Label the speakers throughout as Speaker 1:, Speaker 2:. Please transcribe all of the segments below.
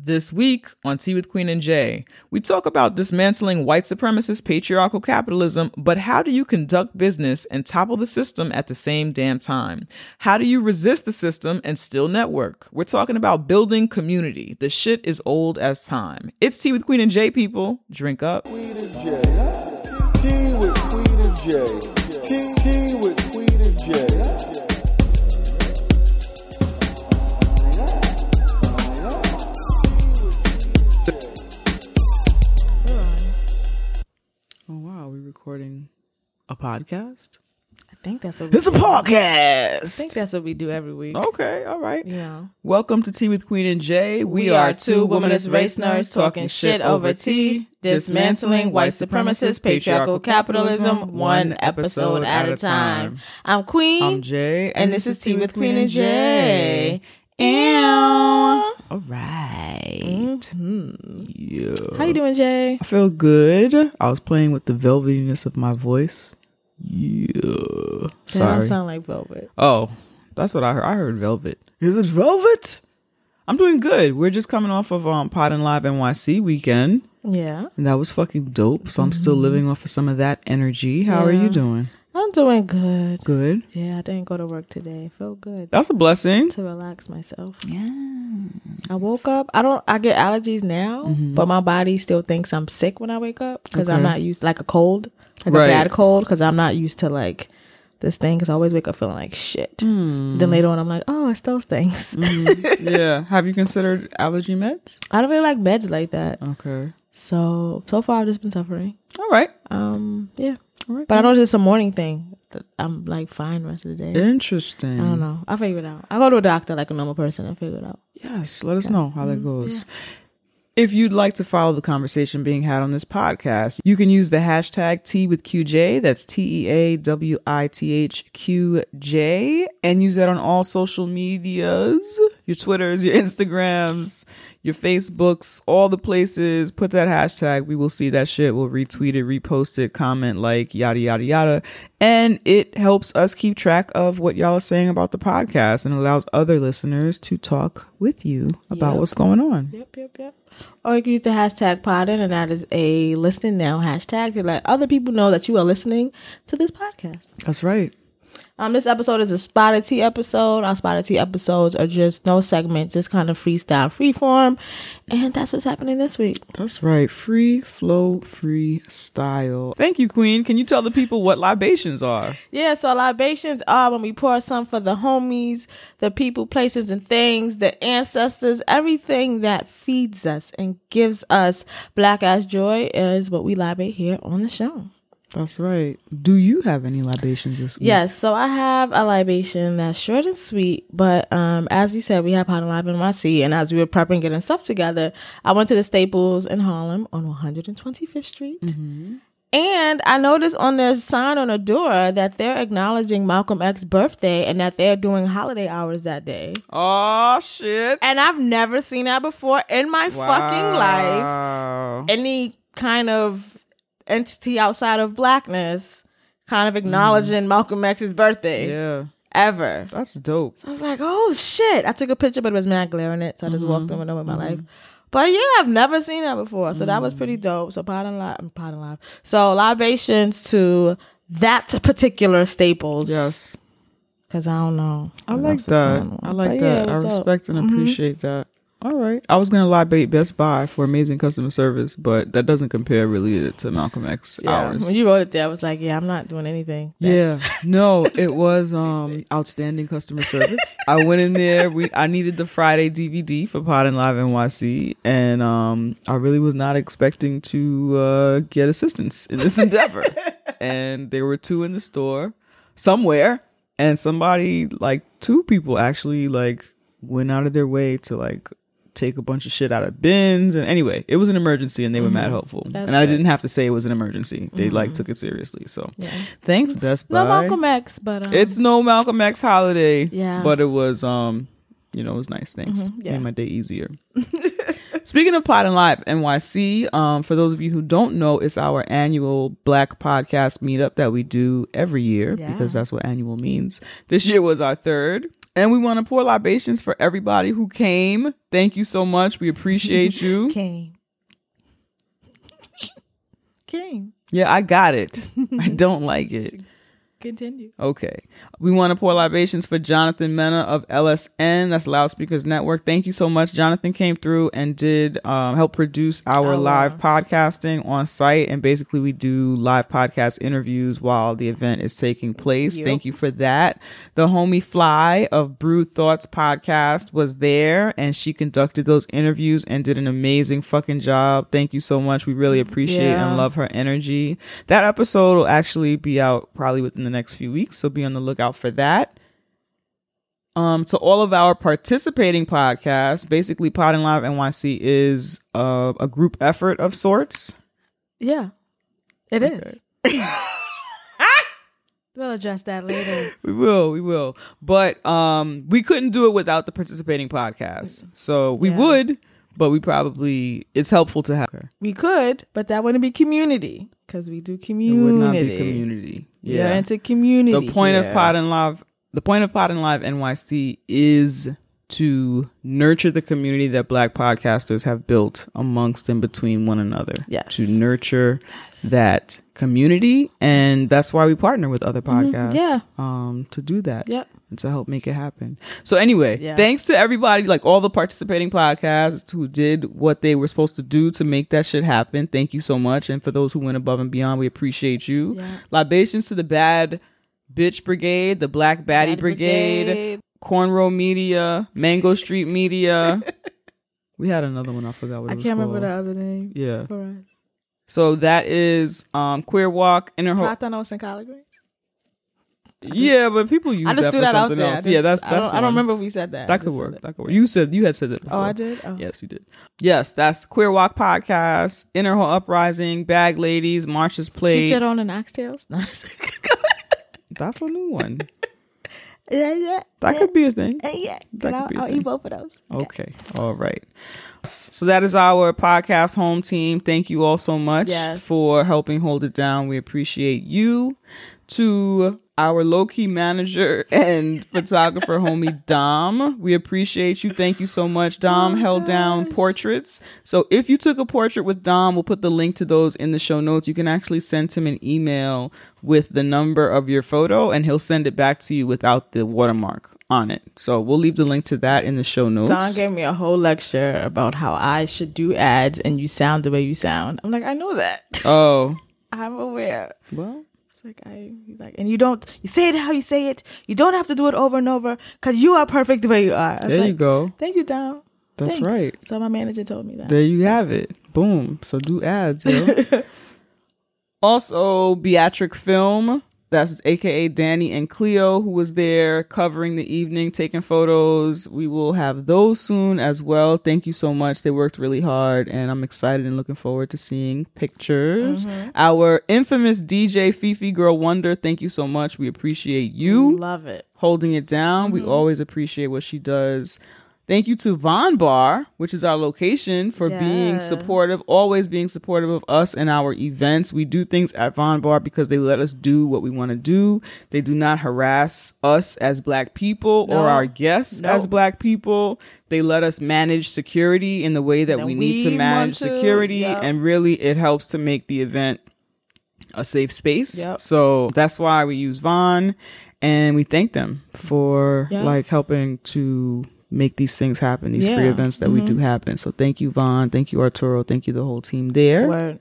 Speaker 1: This week on Tea with Queen and Jay, we talk about dismantling white supremacist patriarchal capitalism, but how do you conduct business and topple the system at the same damn time? How do you resist the system and still network? We're talking about building community. The shit is old as time. It's Tea with Queen and Jay, people. Drink up.
Speaker 2: Tea with Queen and Jay. Tea with Queen and Jay.
Speaker 1: We're recording a podcast?
Speaker 3: I think that's what we
Speaker 1: It's a podcast.
Speaker 3: I think that's what we do every week.
Speaker 1: Okay, all right.
Speaker 3: Yeah.
Speaker 1: Welcome to Tea with Queen and Jay.
Speaker 3: We, are two womanist race nerds talking shit over tea, dismantling white supremacist patriarchal capitalism one episode at a time. I'm Queen,
Speaker 1: I'm Jay,
Speaker 3: and this is Tea with Queen and Jay. Ew.
Speaker 1: All right.
Speaker 3: Mhm.
Speaker 1: Yeah.
Speaker 3: How you doing, Jay?
Speaker 1: I feel good. I was playing with the velvetiness of my voice. Yeah.
Speaker 3: That don't
Speaker 1: Sorry.
Speaker 3: sound like velvet.
Speaker 1: oh, that's what I heard. I heard velvet. Is it velvet? I'm doing good. We're just coming off of um Pod and Live NYC weekend.
Speaker 3: Yeah.
Speaker 1: And that was fucking dope. So I'm still living off of some of that energy. How are you doing?
Speaker 3: I'm doing good.
Speaker 1: Good.
Speaker 3: Yeah, I didn't go to work today. Felt good
Speaker 1: That's a blessing.
Speaker 3: to relax myself.
Speaker 1: Yeah.
Speaker 3: I woke up. I don't. I get allergies now, mm-hmm. but my body still thinks I'm sick when I wake up because I'm not used like a cold, like
Speaker 1: Right.
Speaker 3: a bad cold, because I'm not used to like this thing. Because I always wake up feeling like shit. Hmm. Then later on, I'm like, oh, it's those things. Mm-hmm.
Speaker 1: yeah. Have you considered allergy meds?
Speaker 3: I don't really like meds like that.
Speaker 1: Okay.
Speaker 3: So so far, I've just been suffering.
Speaker 1: All right.
Speaker 3: Um, yeah,
Speaker 1: All right.
Speaker 3: but I know it's a morning thing. I'm like fine the rest of the day.
Speaker 1: Interesting.
Speaker 3: I don't know. I'll figure it out. I go to a doctor like a normal person and figure it out.
Speaker 1: Yes. Let us know how that mm-hmm. goes. If you'd like to follow the conversation being had on this podcast, you can use the hashtag T with QJ. That's T E A W I T H Q J and use that on all social medias your Twitters, your Instagrams, your Facebooks, all the places. Put that hashtag. We will see that shit. We'll retweet it, repost it, comment, like, yada, yada, yada. And it helps us keep track of what y'all are saying about the podcast and allows other listeners to talk with you about
Speaker 3: Yep.
Speaker 1: what's going on.
Speaker 3: Yep, yep, yep. Or you can use the hashtag podden, and that is a listen now hashtag to let other people know that you are listening to this podcast.
Speaker 1: That's right.
Speaker 3: Um, this episode is a spotted tea episode. Our spotted tea episodes are just no segments, just kind of freestyle, freeform, and that's what's happening this week.
Speaker 1: That's right. Free flow, free style. Thank you, Queen. Can you tell the people what libations are?
Speaker 3: Yeah, so libations are when we pour some for the homies, the people, places, and things, the ancestors, everything that feeds us and gives us black ass joy is what we libate here on the show.
Speaker 1: That's right. Do you have any libations this week?
Speaker 3: Yes, so I have a libation that's short and sweet, but um, as you said, we have and Live NYC, and as we were prepping getting stuff together, I went to the Staples in Harlem on 125th Street. And I noticed on their sign on the door that they're acknowledging Malcolm X's birthday and that they're doing holiday hours that day.
Speaker 1: Oh shit.
Speaker 3: And I've never seen that before in my fucking life.
Speaker 1: Wow.
Speaker 3: Any kind of entity outside of blackness kind of acknowledging mm. Malcolm X's birthday
Speaker 1: Yeah.
Speaker 3: ever.
Speaker 1: That's dope.
Speaker 3: I was like, oh shit. I took a picture, but it was mad glare in it. So I just walked mm-hmm. on with my mm-hmm. life. But yeah, I've never seen that before. So that was pretty mm. dope. So Pod and Live, mm, Pod and Live. So libations to that particular staples.
Speaker 1: Yes.
Speaker 3: Cause I don't know.
Speaker 1: I like that. I like
Speaker 3: But yeah,
Speaker 1: that. I
Speaker 3: what's up?
Speaker 1: respect and mm-hmm. appreciate that. All right. I was gonna libate Best Buy for amazing customer service, but that doesn't compare really to Malcolm X
Speaker 3: Yeah.
Speaker 1: hours.
Speaker 3: When you wrote it there, I was like, yeah, I'm not doing anything.
Speaker 1: Yeah. No, it was um outstanding customer service. I went in there. We I needed the Friday DVD for Pod and Live NYC, and um I really was not expecting to uh get assistance in this endeavor. and there were two in the store somewhere, and somebody like two people actually like went out of their way to like take a bunch of shit out of bins and anyway it was an emergency and they were mad helpful
Speaker 3: That's
Speaker 1: and i
Speaker 3: good.
Speaker 1: didn't have to say it was an emergency they like took it seriously so
Speaker 3: Yeah.
Speaker 1: Thanks, Best Buy.
Speaker 3: No Malcolm X, but um,
Speaker 1: It's no Malcolm X holiday.
Speaker 3: Yeah.
Speaker 1: But it was um, you know, it was nice. Thanks.
Speaker 3: yeah.
Speaker 1: Made my day easier. Speaking of Pod and Live NYC, um, for those of you who don't know, it's our annual Black Podcast meetup that we do every year
Speaker 3: Yeah.
Speaker 1: because that's what annual means. This year was our third. And we want to pour libations for everybody who came. Thank you so much. We appreciate you.
Speaker 3: Came. Came.
Speaker 1: Yeah, I got it. I don't like it.
Speaker 3: Continue.
Speaker 1: Okay. We want to pour libations for Jonathan Mena of LSN. That's Loudspeakers Network. Thank you so much. Jonathan came through and did um, help produce our
Speaker 3: Oh,
Speaker 1: live
Speaker 3: wow.
Speaker 1: podcasting on site. And basically, we do live podcast interviews while the event is taking place.
Speaker 3: Yep.
Speaker 1: Thank you for that. The homie Fly of Brew Thoughts podcast was there and she conducted those interviews and did an amazing fucking job. Thank you so much. We really appreciate
Speaker 3: Yeah.
Speaker 1: and love her energy. That episode will actually be out probably within the next few weeks, so be on the lookout for that. Um, to all of our participating podcasts, basically Pod and Live NYC is uh, a group effort of sorts.
Speaker 3: Yeah. it is. we'll address that later.
Speaker 1: We will, we will. But um, we couldn't do it without the participating podcasts. So we
Speaker 3: Yeah.
Speaker 1: would, but we probably it's helpful to have her.
Speaker 3: We could, but that wouldn't be community because we do
Speaker 1: It
Speaker 3: community.
Speaker 1: would not be community.
Speaker 3: Yeah, into community.
Speaker 1: the point of. Pod and Live, the point of Pod and Live NYC is to nurture the community that Black podcasters have built amongst and between one another.
Speaker 3: Yes.
Speaker 1: To nurture that community, and that's why we partner with other podcasts.
Speaker 3: Mm-hmm. Yeah.
Speaker 1: Um, to do that.
Speaker 3: Yep.
Speaker 1: And to help make it happen. So anyway,
Speaker 3: Yeah.
Speaker 1: thanks to everybody, like all the participating podcasts who did what they were supposed to do to make that shit happen. Thank you so much. And for those who went above and beyond, we appreciate you.
Speaker 3: Yeah.
Speaker 1: Libations to the bad bitch brigade, the black baddie
Speaker 3: Baddie
Speaker 1: brigade,
Speaker 3: Brigade.
Speaker 1: cornrow media, mango street media. we had another one. I forgot what
Speaker 3: I
Speaker 1: was
Speaker 3: can't remember the other name.
Speaker 1: Yeah. So that is um Queer Walk Inner Ho-
Speaker 3: Platanos and collard greens.
Speaker 1: Yeah, but people use
Speaker 3: I just
Speaker 1: that
Speaker 3: threw
Speaker 1: for
Speaker 3: that out
Speaker 1: something
Speaker 3: there. I
Speaker 1: else.
Speaker 3: just-
Speaker 1: yeah, that's
Speaker 3: I
Speaker 1: that's
Speaker 3: don't, I don't remember if we said that.
Speaker 1: That could work.
Speaker 3: that.
Speaker 1: That could work. You said you had said that before.
Speaker 3: Oh, I did. Oh.
Speaker 1: Yes, you did. Yes, that's Queer Walk Podcast, Inner Ho Uprising, Bag Ladies, Marches Played.
Speaker 3: Cheat on and oxtails. No.
Speaker 1: That's a new one.
Speaker 3: yeah, yeah.
Speaker 1: That
Speaker 3: yeah.
Speaker 1: could be a thing.
Speaker 3: Yeah,
Speaker 1: that
Speaker 3: I'll, I'll eat both of those.
Speaker 1: Okay. All right. So that is our podcast home team. Thank you all so much
Speaker 3: Yes.
Speaker 1: for helping hold it down. We appreciate you. To our low key manager and photographer, homie Dom, we appreciate you. Thank you so much. Oh Dom held down portraits. So if you took a portrait with Dom, we'll put the link to those in the show notes. You can actually send him an email with the number of your photo and he'll send it back to you without the watermark on it. So we'll leave the link to that in the show notes.
Speaker 3: Dom gave me a whole lecture about how I should do ads and you sound the way you sound. I'm like, I know that.
Speaker 1: Oh,
Speaker 3: I'm aware.
Speaker 1: well,
Speaker 3: It's like I he's like, and you don't you say it how you say it. You don't have to do it over and over because you are perfect the way you are. I was
Speaker 1: there you go.
Speaker 3: Thank you, Dom.
Speaker 1: That's
Speaker 3: Thanks.
Speaker 1: right.
Speaker 3: So my manager told me that.
Speaker 1: There you have it. Boom. So do ads, yo. also, Beatric Film. That's aka Danny and Cleo, who was there covering the evening, taking photos. We will have those soon as well. Thank you so much. They worked really hard, and I'm excited and looking forward to seeing pictures. Our infamous DJ Fifi Girl Wonder, thank you so much. We appreciate you
Speaker 3: Love it.
Speaker 1: holding it down.
Speaker 3: Mm-hmm.
Speaker 1: We always appreciate what she does. Thank you to Von Bar, which is our location, for being supportive, always being supportive of us and our events. We do things at Von Bar because they let us do what we want to do. They do not harass us as black people
Speaker 3: No.
Speaker 1: or our guests
Speaker 3: No.
Speaker 1: as black people. They let us manage security in the way that
Speaker 3: And
Speaker 1: we need to manage
Speaker 3: to,
Speaker 1: security.
Speaker 3: yeah.
Speaker 1: And really, it helps to make the event a safe space.
Speaker 3: Yep.
Speaker 1: So that's why we use Von and we thank them for
Speaker 3: Yeah.
Speaker 1: like helping to make these things happen, these free events that we do mm-hmm. happen. So thank you, Von. Thank you, Arturo. Thank you, the whole team there.
Speaker 3: Word. And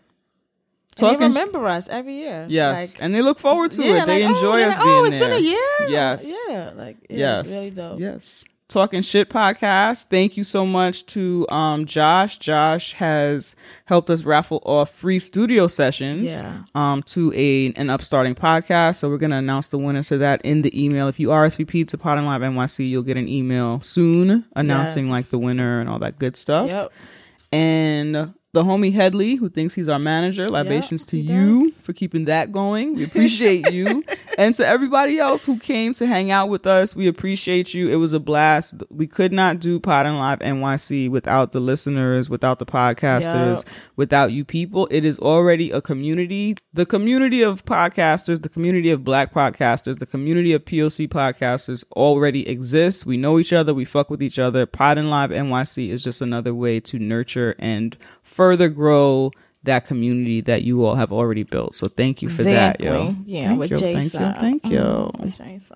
Speaker 1: Talking
Speaker 3: they
Speaker 1: sh-
Speaker 3: remember us every year.
Speaker 1: Yes.
Speaker 3: Like,
Speaker 1: and they look forward to
Speaker 3: yeah,
Speaker 1: it. They
Speaker 3: like, oh,
Speaker 1: enjoy
Speaker 3: yeah,
Speaker 1: us
Speaker 3: like,
Speaker 1: being
Speaker 3: Oh, it's
Speaker 1: there.
Speaker 3: been a year.
Speaker 1: Yes.
Speaker 3: Yeah. Like yeah,
Speaker 1: yes.
Speaker 3: it's really dope.
Speaker 1: Yes. Talking shit podcast. Thank you so much to um Josh. Josh has helped us raffle off free studio sessions
Speaker 3: Yeah.
Speaker 1: um to a an upstarting podcast. So we're gonna announce the winner to that in the email. If you RSVP to Pod and Live NYC, you'll get an email soon announcing
Speaker 3: Yes.
Speaker 1: like the winner and all that good stuff.
Speaker 3: Yep.
Speaker 1: And the homie Headley, who thinks he's our manager. Libations to you
Speaker 3: does.
Speaker 1: for keeping that going. We appreciate you. And to everybody else who came to hang out with us, we appreciate you. It was a blast. We could not do Pod and Live NYC without the listeners, without the podcasters,
Speaker 3: Yup.
Speaker 1: without you people. It is already a community. The community of podcasters, the community of black podcasters, the community of POC podcasters already exists. We know each other. We fuck with each other. Pod and Live NYC is just another way to nurture and further grow that community that you all have already built. So thank you for that, yo.
Speaker 3: Exactly. Yeah,
Speaker 1: thank
Speaker 3: with
Speaker 1: you, thank you, thank you.
Speaker 3: Mm-hmm. With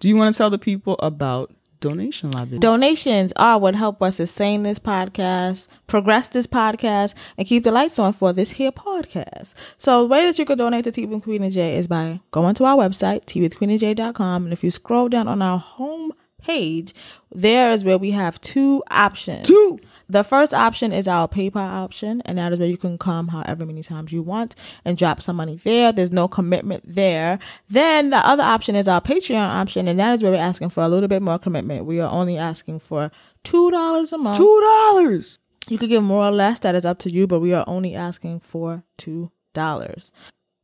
Speaker 1: Do you want to tell the people about donation liability?
Speaker 3: Donations are what help us sustain this podcast, progress this podcast, and keep the lights on for this here podcast. So the way that you can donate to Tea with Queen and J is by going to our website, teawithqueenandj.com, and if you scroll down on our home page, there is where we have two options.
Speaker 1: Two.
Speaker 3: The first option is our PayPal option, and that is where you can come however many times you want and drop some money there. There's no commitment there. Then the other option is our Patreon option, and that is where we're asking for a little bit more commitment. We are only asking for two dollars a month.
Speaker 1: Two dollars.
Speaker 3: You could give more or less, that is up to you, but we are only asking for two dollars.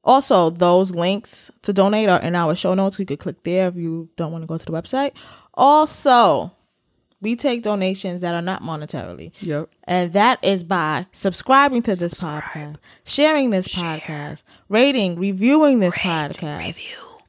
Speaker 3: Also, those links to donate are in our show notes. You could click there if you don't want to go to the website. Also, we take donations that are not monetarily.
Speaker 1: Yep.
Speaker 3: And that is by subscribing to this podcast, sharing this podcast, rating, reviewing this podcast,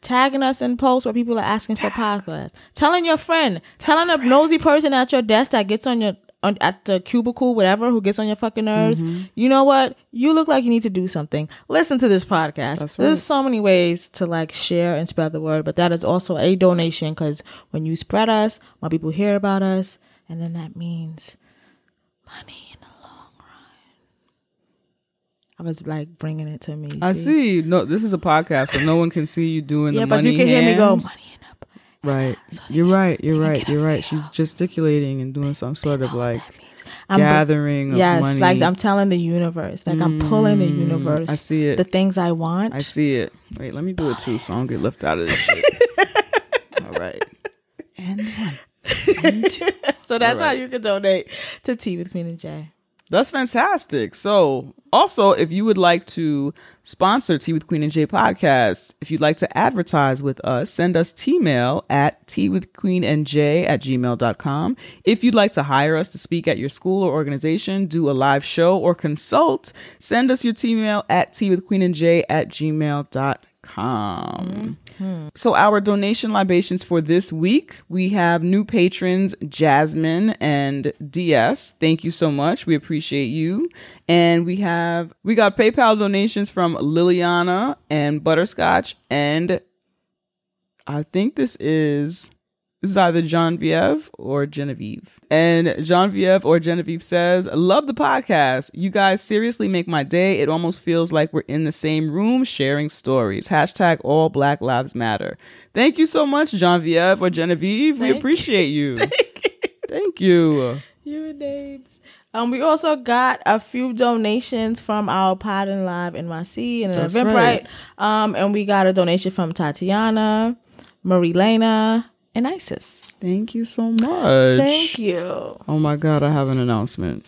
Speaker 3: tagging us in posts where people are asking for podcasts, telling your friend, telling a nosy person at your desk that gets on your on, at the cubicle, whatever, who gets on your fucking nerves.
Speaker 1: Mm-hmm.
Speaker 3: You know what? You look like you need to do something. Listen to this podcast.
Speaker 1: That's
Speaker 3: There's so many ways to like share and spread the word, but that is also a donation because when you spread us, more people hear about us, and then that means money in the long run. I was like bringing it to me.
Speaker 1: I see. No, this is a podcast, so no one can see you doing
Speaker 3: Yeah,
Speaker 1: the
Speaker 3: but
Speaker 1: money
Speaker 3: you can hear me go money in the
Speaker 1: Right. You're right. You're right. You're right. She's gesticulating and doing some sort of like
Speaker 3: I'm
Speaker 1: gathering of
Speaker 3: Yes,
Speaker 1: money.
Speaker 3: like I'm telling the universe, like I'm pulling the mm, universe.
Speaker 1: I see it.
Speaker 3: The things I want.
Speaker 1: I see it. Wait, let me do it too, so I don't get left out of this shit. All right. And one. And two.
Speaker 3: so that's how you can donate to Tea with Queen and Jay.
Speaker 1: That's fantastic. So, also, if you would like to sponsor Tea with Queen and Jay podcast, if you'd like to advertise with us, send us T-mail at tea with queen and J at gmail.com. If you'd like to hire us to speak at your school or organization, do a live show or consult, send us your T-mail at tea with queen and J at gmail.com. Hmm. So our donation libations for this week, we have new patrons Jasmine and DS. Thank you so much. We appreciate you. And we have we got PayPal donations from Liliana and Butterscotch and I think this is this is either Genevieve or Genevieve. And Genevieve or Genevieve says, Love the podcast. You guys seriously make my day. It almost feels like we're in the same room sharing stories. Hashtag all black lives matter. Thank you so much, Genevieve or Genevieve. we appreciate you. Thank you.
Speaker 3: You and names. Um, we also got a few donations from our Pod and Live NYC and
Speaker 1: That's
Speaker 3: Eventbrite.
Speaker 1: right.
Speaker 3: Um, and we got a donation from Tatiana, Marie Lena, and Isis.
Speaker 1: Thank you so much.
Speaker 3: Thank you.
Speaker 1: Oh my God, I have an announcement.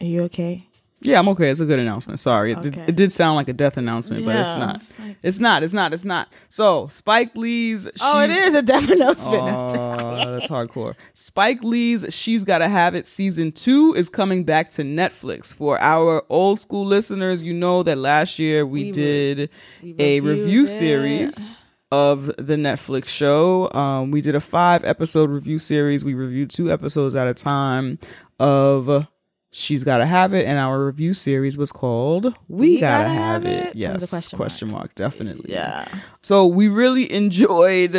Speaker 3: Are you okay?
Speaker 1: Yeah, I'm okay. It's a good announcement. Sorry, it, did, it did sound like a death announcement, but it's not.
Speaker 3: it's like-
Speaker 1: It's not. It's not. It's not. So Spike Lee's.
Speaker 3: Oh, it is a deaf announcement.
Speaker 1: Oh, that's hardcore. Spike Lee's She's Gotta Have It season two is coming back to Netflix. For our old school listeners, you know that last year we,
Speaker 3: We
Speaker 1: did
Speaker 3: we
Speaker 1: a review
Speaker 3: it.
Speaker 1: series of the Netflix show. Um, we did a five episode review series. We reviewed two episodes at a time of She's Gotta Have It, and our review series was called We, Gotta, Have, It.
Speaker 3: It? It
Speaker 1: Yes,
Speaker 3: question
Speaker 1: question
Speaker 3: mark.
Speaker 1: mark, definitely.
Speaker 3: yeah.
Speaker 1: So we really enjoyed.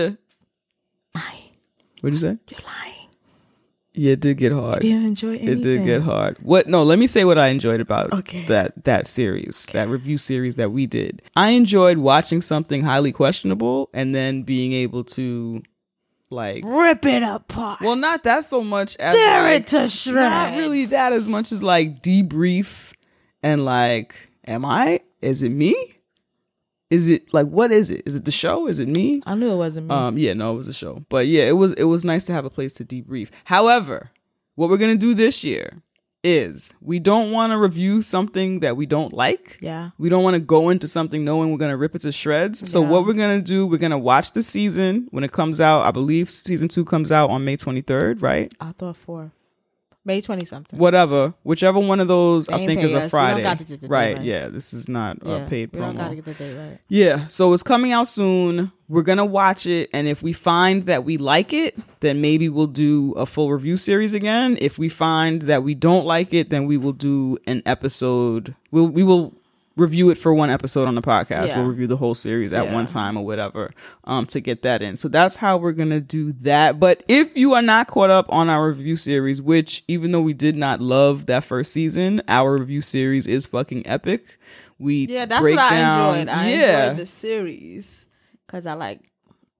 Speaker 3: Lying.
Speaker 1: What'd you say?
Speaker 3: You're lying.
Speaker 1: Yeah, it did get hard.
Speaker 3: You didn't enjoy anything.
Speaker 1: It did get hard. What? No, let me say what I enjoyed about
Speaker 3: Okay.
Speaker 1: that that series, that review series that we did. I enjoyed watching something highly questionable and then being able to, like,
Speaker 3: Rip it apart.
Speaker 1: well, not that so much as
Speaker 3: Tear
Speaker 1: like,
Speaker 3: it to shreds.
Speaker 1: Not really that as much as like debrief and like, am I? Is it me? Is it like what is it? Is it the show? Is it me?
Speaker 3: I knew it wasn't me.
Speaker 1: Um, yeah, no, it was a show, but yeah, it was it was nice to have a place to debrief. However, what we're gonna do this year is we don't want to review something that we don't like.
Speaker 3: Yeah.
Speaker 1: We don't want to go into something knowing we're going to rip it to shreds. So
Speaker 3: Yeah.
Speaker 1: what we're going to do, we're going to watch the season when it comes out. I believe season 2 comes out on May 23rd, right?
Speaker 3: I thought four. May twenty something.
Speaker 1: Whatever, whichever one of those
Speaker 3: They
Speaker 1: I think is
Speaker 3: us.
Speaker 1: A
Speaker 3: don't
Speaker 1: Friday.
Speaker 3: got to get the date
Speaker 1: right,
Speaker 3: right.
Speaker 1: yeah, this is not
Speaker 3: Yeah,
Speaker 1: a paid
Speaker 3: we don't gotta
Speaker 1: promo.
Speaker 3: get the date right.
Speaker 1: Yeah, so it's coming out soon. We're gonna watch it, and if we find that we like it, then maybe we'll do a full review series again. If we find that we don't like it, then we will do an episode. We'll we will review it for one episode on the podcast.
Speaker 3: Yeah.
Speaker 1: We'll review the whole series at
Speaker 3: Yeah.
Speaker 1: one time or whatever, um, to get that in. So that's how we're gonna do that. But if you are not caught up on our review series, which even though we did not love that first season, our review series is fucking epic. We
Speaker 3: Yeah, that's what I enjoyed. I
Speaker 1: yeah.
Speaker 3: enjoyed the series because I like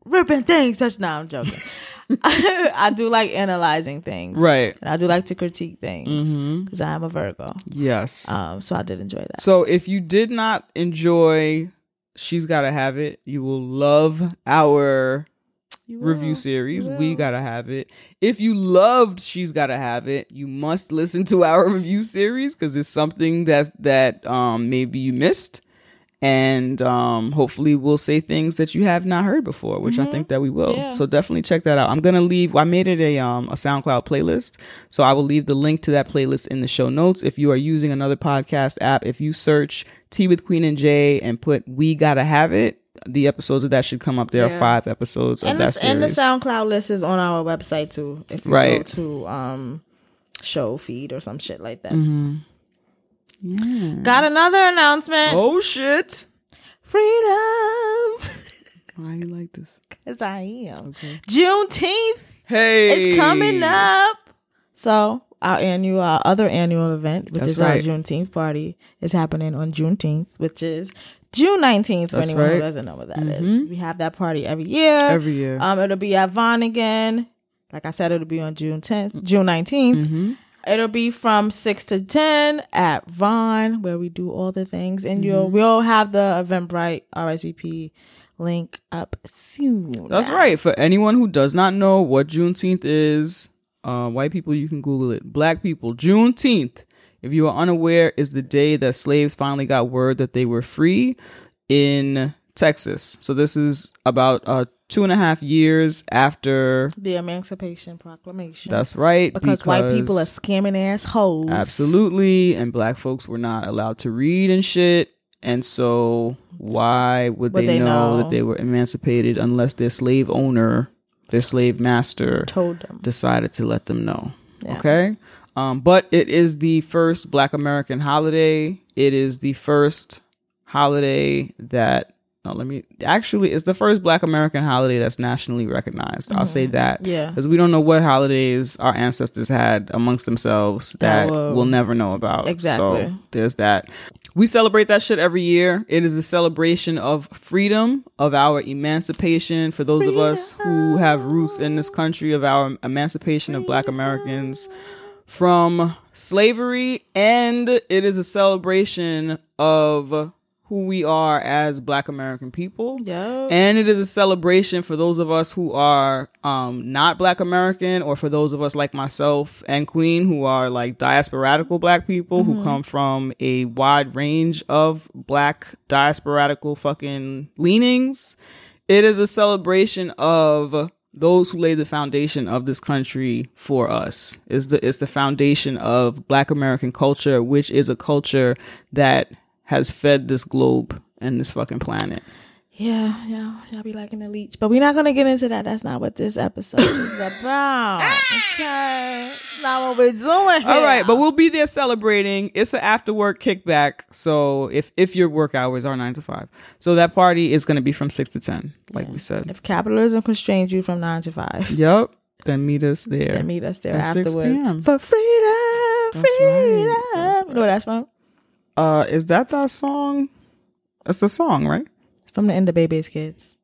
Speaker 3: ripping things. Such now I'm joking. I do like analyzing things,
Speaker 1: Right.
Speaker 3: And I do like to critique things
Speaker 1: Mm-hmm.
Speaker 3: because I am a Virgo.
Speaker 1: Yes.
Speaker 3: Um, so I did enjoy that.
Speaker 1: so if you did not enjoy She's Gotta Have It, you will love our
Speaker 3: You
Speaker 1: review series. We. Gotta Have It. If you loved She's Gotta Have It, you must listen to our review series because it's something that that um maybe you missed. And um hopefully we'll say things that you have not heard before, which I think that we will.
Speaker 3: Mm-hmm. Yeah.
Speaker 1: So definitely check that out. I'm gonna leave I made it a um a SoundCloud playlist. So I will leave the link to that playlist in the show notes. If you are using another podcast app, if you search Tea with Queen and Jay and put We Gotta Have It, the episodes of that should come up. There are five episodes
Speaker 3: and
Speaker 1: of that
Speaker 3: the, and the
Speaker 1: series.
Speaker 3: SoundCloud list is on our website too. If you
Speaker 1: Right.
Speaker 3: go to um show feed or some shit like that.
Speaker 1: Mm-hmm. Yeah.
Speaker 3: Got another announcement.
Speaker 1: Oh shit!
Speaker 3: Freedom.
Speaker 1: Why you like this?
Speaker 3: Cause I am. Juneteenth
Speaker 1: Hey,
Speaker 3: It's coming up. So our annual, our other annual event, which
Speaker 1: That's
Speaker 3: is
Speaker 1: right.
Speaker 3: our Juneteenth party, is happening on Juneteenth, which is June nineteenth. For
Speaker 1: That's
Speaker 3: anyone
Speaker 1: right.
Speaker 3: who doesn't know what that is,
Speaker 1: Mhm.
Speaker 3: we have that party every year.
Speaker 1: Every year.
Speaker 3: Um, it'll be at Von again. Like I said, it'll be on June tenth, June 19th
Speaker 1: mm-hmm.
Speaker 3: It'll be from six to ten at Von, where we do all the things, and you'll
Speaker 1: Mm-hmm.
Speaker 3: we'll have the Eventbrite RSVP link up soon.
Speaker 1: That's right. For anyone who does not know what Juneteenth is, uh, white people, you can Google it. Black people, Juneteenth, if you are unaware, is the day that slaves finally got word that they were free in Texas. So this is about uh, two and a half years after.
Speaker 3: The Emancipation Proclamation.
Speaker 1: That's right.
Speaker 3: because, white people are scamming assholes.
Speaker 1: Absolutely. And black folks were not allowed to read and shit. And so why would
Speaker 3: Would
Speaker 1: they,
Speaker 3: they
Speaker 1: know,
Speaker 3: know?
Speaker 1: that they were emancipated unless their slave owner, their slave master
Speaker 3: Told them.
Speaker 1: decided to let them know?
Speaker 3: Yeah.
Speaker 1: Okay. Um, but it is the first black American holiday. It is the first holiday that no, let me actually it's the first black American holiday that's nationally recognized. I'll say that.
Speaker 3: Mm-hmm. Yeah.
Speaker 1: Because we don't know what holidays our ancestors had amongst themselves that
Speaker 3: will-
Speaker 1: we'll never know about.
Speaker 3: Exactly.
Speaker 1: So there's that. We celebrate that shit every year. It is a celebration of freedom, of our emancipation. For those of us who have roots in this country, of our emancipation of black Americans from slavery. And it is a celebration of who we are as black American people.
Speaker 3: Yo.
Speaker 1: And it is a celebration for those of us who are um, not Black American, or for those of us like myself and Queen who are like diasporatical Black people who come from a wide range of Black diasporatical fucking leanings. It is a celebration of those who laid the foundation of this country for us. Is the it's the foundation of Black American culture, which is a culture that has fed this globe and this fucking planet.
Speaker 3: Yeah, yeah, y'all be liking the leech, but we're not gonna get into that. That's not what this episode is about. Okay, it's not what we're doing.
Speaker 1: All right, but we'll be there celebrating. It's an after work kickback. So if if your work hours are nine to five, so that party is to be from six to ten, like we said.
Speaker 3: if capitalism constrains you from nine to five,
Speaker 1: Yep. Then meet us there.
Speaker 3: then meet us there
Speaker 1: At 6
Speaker 3: afterwards for freedom,
Speaker 1: That's right.
Speaker 3: freedom.
Speaker 1: That's
Speaker 3: You know what that's from?
Speaker 1: Uh, is that that song? That's the song, right?
Speaker 3: From the end of Baby's Kids.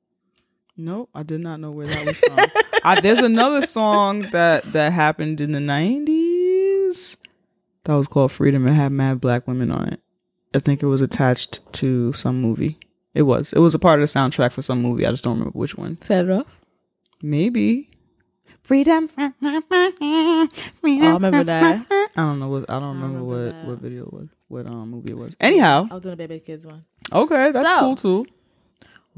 Speaker 1: Nope, I did not know where that was from. I, there's another song that that happened in the '90s that was called "Freedom" and had mad black women on it. I think it was attached to some movie. It was. It was a part of the soundtrack for some movie. I just don't remember which one.
Speaker 3: Set it off.
Speaker 1: Maybe Freedom. Freedom.
Speaker 3: Oh, I remember that.
Speaker 1: I don't know what I don't remember,
Speaker 3: remember
Speaker 1: what
Speaker 3: that.
Speaker 1: what video it was, what um movie it was. Anyhow,
Speaker 3: I was doing a baby kids one.
Speaker 1: okay, that's
Speaker 3: So-
Speaker 1: cool too.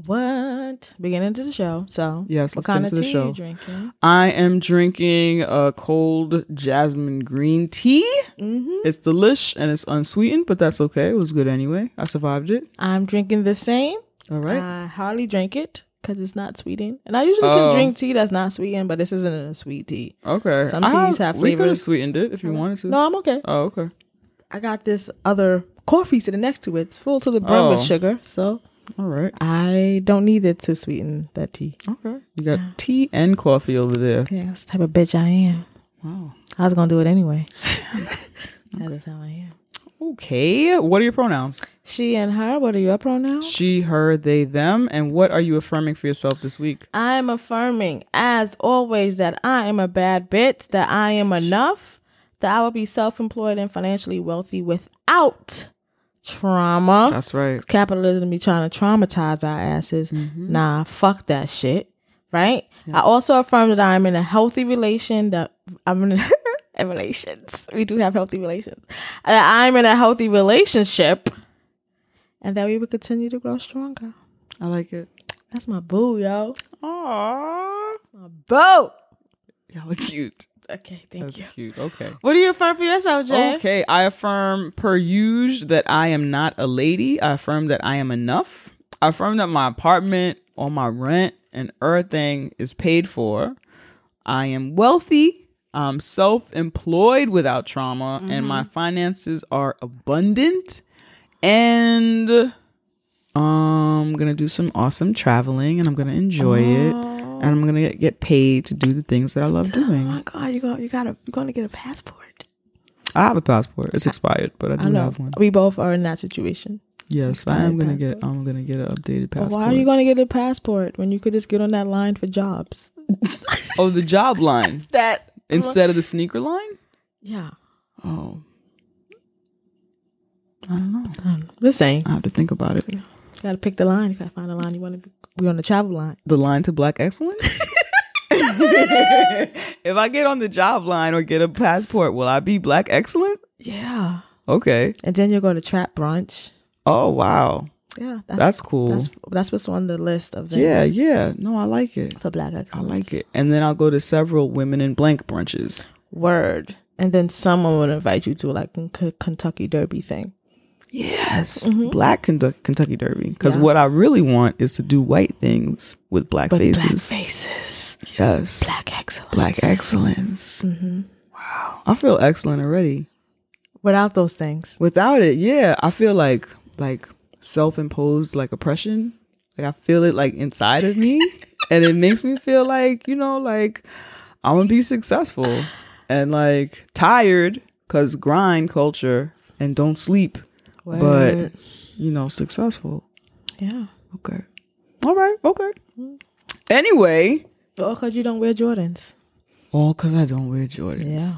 Speaker 3: What? Beginning to the show. So
Speaker 1: Yes,
Speaker 3: what kind of
Speaker 1: the
Speaker 3: tea
Speaker 1: show.
Speaker 3: you drinking?
Speaker 1: I am drinking a cold jasmine green tea.
Speaker 3: Mm-hmm.
Speaker 1: It's delish and it's unsweetened, but that's okay. It was good anyway. I survived it.
Speaker 3: I'm drinking the same.
Speaker 1: All right.
Speaker 3: I hardly drink it because it's not sweetened, and I usually
Speaker 1: Oh.
Speaker 3: can drink tea that's not sweetened, but this isn't a sweet tea.
Speaker 1: okay.
Speaker 3: some teas have
Speaker 1: We could have sweetened it if you wanted to.
Speaker 3: No, I'm okay.
Speaker 1: Oh, okay.
Speaker 3: I got this other coffee sitting next to it. It's full to the brim with
Speaker 1: Oh.
Speaker 3: sugar, so
Speaker 1: All right.
Speaker 3: I don't need it to sweeten that tea.
Speaker 1: Okay. You got tea and coffee over there.
Speaker 3: Yeah, that's the type of bitch I am.
Speaker 1: Wow.
Speaker 3: I was gonna do it anyway. That's how I am.
Speaker 1: Okay. What are your pronouns?
Speaker 3: She and her. What are your pronouns?
Speaker 1: She, her, they, them. And what are you affirming for yourself this week?
Speaker 3: I am affirming, as always, that I am a bad bitch, that I am enough, that I will be self employed and financially wealthy without trauma.
Speaker 1: That's right.
Speaker 3: Capitalism be trying to traumatize our asses. Mm-hmm. Nah, fuck that shit. Right? I also affirm that I'm in a healthy relation, that I'm in in relations. We do have healthy relations. That I'm in a healthy relationship and that we will continue to grow stronger.
Speaker 1: I like it.
Speaker 3: That's my boo, yo.
Speaker 1: Aww.
Speaker 3: My boo.
Speaker 1: Y'all are cute.
Speaker 3: Okay, thank
Speaker 1: That's
Speaker 3: you.
Speaker 1: cute. Okay.
Speaker 3: What do you affirm for yourself, Jay?
Speaker 1: Okay, I affirm per usual that I am not a lady. I affirm that I am enough. I affirm that my apartment, or my rent, and everything is paid for. I am wealthy. I'm self-employed without trauma, and my mm-hmm. finances are abundant. And um, I'm gonna do some awesome traveling, and I'm gonna enjoy it, oh. and I'm gonna get, get paid to do the things that I love doing.
Speaker 3: Oh my god, you got you got to you're going to get a passport.
Speaker 1: I have a passport. It's expired, but I do
Speaker 3: I
Speaker 1: have one.
Speaker 3: We both are in that situation.
Speaker 1: Yes, I am gonna get. I'm gonna get an updated
Speaker 3: But
Speaker 1: passport.
Speaker 3: why are you going to get a passport when you could just get on that line for jobs?
Speaker 1: oh, the job line
Speaker 3: That
Speaker 1: instead of the sneaker line.
Speaker 3: yeah.
Speaker 1: Oh, I don't know.
Speaker 3: Um, the same.
Speaker 1: I have to think about it.
Speaker 3: You got to pick the line. You got to find the line you want to be. We on the travel line.
Speaker 1: The line to black excellence. if I get on the job line or get a passport, will I be black excellent?
Speaker 3: Yeah.
Speaker 1: Okay.
Speaker 3: And then you'll go to trap brunch.
Speaker 1: Oh wow,
Speaker 3: Yeah, that's
Speaker 1: that's cool.
Speaker 3: that's that's what's on the list of things.
Speaker 1: yeah, yeah. No, I like it.
Speaker 3: for black excellence.
Speaker 1: I like it. And then I'll go to several women in blank brunches.
Speaker 3: Word. And then someone will invite you to like a Kentucky Derby thing.
Speaker 1: Yes, black Kentucky, Kentucky Derby. Because
Speaker 3: Mm-hmm. Yeah.
Speaker 1: what I really want is to do white things with black
Speaker 3: But
Speaker 1: faces.
Speaker 3: black faces.
Speaker 1: Yes,
Speaker 3: Black excellence.
Speaker 1: black excellence.
Speaker 3: Mm-hmm.
Speaker 1: Wow, I feel excellent already.
Speaker 3: Without those things.
Speaker 1: Without it, yeah, I feel like like self-imposed like oppression. Like I feel it like inside of me, and it makes me feel like you know, like I'm gonna be successful and like tired because grind culture and don't sleep, but you know, successful.
Speaker 3: yeah.
Speaker 1: Okay. All right. Okay. Anyway,
Speaker 3: All because you don't wear Jordans.
Speaker 1: all because I don't wear Jordans.
Speaker 3: Yeah.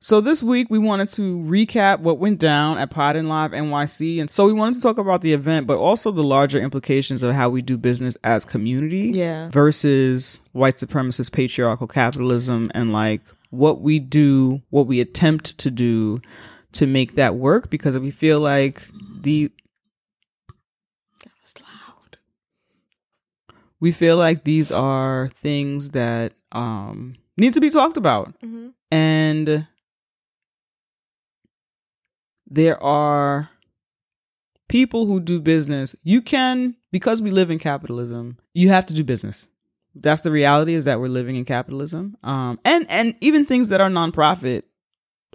Speaker 1: So this week we wanted to recap what went down at Pod and Live NYC, and so we wanted to talk about the event, but also the larger implications of how we do business as community,
Speaker 3: Yeah.
Speaker 1: versus white supremacist patriarchal capitalism, and like what we do, what we attempt to do to make that work, because we feel like the
Speaker 3: That was loud.
Speaker 1: we feel like these are things that um need to be talked about
Speaker 3: Mhm.
Speaker 1: and there are people who do business. You can because we live in capitalism you have to do business. That's the reality is that we're living in capitalism. Um and and even things that are nonprofit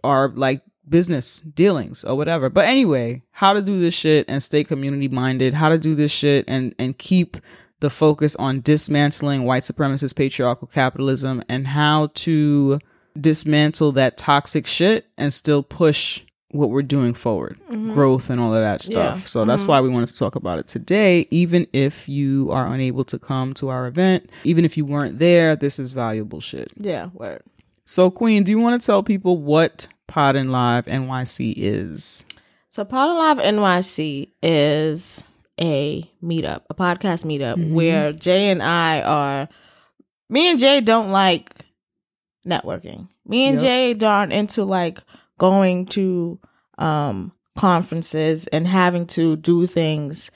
Speaker 1: are like business dealings or whatever. But anyway how to do this shit and stay community minded how to do this shit and and keep the focus on dismantling white supremacist patriarchal capitalism and how to dismantle that toxic shit and still push what we're doing forward growth and all of that stuff
Speaker 3: Yeah.
Speaker 1: so that's why we wanted to talk about it today even if you are unable to come to our event even if you weren't there this is valuable shit
Speaker 3: Yeah. Word.
Speaker 1: so queen do you want to tell people what pod and live nyc is
Speaker 3: So Pod and Live NYC is a meetup, a podcast meetup
Speaker 1: Mm-hmm.
Speaker 3: where Jay and I are me and Jay don't like networking. Me and
Speaker 1: Yep.
Speaker 3: Jay aren't into like going to um conferences and having to do things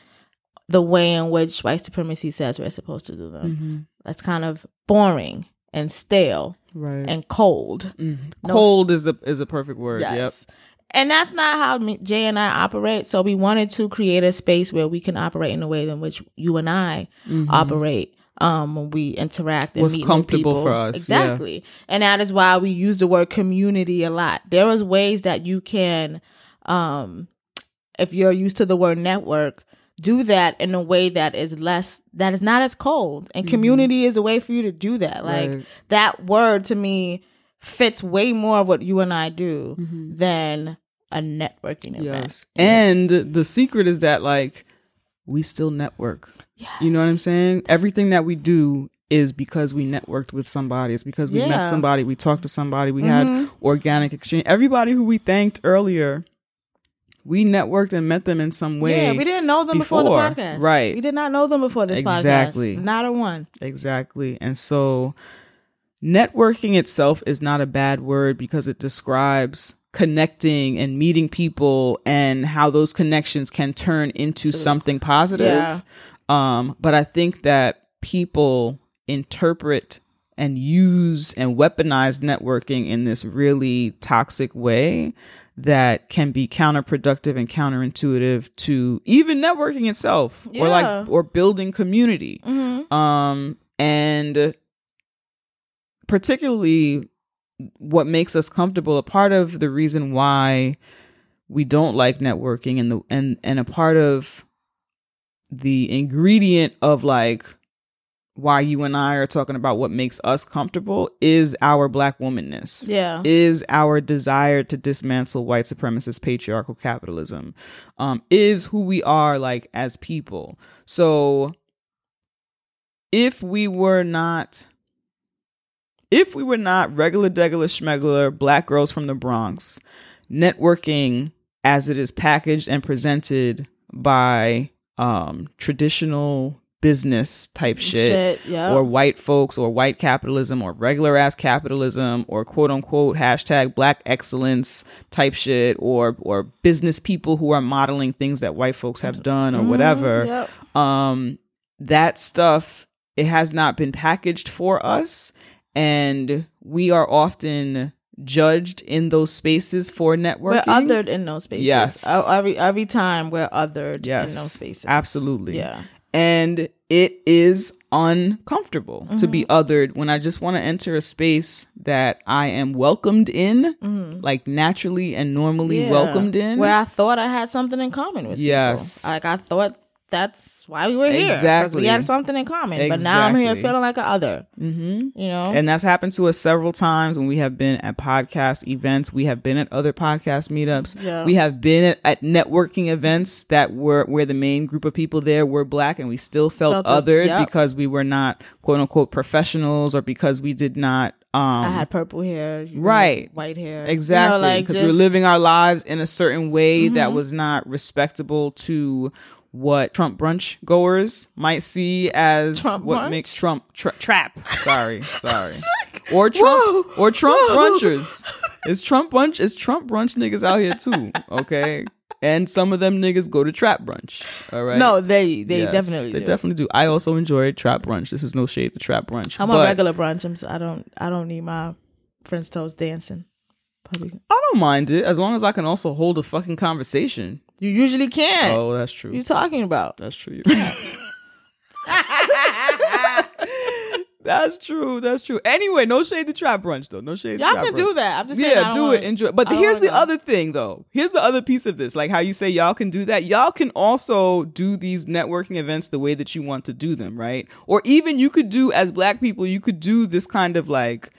Speaker 3: the way in which white supremacy says we're supposed to do them.
Speaker 1: Mm-hmm.
Speaker 3: That's kind of boring and stale
Speaker 1: Right.
Speaker 3: and cold.
Speaker 1: Mhm.
Speaker 3: no-
Speaker 1: Cold is the is a perfect word.
Speaker 3: Yes.
Speaker 1: Yep.
Speaker 3: And that's not how me, Jay and I operate. So we wanted to create a space where we can operate in a way in which you and I operate um, when we interact and
Speaker 1: Mm-hmm. What's
Speaker 3: meet
Speaker 1: comfortable
Speaker 3: people.
Speaker 1: for us, yeah.
Speaker 3: Exactly. And that is why we use the word community a lot. There is ways that you can, um, if you're used to the word network, do that in a way that is less that is not as cold. And community is a way for you to do that. Like
Speaker 1: Mm-hmm. Right.
Speaker 3: that word to me fits way more of what you and I do
Speaker 1: Mm-hmm.
Speaker 3: than a networking event.
Speaker 1: Yes. And the secret is that like we still network. You know what I'm saying? Everything that we do is because we networked with somebody. It's because we
Speaker 3: Yeah.
Speaker 1: met somebody, we talked to somebody, we had mm-hmm. organic exchange. Everybody who we thanked earlier, we networked and met them in some way.
Speaker 3: Yeah, we didn't know them before,
Speaker 1: before,
Speaker 3: the podcast.
Speaker 1: right.
Speaker 3: We did not know them before this
Speaker 1: Exactly.
Speaker 3: podcast. Exactly. Not a one.
Speaker 1: Exactly. And so networking itself is not a bad word because it describes connecting and meeting people and how those connections can turn into something positive.
Speaker 3: Yeah.
Speaker 1: Um, but I think that people interpret and use and weaponize networking in this really toxic way that can be counterproductive and counterintuitive to even networking itself or like or building community
Speaker 3: Mm-hmm.
Speaker 1: um and particularly what makes us comfortable a part of the reason why we don't like networking and the and and a part of the ingredient of like why you and I are talking about what makes us comfortable is our black womanness.
Speaker 3: Yeah.
Speaker 1: is our desire to dismantle white supremacist patriarchal capitalism. Um is who we are like as people. So if we were not if we were not regular degular schmegler black girls from the bronx networking as it is packaged and presented by um traditional business type shit,
Speaker 3: Shit, yeah.
Speaker 1: or white folks or white capitalism or regular ass capitalism or quote unquote hashtag black excellence type shit or or business people who are modeling things that white folks have done or whatever
Speaker 3: Yep.
Speaker 1: um that stuff it has not been packaged for us and we are often judged in those spaces for networking
Speaker 3: We're othered in those spaces.
Speaker 1: Yes.
Speaker 3: Uh, Every every time we're othered
Speaker 1: yes
Speaker 3: in those spaces.
Speaker 1: absolutely
Speaker 3: Yeah.
Speaker 1: and it is uncomfortable to
Speaker 3: Mm-hmm.
Speaker 1: be othered when I just want to enter a space that I am welcomed in, like naturally and normally
Speaker 3: Mm-hmm. Yeah.
Speaker 1: welcomed in.
Speaker 3: Where I thought I had something in common with
Speaker 1: Yes.
Speaker 3: people. Like I thought that's why we were here.
Speaker 1: Exactly.
Speaker 3: We had something in common. But now I'm here feeling like an other.
Speaker 1: hmm
Speaker 3: You know?
Speaker 1: And that's happened to us several times when we have been at podcast events. We have been at other podcast meetups.
Speaker 3: Yeah.
Speaker 1: We have been at, at networking events that were where the main group of people there were black and we still felt,
Speaker 3: Felt
Speaker 1: othered
Speaker 3: yep.
Speaker 1: because we were not quote unquote professionals or because we did not um
Speaker 3: I had purple hair.
Speaker 1: Right.
Speaker 3: White hair. You know,
Speaker 1: Exactly,
Speaker 3: like
Speaker 1: because we're
Speaker 3: Mm-hmm.
Speaker 1: living our lives in a certain way that was not respectable to what Trump brunch goers might see as
Speaker 3: Trump
Speaker 1: what
Speaker 3: brunch?
Speaker 1: makes Trump tra- trap. Sorry, sorry, or Trump or Trump brunchers. Is Trump brunch? Is Trump brunch niggas out here too? Okay, and some of them niggas go to trap brunch. All right.
Speaker 3: No, they they
Speaker 1: Yes,
Speaker 3: definitely
Speaker 1: they
Speaker 3: do.
Speaker 1: definitely do. I also enjoy trap brunch. This is no shade to trap brunch.
Speaker 3: I'm a regular brunch. I'm, s- I don't I don't need my French toast dancing. Public.
Speaker 1: I don't mind it as long as I can also hold a fucking conversation.
Speaker 3: You usually can't.
Speaker 1: Oh, that's true.
Speaker 3: you talking about?
Speaker 1: That's true. That's true. That's true. Anyway, no shade to trap brunch though. No shade.
Speaker 3: Y'all
Speaker 1: trap
Speaker 3: can
Speaker 1: brunch.
Speaker 3: do that. I'm just saying. I
Speaker 1: Yeah, do
Speaker 3: wanna-
Speaker 1: it. Enjoy. But here's the
Speaker 3: go.
Speaker 1: other thing though. Here's the other piece of this. Like how you say y'all can do that. Y'all can also do these networking events the way that you want to do them, right? Or even you could do as black people, you could do this kind of like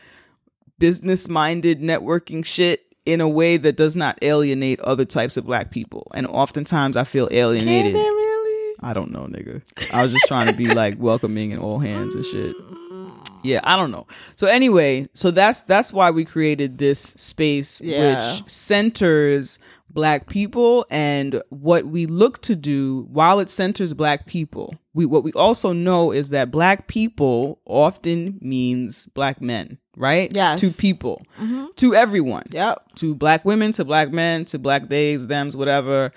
Speaker 1: business minded networking shit in a way that does not alienate other types of black people. And oftentimes I feel alienated.
Speaker 3: Can they really?
Speaker 1: I don't know, nigga. I was just trying to be like welcoming and all hands and shit. Yeah, I don't know. So anyway, so that's that's why we created this space
Speaker 3: Yeah.
Speaker 1: which centers black people and what we look to do while it centers black people. We what we also know is that black people often means black men right?
Speaker 3: Yes.
Speaker 1: To people,
Speaker 3: Mhm.
Speaker 1: to everyone,
Speaker 3: Yep.
Speaker 1: to black women, to black men, to black days, thems, whatever.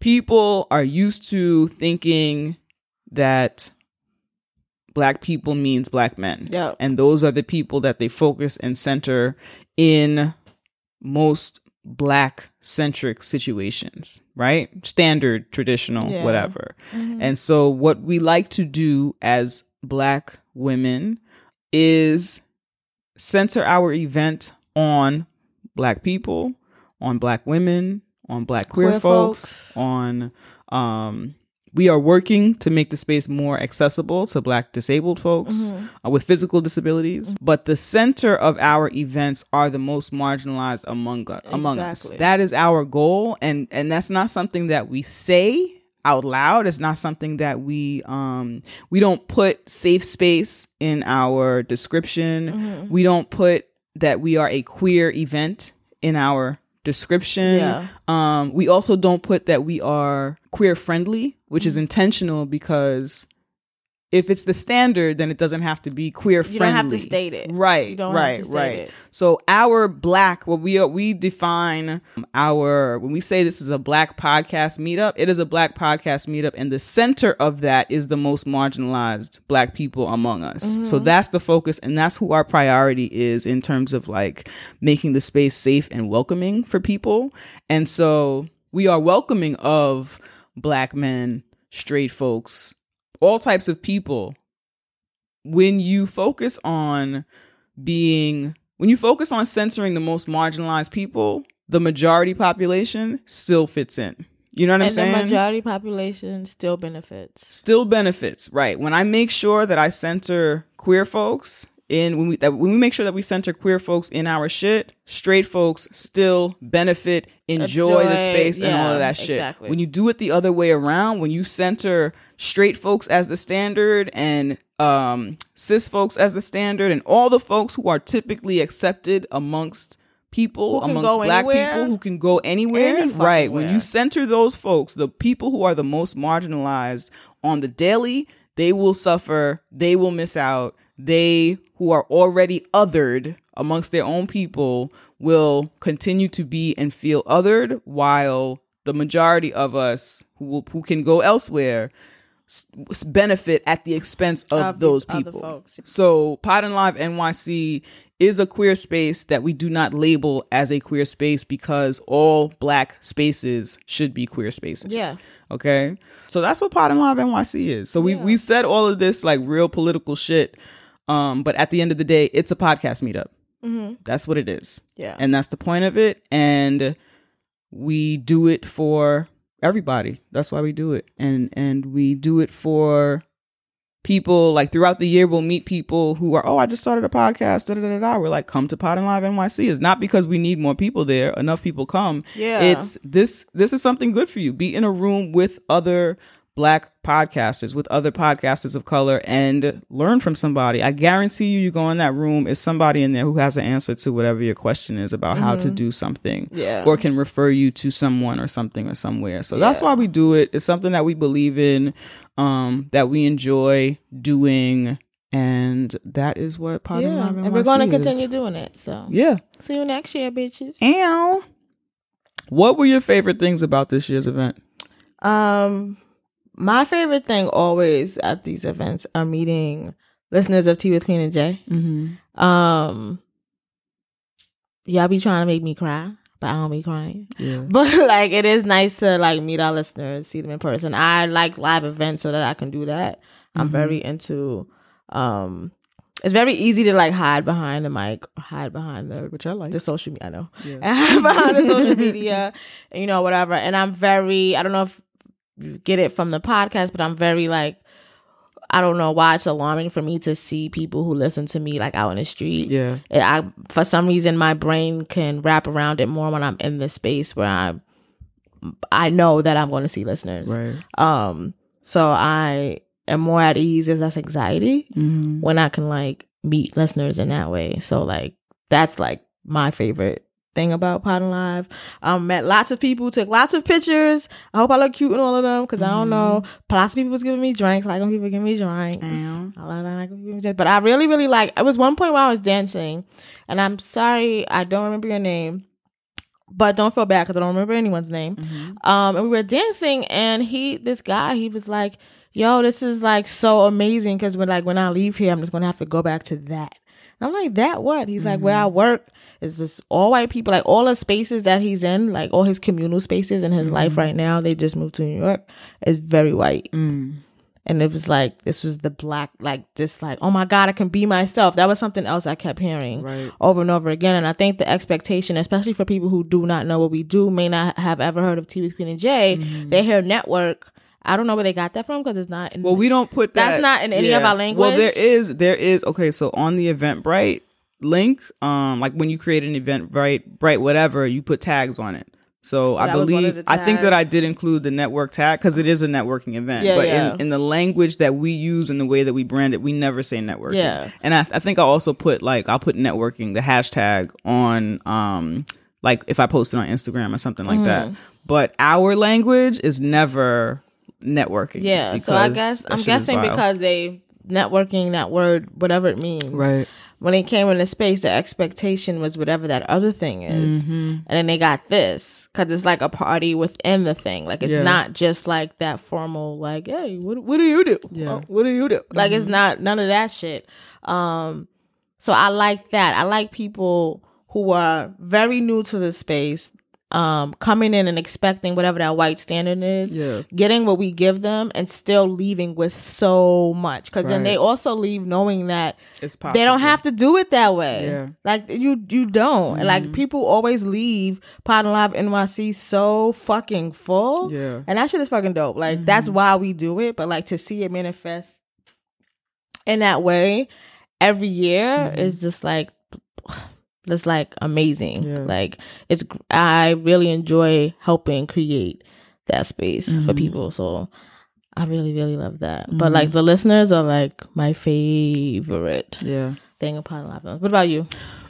Speaker 1: People are used to thinking that black people means black men.
Speaker 3: Yep.
Speaker 1: And those are the people that they focus and center in most black centric situations, right? Standard, traditional,
Speaker 3: Yeah.
Speaker 1: whatever.
Speaker 3: Mhm.
Speaker 1: And so, what we like to do as Black women is center our event on Black people, on Black women, on Black queer,
Speaker 3: Queer
Speaker 1: folks,
Speaker 3: folks.
Speaker 1: on. Um, we are working to make the space more accessible to Black disabled folks
Speaker 3: Mhm.
Speaker 1: uh, with physical disabilities. But the center of our events are the most marginalized among us. Among us, that is our goal, and and that's not something that we say out loud. It's not something that we um we don't put safe space in our description.
Speaker 3: Mhm.
Speaker 1: We don't put that we are a queer event in our description.
Speaker 3: Yeah.
Speaker 1: Um, we also don't put that we are queer friendly, which
Speaker 3: Mm-hmm.
Speaker 1: is intentional because if it's the standard, then it doesn't have to be queer friendly.
Speaker 3: You don't have to state it.
Speaker 1: Right.
Speaker 3: You don't have
Speaker 1: right.
Speaker 3: to state
Speaker 1: right.
Speaker 3: it.
Speaker 1: So our black, what we are, we define our when we say this is a black podcast meetup, it is a black podcast meetup, and the center of that is the most marginalized black people among us. So
Speaker 3: Mm-hmm.
Speaker 1: that's the focus, and that's who our priority is in terms of like making the space safe and welcoming for people. And so we are welcoming of black men, straight folks, all types of people when you focus on being when you focus on censoring the most marginalized people the majority population still fits in. You know what i'm saying
Speaker 3: the majority population still benefits.
Speaker 1: still benefits right. When i make sure that i center queer folks in when we that when we make sure that we center queer folks in our shit straight folks still benefit enjoy, the
Speaker 3: Enjoy,
Speaker 1: space and all of that shit
Speaker 3: exactly.
Speaker 1: when you do it the other way around when you center straight folks as the standard and um cis folks as the standard and all the folks who are typically accepted amongst people amongst black
Speaker 3: anywhere?
Speaker 1: people who can go anywhere
Speaker 3: Any
Speaker 1: right when you center those folks the people who are the most marginalized on the daily they will suffer they will miss out they who are already othered amongst their own people will continue to be and feel othered while the majority of us who will, who can go elsewhere benefit at the expense of,
Speaker 3: Of
Speaker 1: those people. So, Pod and Live NYC is a queer space that we do not label as a queer space because all black spaces should be queer spaces.
Speaker 3: Yeah.
Speaker 1: Okay. So that's what Pod and Live NYC is. So we, we said all of this like real political shit. Um, but at the end of the day, it's a podcast meetup.
Speaker 3: Mm-hmm.
Speaker 1: That's what it is.
Speaker 3: Yeah.
Speaker 1: And that's the point of it. And we do it for everybody. That's why we do it. And and we do it for people like throughout the year we'll meet people who are, oh, I just started a podcast. Da, da, da, da. We're like, come to Pod and Live NYC. It's not because we need more people there. Enough people come.
Speaker 3: Yeah.
Speaker 1: It's this this is something good for you. Be in a room with other black podcasters, with other podcasters of color and learn from somebody. I guarantee you you go in that room, is somebody in there who has an answer to whatever your question is about how to do something.
Speaker 3: Mm-hmm. Yeah.
Speaker 1: Or can refer you to someone or something or somewhere. So that's why we do it. It's something that we believe in, um, that we enjoy doing, and that is what Pod and
Speaker 3: yeah.
Speaker 1: Live
Speaker 3: And we're going to
Speaker 1: is.
Speaker 3: continue doing it. So
Speaker 1: Yeah.
Speaker 3: see you next year, bitches.
Speaker 1: Ow. What were your favorite things about this year's event?
Speaker 3: Um, my favorite thing always at these events are meeting listeners of Tea with Queen and Jay.
Speaker 1: Mm-hmm.
Speaker 3: Um, y'all be trying to make me cry, but I don't be crying.
Speaker 1: Yeah.
Speaker 3: But like, it is nice to like meet our listeners, see them in person. I like live events so that I can do that. I'm
Speaker 1: Mhm.
Speaker 3: very into. Um, it's very easy to like hide behind the mic, hide behind the
Speaker 1: Which I like.
Speaker 3: the social media. I know.
Speaker 1: Yeah.
Speaker 3: Behind the social media, you know, whatever. And I'm very. I don't know if get it from the podcast, but I'm very like. I don't know why it's alarming for me to see people who listen to me like out in the street.
Speaker 1: Yeah.
Speaker 3: I for some reason my brain can wrap around it more when I'm in the space where I'm I know that I'm going to see listeners.
Speaker 1: Right.
Speaker 3: Um so I am more at ease as that's anxiety
Speaker 1: Mm-hmm.
Speaker 3: when I can like meet listeners in that way. So like that's like my favorite thing about Pod and Live. Um, met lots of people, took lots of pictures. I hope I look cute in all of them because I don't know. Lots of people was giving me drinks. Like people give me drinks.
Speaker 1: Ow.
Speaker 3: I like people give me drinks. But I really, really like. It was one point where I was dancing, and I'm sorry I don't remember your name. But don't feel bad because I don't remember anyone's name. Um, and we were dancing, and he, this guy, he was like, "Yo, this is like so amazing." Because when like when I leave here, I'm just gonna have to go back to that. I'm like, "That what?" He's like, "Where I mm-hmm. work is just all white people. Like all the spaces that he's in, like all his communal spaces in his life mm-hmm. right now. They just moved to New York. Is very white." Mm. And it was like this was the black, like just like, oh my God, I can be myself. That was something else I kept hearing
Speaker 1: Right.
Speaker 3: over and over again. And I think the expectation, especially for people who do not know what we do, may not have ever heard of Tea with Queen and Jay. Mm-hmm. They hear network. I don't know where they got that from because it's not. In,
Speaker 1: Well, we don't put that.
Speaker 3: That's not in any of our language.
Speaker 1: Well, there is, there is. Okay, so on the Eventbrite link, um, like when you create an Eventbrite, Bright whatever, you put tags on it. So I
Speaker 3: that of
Speaker 1: believe, I think that I did include the network tag because it is a networking event.
Speaker 3: Yeah,
Speaker 1: but
Speaker 3: yeah.
Speaker 1: In, in the language that we use and the way that we brand it, we never say networking.
Speaker 3: Yeah.
Speaker 1: And I, I think I also put like I'll put networking, the hashtag on, um, like if I post it on Instagram or something like that.
Speaker 3: Mm-hmm.
Speaker 1: But our language is never networking.
Speaker 3: yeah. So I guess I'm guessing because they networking that word, whatever it means.
Speaker 1: Right.
Speaker 3: When they came into space, the expectation was whatever that other thing is,
Speaker 1: Mm-hmm.
Speaker 3: and then they got this because it's like a party within the thing. Like it's
Speaker 1: Yeah.
Speaker 3: not just like that formal, like, hey, what what do you do?
Speaker 1: Yeah. Mm-hmm.
Speaker 3: Oh, what do you do? Like it's not none of that shit. Um, so I like that. I like people who are very new to the space, um, coming in and expecting whatever that white standard is,
Speaker 1: Yeah.
Speaker 3: getting what we give them, and still leaving with so much. Because then they also leave knowing that
Speaker 1: It's
Speaker 3: they don't have to do it that way.
Speaker 1: Yeah.
Speaker 3: Like you you don't.
Speaker 1: Mm-hmm.
Speaker 3: like people always leave Pod and Live NYC so fucking full.
Speaker 1: Yeah. Mm-hmm.
Speaker 3: And that shit is fucking dope. Like that's why we do it. But like to see it manifest in that way every year
Speaker 1: Mm-hmm.
Speaker 3: is just like just like amazing.
Speaker 1: Yeah.
Speaker 3: Like it's I really enjoy helping create that space
Speaker 1: Mm-hmm.
Speaker 3: for people. So I really, really love that. But like the listeners are like my favorite
Speaker 1: Yeah.
Speaker 3: thing Pod and Live. What about you?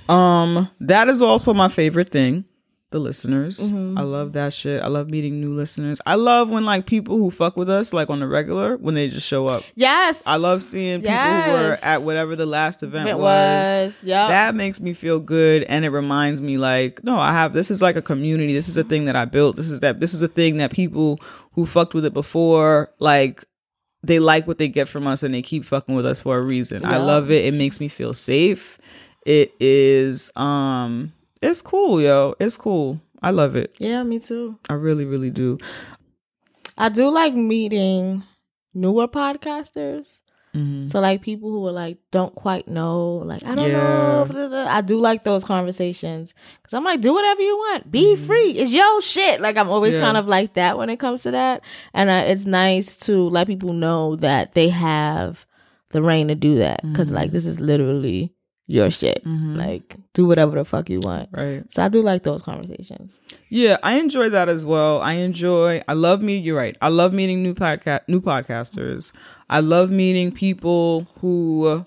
Speaker 1: Um, that is also my favorite thing. The listeners.
Speaker 3: Mm-hmm.
Speaker 1: I love that shit. I love meeting new listeners. I love when like people who fuck with us, like on the regular, when they just show up.
Speaker 3: Yes.
Speaker 1: I love seeing people who were at whatever the last event
Speaker 3: it
Speaker 1: was.
Speaker 3: was. Yeah.
Speaker 1: That makes me feel good and it reminds me like, no, I have this is like a community. This is a thing that I built. This is that this is a thing that people who fucked with it before, like they like what they get from us and they keep fucking with us for a reason. I love it. It makes me feel safe. It is um it's cool, yo. It's cool. I love it.
Speaker 3: yeah, me too.
Speaker 1: I really, really do.
Speaker 3: I do like meeting newer podcasters.
Speaker 1: Mhm.
Speaker 3: So like people who are like don't quite know, like I don't
Speaker 1: Yeah.
Speaker 3: know. blah, blah, blah. I do like those conversations because I'm like, do whatever you want, be free. It's your shit. Like I'm always
Speaker 1: Mm-hmm. Yeah.
Speaker 3: kind of like that when it comes to that, and uh, it's nice to let people know that they have the reign to do that because
Speaker 1: Mm-hmm.
Speaker 3: like this is literally your shit. Like do whatever the fuck you want.
Speaker 1: Right.
Speaker 3: So I do like those conversations.
Speaker 1: Yeah, I enjoy that as well. I enjoy. I love meeting. You're right. I love meeting new podcast, new podcasters. I love meeting people who,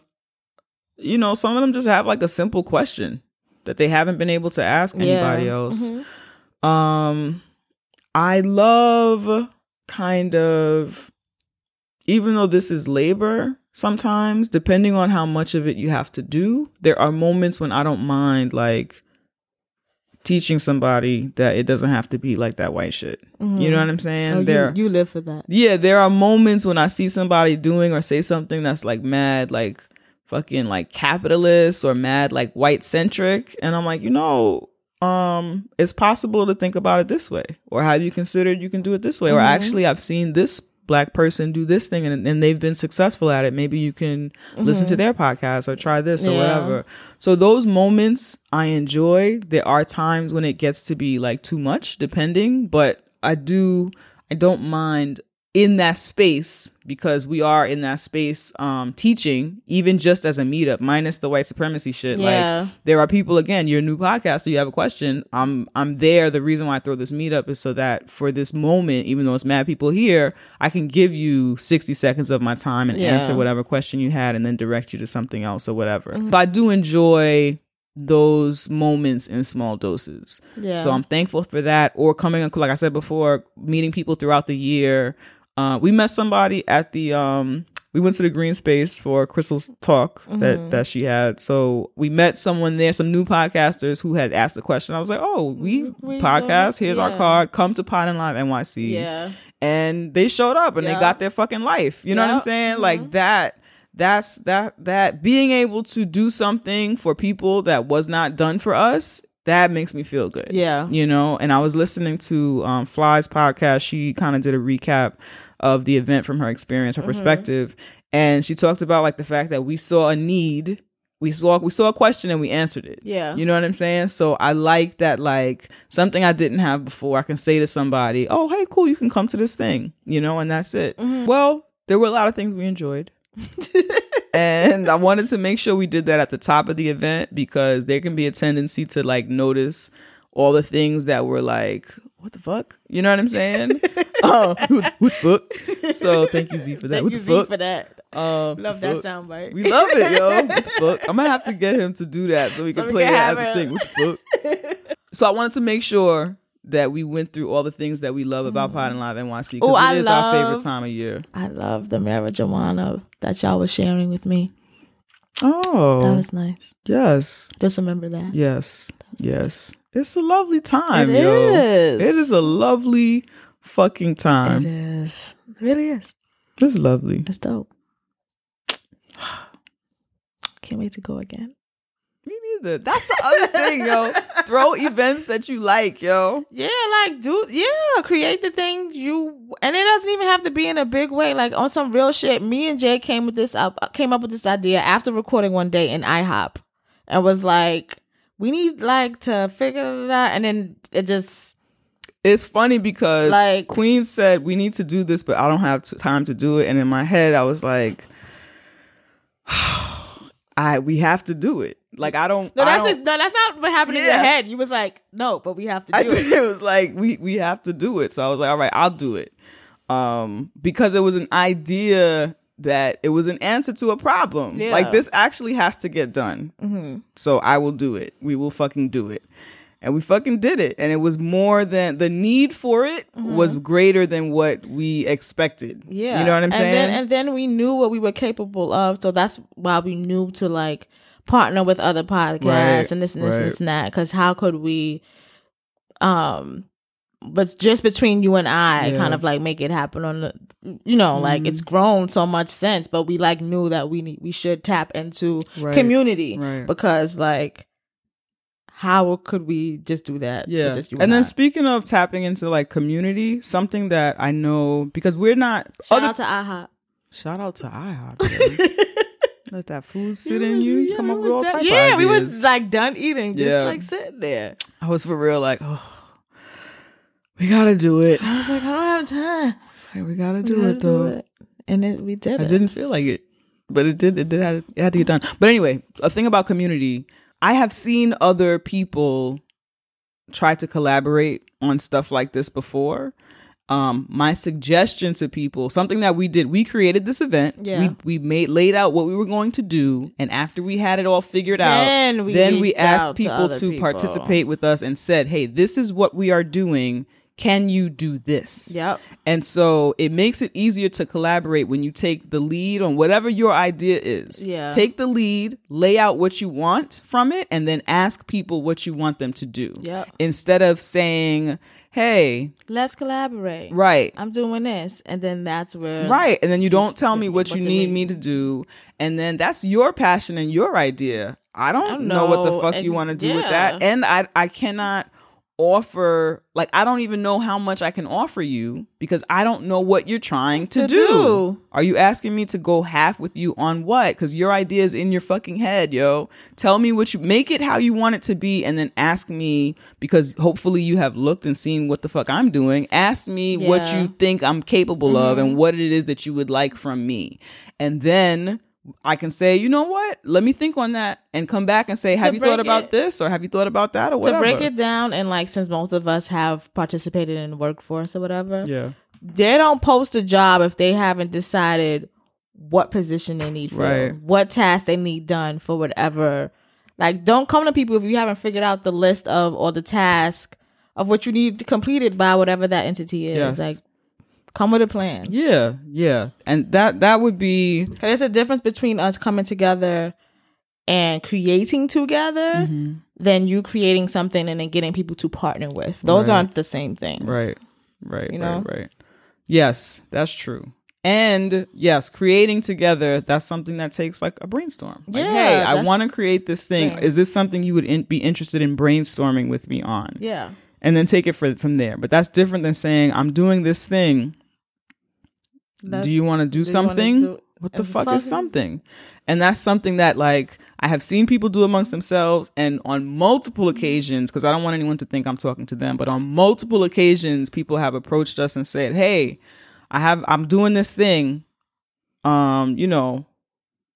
Speaker 1: you know, some of them just have like a simple question that they haven't been able to ask anybody
Speaker 3: Yeah.
Speaker 1: else.
Speaker 3: Mhm.
Speaker 1: Um, I love kind of, even though this is labor, sometimes depending on how much of it you have to do, there are moments when I don't mind like teaching somebody that it doesn't have to be like that white shit. You know what I'm saying?
Speaker 3: Oh,
Speaker 1: there,
Speaker 3: you, you live for that.
Speaker 1: yeah, there are moments when I see somebody doing or say something that's like mad, like fucking like capitalist or mad like white centric, and I'm like, you know, um, it's possible to think about it this way, or have you considered you can do it this way, or actually I've seen this black person do this thing and, and they've been successful at it. Maybe you can mm-hmm. listen to their podcast or try this or
Speaker 3: Yeah.
Speaker 1: whatever. So those moments I enjoy. There are times when it gets to be like too much, depending, but I do I don't mind in that space because we are in that space um teaching even just as a meetup minus the white supremacy shit
Speaker 3: Yeah.
Speaker 1: like there are people again you're a new podcaster you have a question i'm i'm there the reason why i throw this meetup is so that for this moment even though it's mad people here i can give you 60 seconds of my time and
Speaker 3: Yeah.
Speaker 1: answer whatever question you had and then direct you to something else or whatever but i do enjoy those moments in small doses.
Speaker 3: Yeah.
Speaker 1: So I'm thankful for that. Or coming, like I said before, meeting people throughout the year. Uh, we met somebody at the um, we went to the green space for Crystal's talk
Speaker 3: Mm-hmm.
Speaker 1: that that she had. So we met someone there, some new podcasters who had asked the question. I was like, "Oh, we,
Speaker 3: We-
Speaker 1: podcast. Here's our card. Come to Pod and Live NYC."
Speaker 3: yeah.
Speaker 1: and they showed up and
Speaker 3: Yeah.
Speaker 1: they got their fucking life. You know what I'm
Speaker 3: Yep.
Speaker 1: saying? Like that. That's that. That being able to do something for people that was not done for us. That makes me feel good.
Speaker 3: Yeah.
Speaker 1: You know, and I was listening to um, Fly's podcast. She kind of did a recap of the event from her experience, her
Speaker 3: Mm-hmm.
Speaker 1: perspective, and she talked about like the fact that we saw a need, we saw we saw a question and we answered it.
Speaker 3: Yeah.
Speaker 1: You know what I'm saying? So I like that like something I didn't have before I can say to somebody, "Oh, hey, cool, you can come to this thing." You know, and that's it.
Speaker 3: Mm-hmm.
Speaker 1: Well, there were a lot of things we enjoyed. and I wanted to make sure we did that at the top of the event because there can be a tendency to like notice all the things that were like, what the fuck? You know what I'm saying? uh, what, what the fuck? So thank you, Z, for that.
Speaker 3: Thank
Speaker 1: what
Speaker 3: you,
Speaker 1: the
Speaker 3: Z, for that.
Speaker 1: Um,
Speaker 3: Love that
Speaker 1: fuck?
Speaker 3: soundbite.
Speaker 1: We love it, yo. What the fuck? I'm gonna have to get him to do that so we
Speaker 3: So
Speaker 1: can
Speaker 3: we
Speaker 1: play
Speaker 3: can
Speaker 1: it as a thing. What the fuck? so I wanted to make sure that we went through all the things that we love about Pod and Live NYC because
Speaker 3: I
Speaker 1: it is our favorite time of year.
Speaker 3: I love the marijuana that y'all was sharing with me.
Speaker 1: Oh,
Speaker 3: That was nice.
Speaker 1: yes,
Speaker 3: Just remember that.
Speaker 1: yes, yes. It's a lovely time,
Speaker 3: It
Speaker 1: yo.
Speaker 3: is.
Speaker 1: It is a lovely fucking time.
Speaker 3: It is. It really is.
Speaker 1: It's lovely.
Speaker 3: It's dope. Can't wait to go again.
Speaker 1: Me neither. That's the other thing, yo. Throw events that you like, yo.
Speaker 3: Yeah, like do yeah, create the thing you and it doesn't even have to be in a big way. Like on some real shit. Me and Jay came with this up came up with this idea after recording one day in IHOP and was like, we need like to figure it out and then it just
Speaker 1: It's funny because
Speaker 3: Like-
Speaker 1: Queen said we need to do this, but I don't have t- time to do it. And in my head, I was like, I we have to do it. Like I don't.
Speaker 3: No,
Speaker 1: I
Speaker 3: that's
Speaker 1: don't-
Speaker 3: just, no, that's not what happened in your head. You was like, no, but we have to
Speaker 1: I
Speaker 3: do
Speaker 1: think
Speaker 3: it.
Speaker 1: it was like we we have to do it. So I was like, all right, I'll do it. Um, because it was an idea that it was an answer to a problem.
Speaker 3: Yeah.
Speaker 1: Like this actually has to get done.
Speaker 3: Mm-hmm.
Speaker 1: So I will do it. We will fucking do it. And we fucking did it. And it was more than the need for it was greater than what we expected.
Speaker 3: Mm-hmm. Yeah.
Speaker 1: You know what I'm
Speaker 3: and
Speaker 1: saying?
Speaker 3: Then, and then we knew what we were capable of. So that's why we knew to like partner with other podcasts
Speaker 1: Right,
Speaker 3: and this and this
Speaker 1: right.
Speaker 3: and this and that. Because how could we, um, but just between you and I,
Speaker 1: Yeah. Mm-hmm.
Speaker 3: kind of like make it happen on the, you know, like it's grown so much since, but we like knew that we need, we should tap into
Speaker 1: Right,
Speaker 3: community
Speaker 1: right.
Speaker 3: because like, how could we just do that?
Speaker 1: Yeah.
Speaker 3: just you
Speaker 1: And then
Speaker 3: I?
Speaker 1: speaking of tapping into like community, something that I know because we're not
Speaker 3: shout
Speaker 1: other
Speaker 3: out to IHOP.
Speaker 1: Shout out to IHOP. Let that food sit in you. You
Speaker 3: Yeah,
Speaker 1: come up with all
Speaker 3: done-
Speaker 1: type
Speaker 3: Yeah, we was like done eating, just
Speaker 1: Yeah.
Speaker 3: like sitting there.
Speaker 1: I was for real like, oh, we gotta do it.
Speaker 3: I was like, I don't have time.
Speaker 1: Like, we gotta
Speaker 3: We
Speaker 1: do
Speaker 3: gotta
Speaker 1: it though.
Speaker 3: it. And it, we did
Speaker 1: I
Speaker 3: it.
Speaker 1: didn't feel like it, but it did. It did. Have, it had to get done. But anyway, a thing about community. I have seen other people try to collaborate on stuff like this before. Um, my suggestion to people, something that we did, we created this event.
Speaker 3: Yeah.
Speaker 1: We we made laid out what we were going to do, and after we had it all figured
Speaker 3: Then
Speaker 1: out,
Speaker 3: we
Speaker 1: then we asked
Speaker 3: out to
Speaker 1: people to
Speaker 3: people.
Speaker 1: participate with us and said, "Hey, this is what we are doing. Can you do this?"
Speaker 3: Yep.
Speaker 1: And so it makes it easier to collaborate when you take the lead on whatever your idea is.
Speaker 3: Yeah.
Speaker 1: Take the lead, lay out what you want from it, and then ask people what you want them to do.
Speaker 3: Yep.
Speaker 1: Instead of saying, hey,
Speaker 3: Let's collaborate.
Speaker 1: right.
Speaker 3: I'm doing this. And then that's where.
Speaker 1: Right. And then you don't tell me what you need me to do. And then that's your passion and your idea. I don't,
Speaker 3: don't
Speaker 1: know, what the
Speaker 3: know.
Speaker 1: fuck you want to do with that. And I I cannot offer like I don't even know how much I can offer you because I don't know what you're trying to,
Speaker 3: To
Speaker 1: do.
Speaker 3: do.
Speaker 1: Are you asking me to go half with you on what? Cuz your idea is in your fucking head, yo. Tell me what you make it how you want it to be and then ask me because hopefully you have looked and seen what the fuck I'm doing. Ask me what you think I'm capable of
Speaker 3: Mm-hmm.
Speaker 1: and what it is that you would like from me. And then I can say, you know what? Let me think on that and come back and say, have you thought about
Speaker 3: it-
Speaker 1: this or have you thought about that or whatever.
Speaker 3: To break it down, and like since both of us have participated in the workforce or whatever,
Speaker 1: Yeah.
Speaker 3: they don't post a job if they haven't decided what position they need for,
Speaker 1: Right.
Speaker 3: what task they need done for whatever Like, don't come to people if you haven't figured out the list of or the task of what you need completed by whatever that entity is.
Speaker 1: Yes.
Speaker 3: Like, come with a plan.
Speaker 1: Yeah, yeah, and that that would be.
Speaker 3: there's a difference between us coming together and creating together
Speaker 1: Mm-hmm.
Speaker 3: than you creating something and then getting people to partner with. Those
Speaker 1: Right.
Speaker 3: aren't the same things.
Speaker 1: right, right,
Speaker 3: You know?
Speaker 1: right, right. Yes, that's true. And yes, creating together, that's something that takes like a brainstorm. Like,
Speaker 3: Yeah,
Speaker 1: hey, I want to create this thing.
Speaker 3: Right.
Speaker 1: Is this something you would in- be interested in brainstorming with me on?
Speaker 3: Yeah.
Speaker 1: And then take it for, from there. But that's different than saying, I'm doing this thing.
Speaker 3: That's-
Speaker 1: do you want to do
Speaker 3: do
Speaker 1: something?
Speaker 3: do-
Speaker 1: what the
Speaker 3: and
Speaker 1: fuck is something? And that's something that like I have seen people do amongst themselves and on multiple occasions because I don't want anyone to think I'm talking to them, but on multiple occasions people have approached us and said, "Hey, I have I'm doing this thing. Um, you know,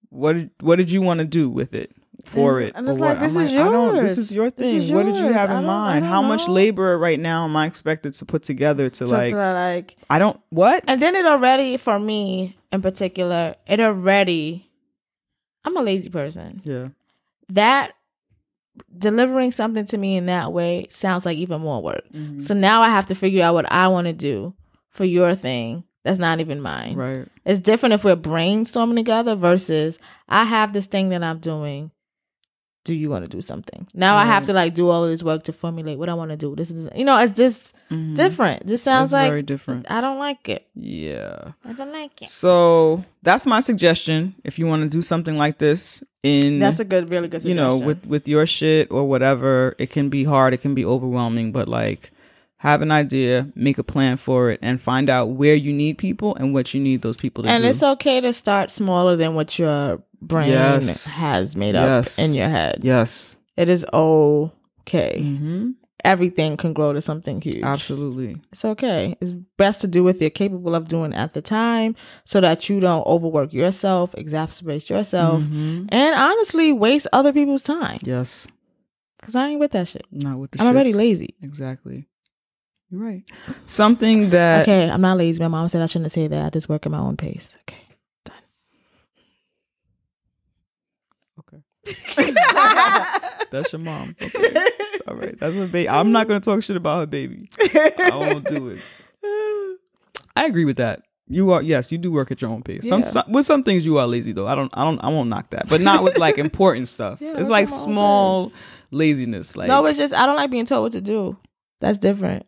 Speaker 1: what what did you want to do with it?" For
Speaker 3: And-
Speaker 1: it,
Speaker 3: and it's like, this
Speaker 1: I'm
Speaker 3: is
Speaker 1: I don't- this is your thing.
Speaker 3: is
Speaker 1: What did you have in mind? How much labor right now am I expected to put together to
Speaker 3: So
Speaker 1: like?
Speaker 3: like
Speaker 1: I don't what?
Speaker 3: and then it already for me in particular, it already I'm a lazy person.
Speaker 1: Yeah.
Speaker 3: That delivering something to me in that way sounds like even more work.
Speaker 1: Mm-hmm.
Speaker 3: So now I have to figure out what I want to do for your thing. That's not even mine.
Speaker 1: Right.
Speaker 3: It's different if we're brainstorming together versus I have this thing that I'm doing. Do you want to do something? Now I have to like do all of this work to formulate what I want to do. This is, you know, it's just different. This sounds
Speaker 1: It's
Speaker 3: like
Speaker 1: Mm-hmm. very different.
Speaker 3: I don't like it.
Speaker 1: Yeah.
Speaker 3: I don't like it.
Speaker 1: So that's my suggestion. If you want to do something like this in
Speaker 3: That's a good, really good.
Speaker 1: you know, with with your shit or whatever, it can be hard, it can be overwhelming, but like have an idea, make a plan for it, and find out where you need people and what you need those people to
Speaker 3: and
Speaker 1: do.
Speaker 3: it's okay to start smaller than what your brain
Speaker 1: Yes.
Speaker 3: has made up
Speaker 1: Yes.
Speaker 3: in your head.
Speaker 1: yes.
Speaker 3: It is okay.
Speaker 1: Mm-hmm.
Speaker 3: Everything can grow to something huge.
Speaker 1: Absolutely.
Speaker 3: It's okay. It's best to do what you're capable of doing at the time so that you don't overwork yourself, exacerbate yourself,
Speaker 1: Mm-hmm.
Speaker 3: and honestly waste other people's time.
Speaker 1: Yes.
Speaker 3: Because I ain't with that shit.
Speaker 1: Not with the
Speaker 3: I'm already
Speaker 1: shits.
Speaker 3: lazy.
Speaker 1: Exactly. You're right. Something that
Speaker 3: Okay, I'm not lazy. My mom said I shouldn't say that. I just work at my own pace. Okay.
Speaker 1: That's your mom. Okay. All right. That's a baby. I'm not gonna talk shit about her baby. I won't do it. I agree with that. You are yes, you do work at your own pace. Some,
Speaker 3: Yeah.
Speaker 1: some with some things you are lazy though. I don't I don't I won't knock that. But not with like important stuff.
Speaker 3: Yeah,
Speaker 1: it's like
Speaker 3: at my own
Speaker 1: small laziness. Like
Speaker 3: no, it's just I don't like being told what to do. That's different.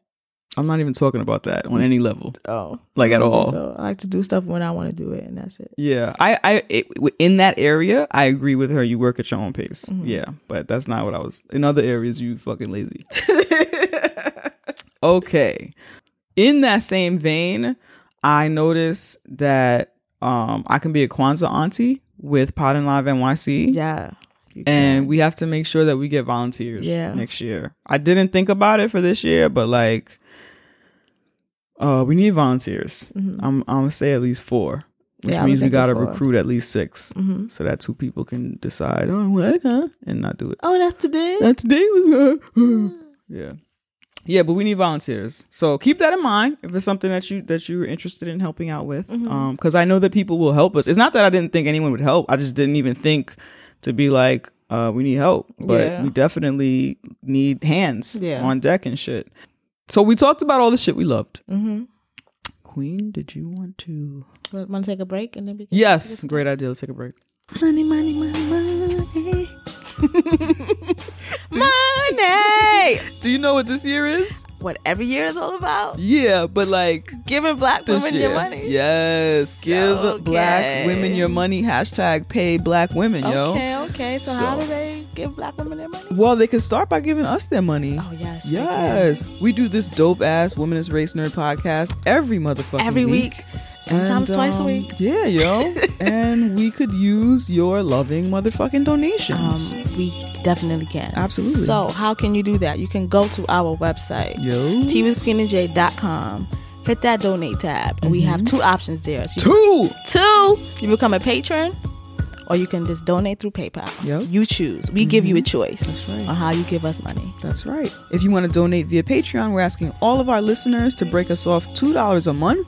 Speaker 1: I'm not even talking about that on any level.
Speaker 3: Oh,
Speaker 1: Like at all.
Speaker 3: So I like to do stuff when I want to do it, and that's it.
Speaker 1: Yeah, I, I, it, in that area, I agree with her. You work at your own pace.
Speaker 3: Mm-hmm.
Speaker 1: Yeah, but that's not what I was. In other areas, you fucking lazy. okay. In that same vein, I noticed that um I can be a Kwanzaa auntie with Pod and Live NYC.
Speaker 3: Yeah.
Speaker 1: And we have to make sure that we get volunteers
Speaker 3: Yeah.
Speaker 1: next year. I didn't think about it for this year, but like, uh, we need volunteers. I'm I'm gonna say at least four, which
Speaker 3: Mm-hmm. Yeah,
Speaker 1: means we gotta
Speaker 3: four.
Speaker 1: recruit at least 6
Speaker 3: Mhm.
Speaker 1: so that two people can decide. Oh, what? Huh? And not do it.
Speaker 3: oh, that's today.
Speaker 1: That today was. Uh, yeah, yeah, but we need volunteers. So keep that in mind if it's something that you that you're interested in helping out with.
Speaker 3: Mm-hmm.
Speaker 1: Um, because I know that people will help us. It's not that I didn't think anyone would help. I just didn't even think to be like, uh, we need help. But
Speaker 3: Yeah.
Speaker 1: we definitely need hands
Speaker 3: Yeah.
Speaker 1: on deck and shit. So we talked about all the shit we loved.
Speaker 3: Mm-hmm.
Speaker 1: Queen, did you want to?
Speaker 3: Want to take a break and then we can
Speaker 1: Yes, great idea. Let's take a break. Money, money, money, money.
Speaker 3: money.
Speaker 1: Do you know what this year is?
Speaker 3: What every year is all about?
Speaker 1: Yeah, but like
Speaker 3: Giving black women
Speaker 1: year.
Speaker 3: your money.
Speaker 1: Yes, give
Speaker 3: Okay.
Speaker 1: black women your money. Hashtag pay black women, yo.
Speaker 3: Okay, okay. So, how do they give black women their money?
Speaker 1: Well, they can start by giving us their money.
Speaker 3: Oh yes.
Speaker 1: Yes, we do this dope ass womanist race nerd podcast every motherfucking
Speaker 3: Every
Speaker 1: week.
Speaker 3: week. Sometimes
Speaker 1: And,
Speaker 3: twice a
Speaker 1: um,
Speaker 3: week.
Speaker 1: Yeah, yo. and we could use your loving motherfucking
Speaker 3: Um,
Speaker 1: donations.
Speaker 3: we definitely can.
Speaker 1: Absolutely.
Speaker 3: So how can you do that? You can go to our website,
Speaker 1: yo.
Speaker 3: teawithqueenandj.com, hit that donate tab, and we have two options there. So
Speaker 1: Two.
Speaker 3: you, two, you become a patron, or you can just donate through PayPal.
Speaker 1: Yep.
Speaker 3: You choose. We give you a choice
Speaker 1: That's right.
Speaker 3: on how you give us money.
Speaker 1: That's right. If you want to donate via Patreon, we're asking all of our listeners to break us off $2 a month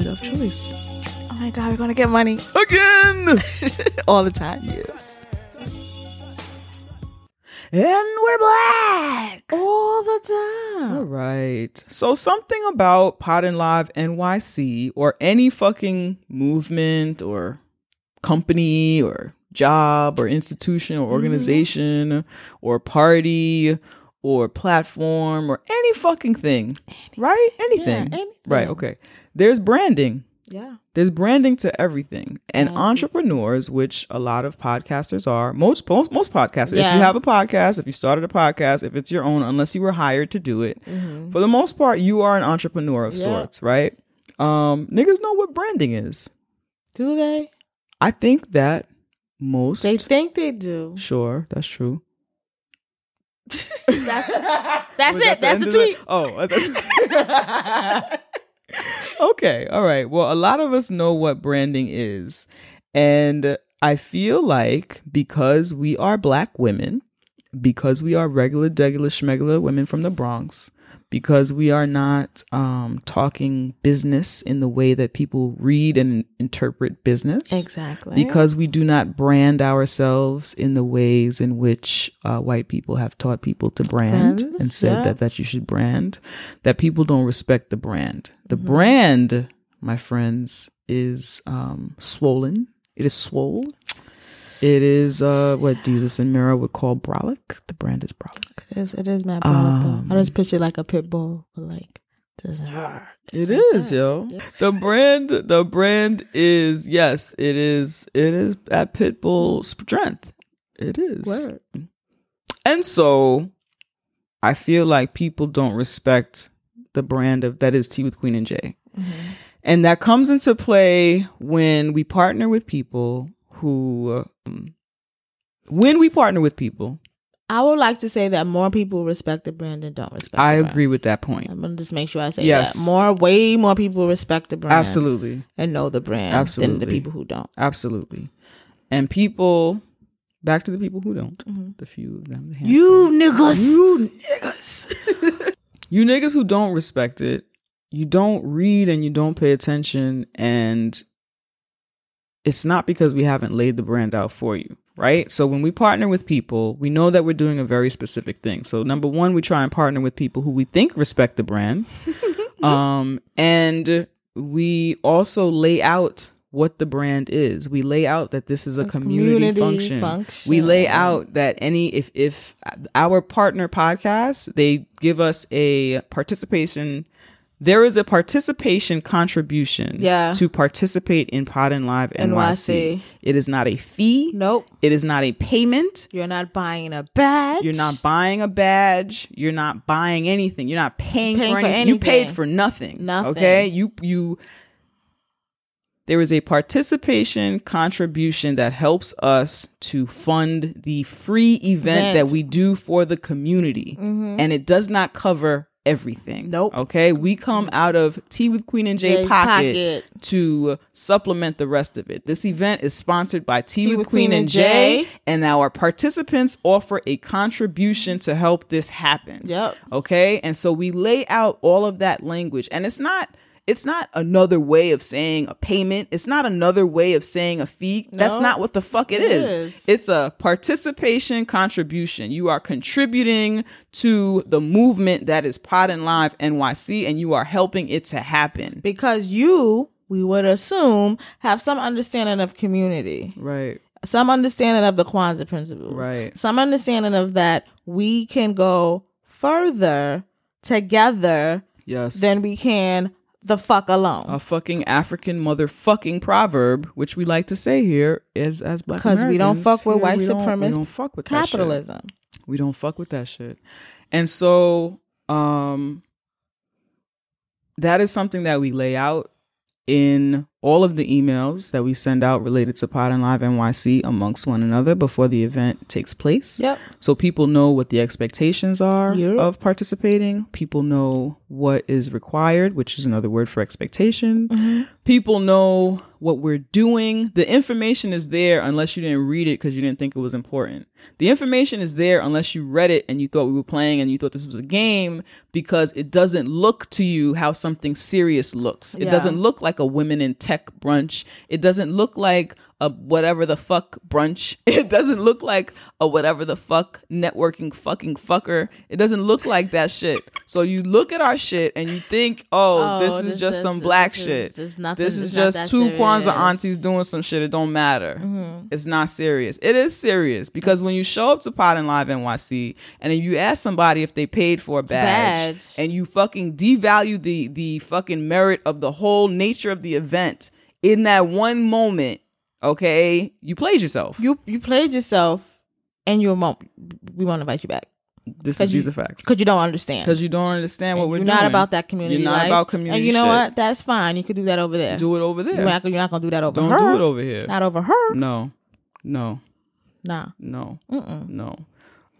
Speaker 1: of choice.
Speaker 3: Oh my god, we're gonna get money
Speaker 1: Again.
Speaker 3: all the time.
Speaker 1: yes. And we're black.
Speaker 3: All the time.
Speaker 1: All right. So something about Pod and Live NYC or any fucking movement or company or job or institution or mm-hmm. organization or party or platform or any fucking thing. Right? Anything.
Speaker 3: anything.
Speaker 1: Right, okay. There's branding.
Speaker 3: Yeah.
Speaker 1: There's branding to everything. And
Speaker 3: Branding.
Speaker 1: entrepreneurs, which a lot of podcasters are, most most, most podcasters, if you have a podcast, if you started a podcast, if it's your own, unless you were hired to do it, for the most part, you are an entrepreneur of
Speaker 3: Mm-hmm. Yeah.
Speaker 1: sorts, right? Um, niggas know what branding is.
Speaker 3: Do they?
Speaker 1: I think that most
Speaker 3: They think they do.
Speaker 1: sure, that's true.
Speaker 3: That's, that's it.
Speaker 1: that
Speaker 3: That's the tweet.
Speaker 1: Oh, okay, all right. Well, a lot of us know what branding is, and I feel like because we are black women, because we are regular, degular, schmegular women from the Bronx, because we are not um, talking business in the way that people read and interpret business,
Speaker 3: Exactly.
Speaker 1: because we do not brand ourselves in the ways in which uh, white people have taught people to brand, and said
Speaker 3: yeah.
Speaker 1: that that you should brand that people don't respect the brand the
Speaker 3: Mm-hmm.
Speaker 1: brand my friends is um swollen it is swole it is uh what jesus and mira would call brolic the brand is brolic
Speaker 3: it is. It is mad brolic,
Speaker 1: Um.
Speaker 3: I just picture like a pit bull, but like just.
Speaker 1: It is, yo. The brand, the brand is yes, it is. It is at Pitbull strength. It is.
Speaker 3: Word.
Speaker 1: And so I feel like people don't respect the brand of that is Tea with Queen and Jay. And that comes into play when we partner with people who um, when we partner with people,
Speaker 3: I would like to say that more people respect the brand and don't respect.
Speaker 1: I
Speaker 3: the brand.
Speaker 1: agree with that point.
Speaker 3: I'm gonna just make sure I say
Speaker 1: Yes.
Speaker 3: that more, way more people respect the brand,
Speaker 1: Absolutely.
Speaker 3: and know the brand than
Speaker 1: Absolutely.
Speaker 3: the people who don't.
Speaker 1: Absolutely. And people back to the people who don't. The few of them. the handful.
Speaker 3: niggas,
Speaker 1: You niggas. you niggas who don't respect it, you don't read and you don't pay attention. And it's not because we haven't laid the brand out for you, right? So when we partner with people, we know that we're doing a very specific thing. So number one, we try and partner with people who we think respect the brand. um, and we also lay out what the brand is. We lay out that this is a, community,
Speaker 3: community
Speaker 1: function. We lay out that any if if our partner podcast they give us a participation there is a participation contribution
Speaker 3: Yeah.
Speaker 1: to participate in Pod and Live NYC.
Speaker 3: NYC.
Speaker 1: It is not a fee.
Speaker 3: Nope,
Speaker 1: It is not a payment.
Speaker 3: you're not buying a badge.
Speaker 1: You're not buying a badge. You're not buying anything. You're not paying,
Speaker 3: Paying
Speaker 1: for,
Speaker 3: for
Speaker 1: anything. You paid for nothing.
Speaker 3: Nothing.
Speaker 1: Okay. You you. There is a participation contribution that helps us to fund the free event
Speaker 3: Event.
Speaker 1: that we do for the community, mm-hmm. and it does not cover everything.
Speaker 3: Nope.
Speaker 1: Okay. We come out of Tea with Queen and Jay pocket,
Speaker 3: pocket.
Speaker 1: to supplement the rest of it. This event is sponsored by Tea, with,
Speaker 3: with
Speaker 1: Queen,
Speaker 3: Queen
Speaker 1: and
Speaker 3: and
Speaker 1: Jay,
Speaker 3: Jay.
Speaker 1: and our participants offer a contribution to help this happen.
Speaker 3: Yep.
Speaker 1: Okay. And so we lay out all of that language, and it's not. It's not another way of saying a payment. It's not another way of saying a fee. That's not what the fuck it
Speaker 3: it
Speaker 1: is.
Speaker 3: is.
Speaker 1: It's a participation contribution. You are contributing to the movement that is Pod and Live NYC, and you are helping it to happen.
Speaker 3: because you, we would assume, have some understanding of community.
Speaker 1: Right.
Speaker 3: some understanding of the Kwanzaa principles,
Speaker 1: Right.
Speaker 3: Some understanding of that we can go further together
Speaker 1: Yes.
Speaker 3: than we can the fuck alone.
Speaker 1: a fucking African motherfucking proverb, which we like to say here is as black
Speaker 3: Because we don't fuck with
Speaker 1: here,
Speaker 3: white
Speaker 1: don't- we don't fuck with.
Speaker 3: Capitalism.
Speaker 1: We don't fuck with that shit. And so um that is something that we lay out in all of the emails that we send out related to Pod and Live NYC amongst one another before the event takes place.
Speaker 3: Yep.
Speaker 1: So people know what the expectations are
Speaker 3: Yep.
Speaker 1: of participating. People know what is required, which is another word for expectation.
Speaker 3: Mm-hmm.
Speaker 1: People know what we're doing. The information is there unless you didn't read it because you didn't think it was important. The information is there unless you read it and you thought we were playing and you thought this was a game because it doesn't look to you how something serious looks. It
Speaker 3: Yeah.
Speaker 1: doesn't look like a women in tech brunch. It doesn't look like a whatever the fuck brunch. It doesn't look like a whatever the fuck networking fucking fucker. It doesn't look like that shit. So you look at our shit and you think, oh,
Speaker 3: Oh,
Speaker 1: this is
Speaker 3: this-
Speaker 1: just
Speaker 3: this-
Speaker 1: some black
Speaker 3: this is-
Speaker 1: shit.
Speaker 3: this is nothing-
Speaker 1: this is just two Kwanzaa
Speaker 3: serious. Mm-hmm.
Speaker 1: aunties doing some shit. It don't matter. It's not serious. It is serious because when you show up to Pod and Live NYC and then you ask somebody if they paid for a badge,
Speaker 3: Badge.
Speaker 1: and you fucking devalue the the fucking merit of the whole nature of the event in that one moment, okay, you played yourself.
Speaker 3: You you played yourself, and you won't. We won't invite you back
Speaker 1: this is
Speaker 3: you
Speaker 1: these are facts.
Speaker 3: because you don't understand.
Speaker 1: Because you don't understand what
Speaker 3: And
Speaker 1: we're
Speaker 3: you're
Speaker 1: doing.
Speaker 3: not about that community.
Speaker 1: You're not
Speaker 3: life.
Speaker 1: about community.
Speaker 3: And you know
Speaker 1: shit.
Speaker 3: what? That's fine. You could do that over there.
Speaker 1: Do it over
Speaker 3: You're
Speaker 1: there.
Speaker 3: not, you're not gonna do that over
Speaker 1: Don't
Speaker 3: her.
Speaker 1: do it over here.
Speaker 3: Not over her.
Speaker 1: No, no,
Speaker 3: Nah.
Speaker 1: no.
Speaker 3: Mm-mm.
Speaker 1: No.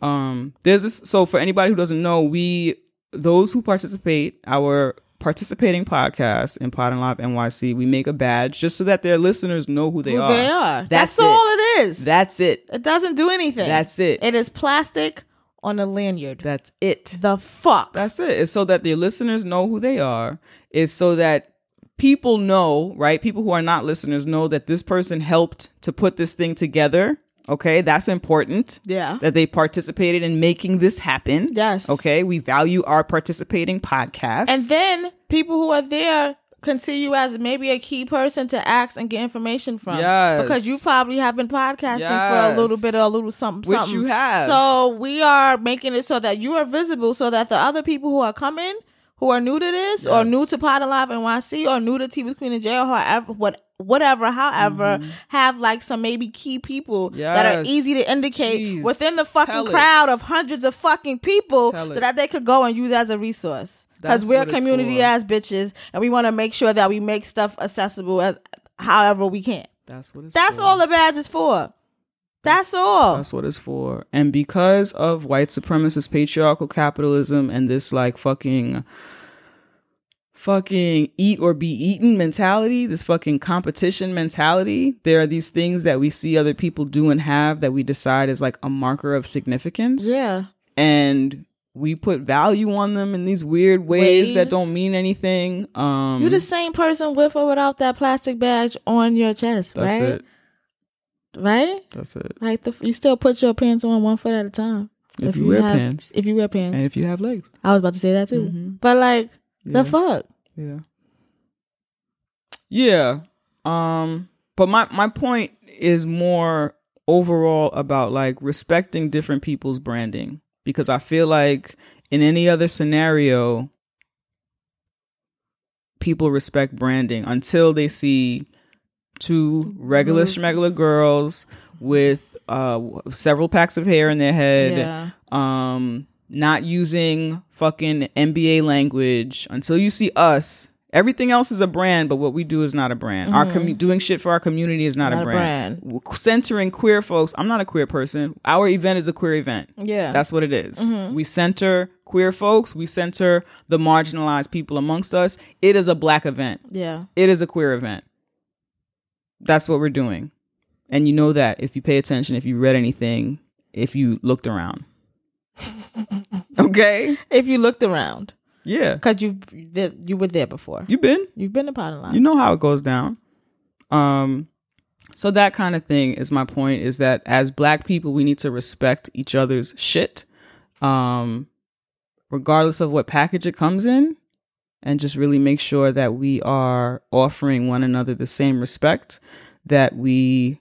Speaker 1: Um, there's this. So for anybody who doesn't know, we those who participate, our participating podcast in Pod and Live NYC, we make a badge just so that their listeners know who they
Speaker 3: Who
Speaker 1: are.
Speaker 3: they are.
Speaker 1: That's
Speaker 3: That's,
Speaker 1: it.
Speaker 3: all it is.
Speaker 1: That's it.
Speaker 3: it doesn't do anything.
Speaker 1: That's it.
Speaker 3: It is plastic on a lanyard.
Speaker 1: That's it.
Speaker 3: the fuck.
Speaker 1: That's it. It's so that their listeners know who they are. It's so that people know, right? People who are not listeners know that this person helped to put this thing together. Okay, that's important.
Speaker 3: yeah.
Speaker 1: That they participated in making this happen.
Speaker 3: Yes.
Speaker 1: Okay, we value our participating podcasts.
Speaker 3: And then people who are there you as maybe a key person to ask and get information from.
Speaker 1: Yes.
Speaker 3: Because you probably have been podcasting for a little bit or a little something.
Speaker 1: Which
Speaker 3: something.
Speaker 1: you have.
Speaker 3: So we are making it so that you are visible so that the other people who are coming, who are new to this or new to Pod and Live NYC or new to Tea with Queen and Jay, or however what whatever, however, have like some maybe key people that are
Speaker 1: Mm-hmm.
Speaker 3: Easy to indicate
Speaker 1: Jeez.
Speaker 3: within the fucking crowd of hundreds of fucking people that they could go and use as a resource because we're community ass bitches and we want to make sure that we make stuff accessible as however we can.
Speaker 1: that's what it's
Speaker 3: That's
Speaker 1: for.
Speaker 3: all the badge is for. That's all.
Speaker 1: That's what it's for. And because of white supremacist patriarchal capitalism and this like fucking fucking eat or be eaten mentality, this fucking competition mentality, there are these things that we see other people do and have that we decide is like a marker of significance.
Speaker 3: yeah.
Speaker 1: And we put value on them in these weird ways, that don't mean anything. Um
Speaker 3: You're the same person with or without that plastic badge on your chest,
Speaker 1: that's
Speaker 3: right?
Speaker 1: it.
Speaker 3: Right?
Speaker 1: That's it.
Speaker 3: Like the, you still put your pants on one foot at a time.
Speaker 1: If, you, wear
Speaker 3: have,
Speaker 1: pants.
Speaker 3: If you wear pants.
Speaker 1: And if you have legs.
Speaker 3: I was about to say that too.
Speaker 1: Mhm.
Speaker 3: But like
Speaker 1: Yeah.
Speaker 3: the fuck.
Speaker 1: Yeah. Yeah. Um but my my point is more overall about like respecting different people's branding because I feel like in any other scenario people respect branding until they see two regular
Speaker 3: Mhm.
Speaker 1: schmegular girls with uh several packs of hair in their head
Speaker 3: Yeah.
Speaker 1: um not using fucking MBA language until you see us. Everything else is a brand, but what we do is not a brand. Our commu- doing shit for our community is not,
Speaker 3: Mm-hmm. Not
Speaker 1: a
Speaker 3: a
Speaker 1: brand. Centering queer folks. I'm not a queer person. Our event is a queer event.
Speaker 3: Yeah.
Speaker 1: That's what it is.
Speaker 3: Mm-hmm.
Speaker 1: We center queer folks. We center the marginalized people amongst us. It is a black event.
Speaker 3: yeah.
Speaker 1: It is a queer event. That's what we're doing. And you know that if you pay attention, if you read anything, if you looked around. okay?
Speaker 3: If you looked around.
Speaker 1: Yeah.
Speaker 3: Because you you were there before.
Speaker 1: You've been?
Speaker 3: You've been to Pod and Live.
Speaker 1: You know how it goes down. Um so that kind of thing is my point is that as black people we need to respect each other's shit. Um regardless of what package it comes in and just really make sure that we are offering one another the same respect that we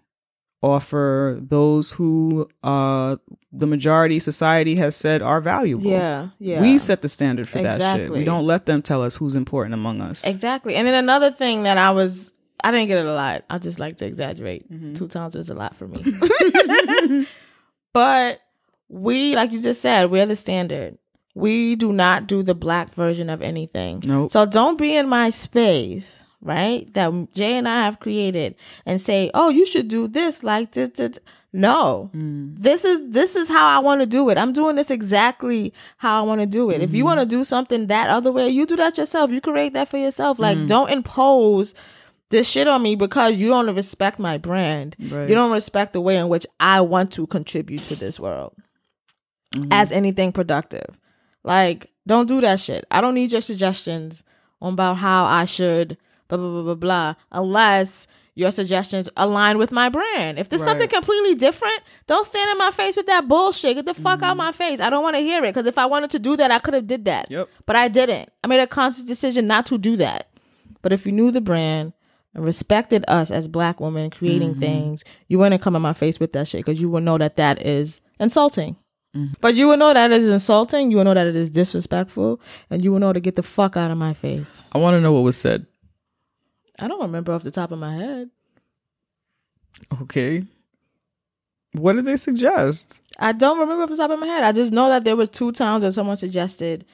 Speaker 1: offer those who uh the majority society has said are valuable.
Speaker 3: yeah. Yeah.
Speaker 1: We set the standard for that shit. We don't let them tell us who's important among us.
Speaker 3: Exactly. And then another thing that I was, I didn't get it a lot. I just like to exaggerate.
Speaker 1: Mm-hmm.
Speaker 3: Two times was a lot for me. but we, like you just said, we're the standard. We do not do the black version of anything.
Speaker 1: Nope.
Speaker 3: So don't be in my space, right? That Jay and I have created and say, "Oh, you should do this like this." this. No, mm. this is this is how I want to do it. I'm doing this exactly how I want to do it. If you mm-hmm. want to do something that other way, you do that yourself. You create that for yourself. Like, mm. don't impose this shit on me because you don't respect my brand.
Speaker 1: Right.
Speaker 3: You don't respect the way in which I want to contribute to this world mm-hmm. as anything productive. Like, don't do that shit. I don't need your suggestions on about how I should blah blah blah blah blah unless your suggestions align with my brand. If there's something completely different, don't stand in my face with that bullshit. Get the fuck out mm-hmm. my face. I don't want to hear it because if I wanted to do that, I could have did that.
Speaker 1: Yep.
Speaker 3: But I didn't. I made a conscious decision not to do that. But if you knew the brand and respected us as black women creating mm-hmm. things, you wouldn't come in my face with that shit because you would know that that is insulting. Mm-hmm. But you will know that is insulting. You will know that it is disrespectful, and you will know to get the fuck out of my face.
Speaker 1: I want to know what was said.
Speaker 3: I don't remember off the top of my head.
Speaker 1: Okay. What did they suggest?
Speaker 3: I don't remember off the top of my head. I just know that there was two times where someone suggested,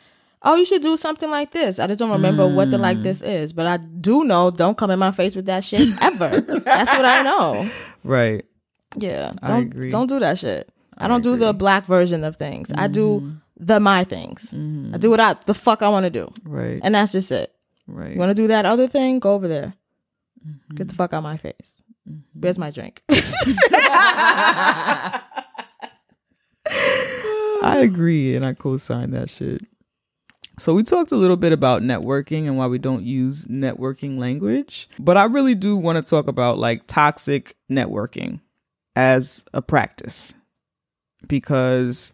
Speaker 3: "Oh, you should do something like this." I just don't remember what the like mm. this is, but I do know. Don't come in my face with that shit ever. That's what I know.
Speaker 1: Right.
Speaker 3: Yeah,
Speaker 1: I
Speaker 3: don't
Speaker 1: agree.
Speaker 3: don't do that shit. I, don't do the black version of things. I do mm-hmm. the my things. Mm-hmm. I do what I the fuck I want to do,
Speaker 1: Right.
Speaker 3: and that's just it.
Speaker 1: right.
Speaker 3: You want to do that other thing? Go over there. Mm-hmm. Get the fuck out of my face. Where's my drink?
Speaker 1: I agree and I co-sign that shit. So we talked a little bit about networking and why we don't use networking language, but I really do want to talk about like toxic networking as a practice because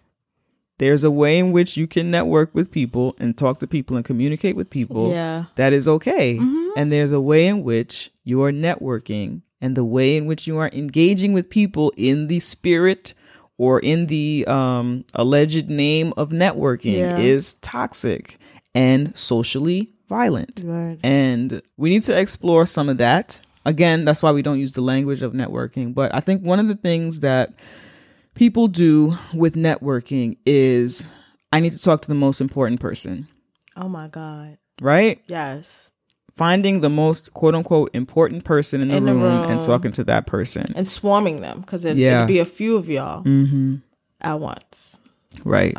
Speaker 1: there's a way in which you can network with people and talk to people and communicate with people
Speaker 3: yeah.
Speaker 1: that is okay. And there's a way in which you are networking and the way in which you are engaging with people in the spirit or in the um, alleged name of networking
Speaker 3: Yeah.
Speaker 1: is toxic and socially violent.
Speaker 3: Right.
Speaker 1: And we need to explore some of that. Again, that's why we don't use the language of networking. But I think one of the things that people do with networking is I need to talk to the most important person,
Speaker 3: Oh my god.
Speaker 1: right?
Speaker 3: Yes.
Speaker 1: finding the most quote unquote important person in the,
Speaker 3: In the
Speaker 1: room, and talking to that person.
Speaker 3: And swarming them because it,
Speaker 1: Yeah.
Speaker 3: it'd be a few of y'all
Speaker 1: Mm-hmm.
Speaker 3: at once
Speaker 1: Right.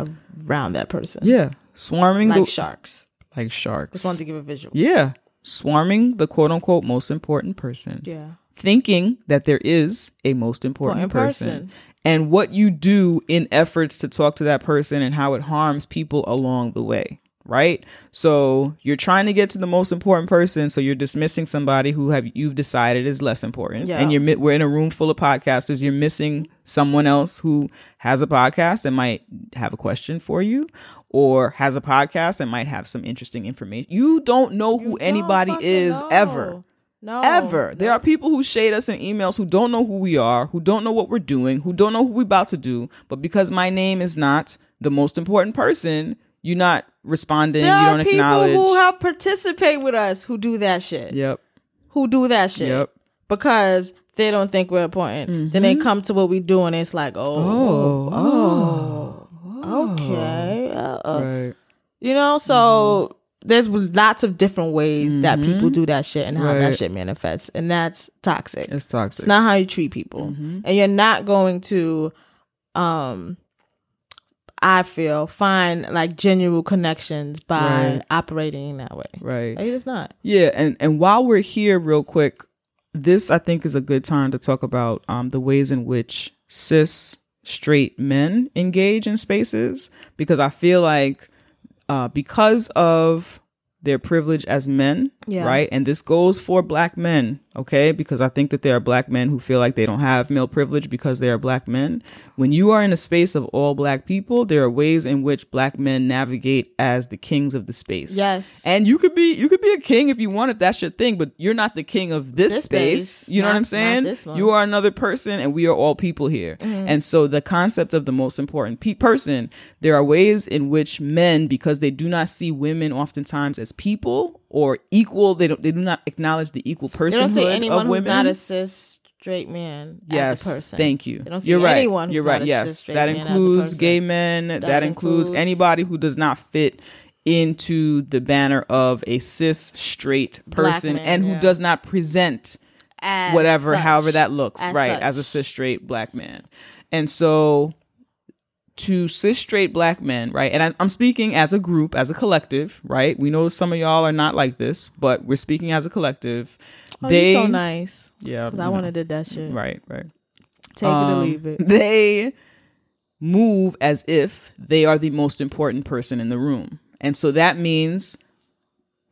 Speaker 3: around that person.
Speaker 1: Yeah. Swarming
Speaker 3: Like
Speaker 1: the
Speaker 3: sharks.
Speaker 1: like sharks.
Speaker 3: Just wanted to give a visual.
Speaker 1: yeah. Swarming the quote unquote most important person.
Speaker 3: Yeah.
Speaker 1: Thinking that there is a most important,
Speaker 3: Important
Speaker 1: person.
Speaker 3: person.
Speaker 1: And what you do in efforts to talk to that person and how it harms people along the way. Right? So you're trying to get to the most important person, so you're dismissing somebody who have you've decided is less important.
Speaker 3: Yeah.
Speaker 1: And you're we're in a room full of podcasters. You're missing someone else who has a podcast and might have a question for you, or has a podcast and might have some interesting information. You don't know who
Speaker 3: You
Speaker 1: anybody is
Speaker 3: know.
Speaker 1: ever
Speaker 3: No.
Speaker 1: ever. There are people who shade us in emails who don't know who we are, who don't know what we're doing, who don't know who we're about to do. But because my name is not the most important person, you're not responding.
Speaker 3: There
Speaker 1: you
Speaker 3: are
Speaker 1: don't
Speaker 3: people
Speaker 1: acknowledge.
Speaker 3: who help participate with us who do that shit.
Speaker 1: yep.
Speaker 3: Who do that shit.
Speaker 1: Yep.
Speaker 3: Because they don't think we're important. Then they come to what we do and it's like, oh,
Speaker 1: Oh.
Speaker 3: oh, okay. Uh, uh.
Speaker 1: Right.
Speaker 3: You know, so there's lots of different ways that people do that shit and how
Speaker 1: Right.
Speaker 3: that shit manifests. And that's toxic.
Speaker 1: It's toxic.
Speaker 3: It's not how you treat people. And you're not going to um I feel find like genuine connections by
Speaker 1: Right.
Speaker 3: operating that way.
Speaker 1: right.
Speaker 3: Like, it's not.
Speaker 1: Yeah, and and while we're here, real quick, this I think is a good time to talk about um, the ways in which cis straight men engage in spaces because I feel like uh, because of their privilege as men,
Speaker 3: Yeah.
Speaker 1: right, and this goes for black men, okay, because I think that there are black men who feel like they don't have male privilege because they are black men. When you are in a space of all black people, there are ways in which black men navigate as the kings of the space.
Speaker 3: Yes.
Speaker 1: And you could be you could be a king if you want if that's your thing, but you're not the king of this,
Speaker 3: This
Speaker 1: space.
Speaker 3: space.
Speaker 1: You know what I'm saying? You are another person and we are all people here. Mm-hmm. And so the concept of the most important pe- person, there are ways in which men because they do not see women oftentimes as people or equal, they don't they do not acknowledge the equal
Speaker 3: They don't
Speaker 1: personhood
Speaker 3: see anyone
Speaker 1: of
Speaker 3: who's not a cis straight man
Speaker 1: Yes,
Speaker 3: as a person.
Speaker 1: thank you.
Speaker 3: They don't see
Speaker 1: You're right.
Speaker 3: anyone
Speaker 1: You're right. Yes, that
Speaker 3: man as a
Speaker 1: includes gay men. That, includes,
Speaker 3: includes-
Speaker 1: anybody who does not fit into the banner of a cis straight person
Speaker 3: man,
Speaker 1: and who
Speaker 3: yeah.
Speaker 1: does not present
Speaker 3: As
Speaker 1: whatever,
Speaker 3: such.
Speaker 1: however that looks, right,
Speaker 3: such.
Speaker 1: as a cis straight black man. And so to cis straight black men, right, and I, I'm speaking as a group, as a collective, right? We know some of y'all are not like this, but we're speaking as a collective.
Speaker 3: Oh,
Speaker 1: they,
Speaker 3: so nice.
Speaker 1: yeah,
Speaker 3: I want to did that shit.
Speaker 1: right, right.
Speaker 3: Take it or
Speaker 1: Um,
Speaker 3: leave it.
Speaker 1: They move as if they are the most important person in the room. And so that means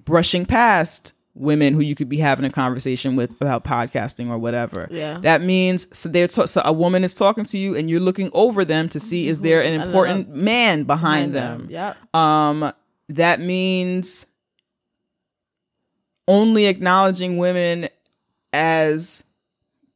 Speaker 1: brushing past women who you could be having a conversation with about podcasting or whatever.
Speaker 3: Yeah.
Speaker 1: That means so they're ta- so a woman is talking to you and you're looking over them to see is there an important man behind, them.
Speaker 3: Yeah,
Speaker 1: Um, that means only acknowledging women as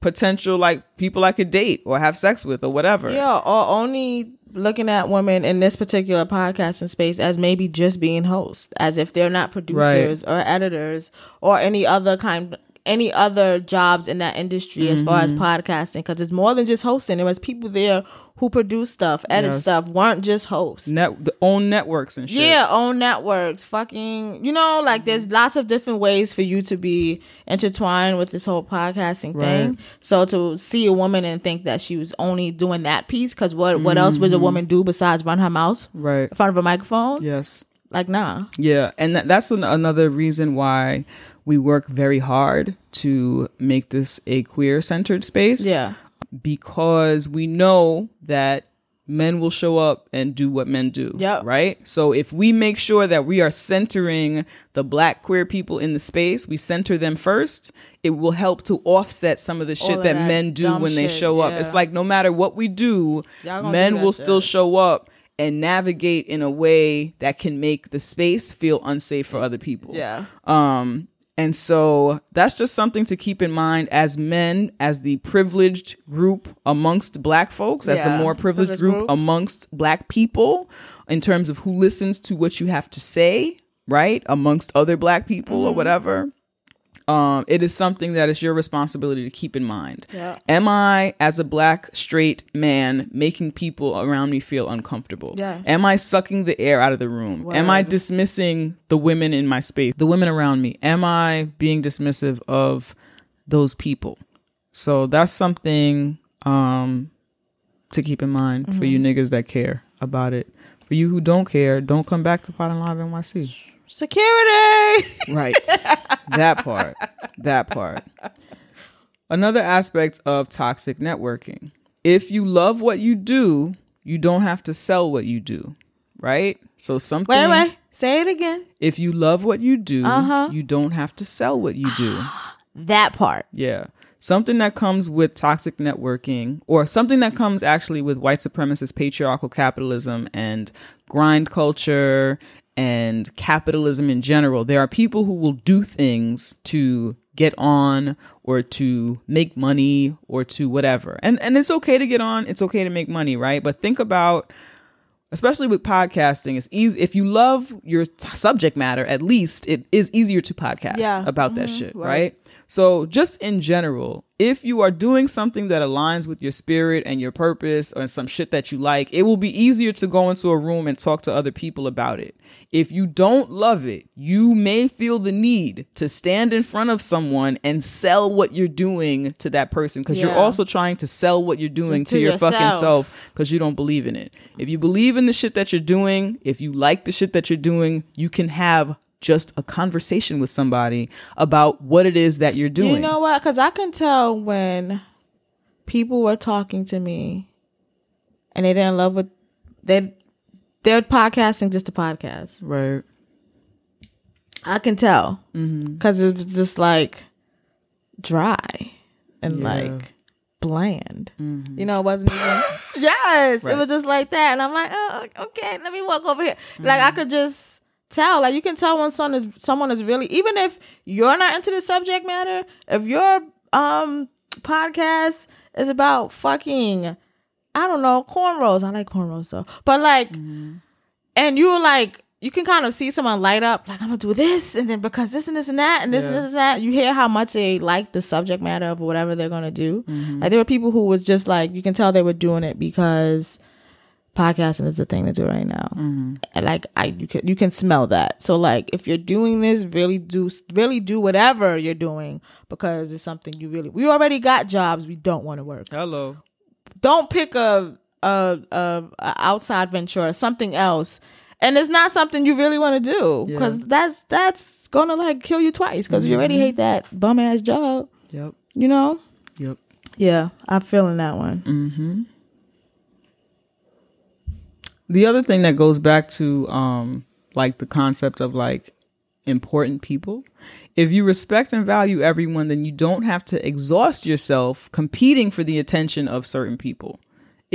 Speaker 1: potential like people I could date or have sex with or whatever.
Speaker 3: Yeah, or only looking at women in this particular podcasting space as maybe just being hosts, as if they're not producers or editors or any other kind any other jobs in that industry as far as
Speaker 1: Mm-hmm.
Speaker 3: podcasting because it's more than just hosting there was people there who produce stuff edit
Speaker 1: Yes.
Speaker 3: stuff weren't just hosts
Speaker 1: Net the own networks and shit.
Speaker 3: yeah, own networks, fucking, you know, like
Speaker 1: Mm-hmm.
Speaker 3: there's lots of different ways for you to be intertwined with this whole podcasting thing. So to see a woman and think that she was only doing that piece, because what what else
Speaker 1: Mm-hmm.
Speaker 3: would a woman do besides run her mouth
Speaker 1: Right.
Speaker 3: in front of a microphone?
Speaker 1: Yes.
Speaker 3: Like, nah.
Speaker 1: Yeah, and that, that's an, another reason why we work very hard to make this a queer centered space.
Speaker 3: Yeah.
Speaker 1: Because we know that men will show up and do what men do.
Speaker 3: Yeah.
Speaker 1: Right? So if we make sure that we are centering the black queer people in the space, we center them first, it will help to offset some of the shit
Speaker 3: of
Speaker 1: that,
Speaker 3: that
Speaker 1: men do when they
Speaker 3: shit,
Speaker 1: show up.
Speaker 3: yeah.
Speaker 1: It's like no matter what we do, men
Speaker 3: do
Speaker 1: will still show up and navigate in a way that can make the space feel unsafe for other people.
Speaker 3: Yeah.
Speaker 1: Um, and so that's just something to keep in mind as men, as the privileged group amongst black folks, as the more privileged
Speaker 3: Privileged
Speaker 1: group
Speaker 3: group.
Speaker 1: amongst black people in terms of who listens to what you have to say, right? Amongst other black people
Speaker 3: Mm-hmm.
Speaker 1: or whatever. Um, it is something that is your responsibility to keep in mind.
Speaker 3: Yeah.
Speaker 1: Am I, as a black straight man, making people around me feel uncomfortable?
Speaker 3: Yes.
Speaker 1: Am I sucking the air out of the room? Am I dismissing the women in my space, the women around me? Am I being dismissive of those people? So that's something um, to keep in mind for you niggas that care about it. For you who don't care, don't come back to Pod and Live NYC.
Speaker 3: Security.
Speaker 1: Right. that part. That part. Another aspect of toxic networking. If you love what you do, you don't have to sell what you do. Right? So something
Speaker 3: wait, wait. Say it again.
Speaker 1: if you love what you do,
Speaker 3: Uh-huh.
Speaker 1: you don't have to sell what you do.
Speaker 3: That part.
Speaker 1: Yeah. Something that comes with toxic networking, or something that comes actually with white supremacist patriarchal capitalism and grind culture and capitalism in general. There are people who will do things to get on or to make money or to whatever. And and it's okay to get on, it's okay to make money, right? But think about especially with podcasting it's easy if you love your t- subject matter at least it is easier to podcast
Speaker 3: Yeah.
Speaker 1: about that mm-hmm. shit right.
Speaker 3: right.
Speaker 1: So just in general if you are doing something that aligns with your spirit and your purpose or some shit that you like it will be easier to go into a room and talk to other people about it. If you don't love it you may feel the need to stand in front of someone and sell what you're doing to that person because you're also trying to sell what you're doing to,
Speaker 3: To
Speaker 1: your fucking self because you don't believe in it. If you believe in the shit that you're doing, if you like the shit that you're doing, you can have just a conversation with somebody about what it is that you're doing.
Speaker 3: You know what? Because I can tell when people were talking to me and they didn't love what they they're podcasting just a podcast.
Speaker 1: right.
Speaker 3: I can tell
Speaker 1: Mm-hmm.
Speaker 3: because it's just like dry and
Speaker 1: Yeah. Mm-hmm.
Speaker 3: like bland. You know, it wasn't even. yes, it was just like that, and I'm like, oh, okay, let me walk over here. Like
Speaker 1: Mm-hmm.
Speaker 3: I could just tell. Like you can tell when someone is someone is really even if you're not into the subject matter. If your um podcast is about fucking. I don't know, cornrows. I like cornrows though. But like
Speaker 1: Mm-hmm.
Speaker 3: and you're like you can kind of see someone light up like i'm gonna do this and then because this and this and that and this and this and that you hear how much they like the subject matter of whatever they're gonna do
Speaker 1: Mm-hmm.
Speaker 3: like there were people who was just like you can tell they were doing it because podcasting is the thing to do right now. Mm-hmm. And like I, you can you can smell that. So like, if you're doing this, really do really do whatever you're doing because it's something you really. We already got jobs we don't want to work.
Speaker 1: Hello.
Speaker 3: Don't pick a a, a, a outside venture or something else. And it's not something you really want to do because that's that's gonna like kill you twice because you already mm-hmm. hate that bum ass job.
Speaker 1: Yep.
Speaker 3: You know?
Speaker 1: Yep.
Speaker 3: Yeah, I'm feeling that one. Mm-hmm.
Speaker 1: The other thing that goes back to um like the concept of like important people. If you respect and value everyone, then you don't have to exhaust yourself competing for the attention of certain people.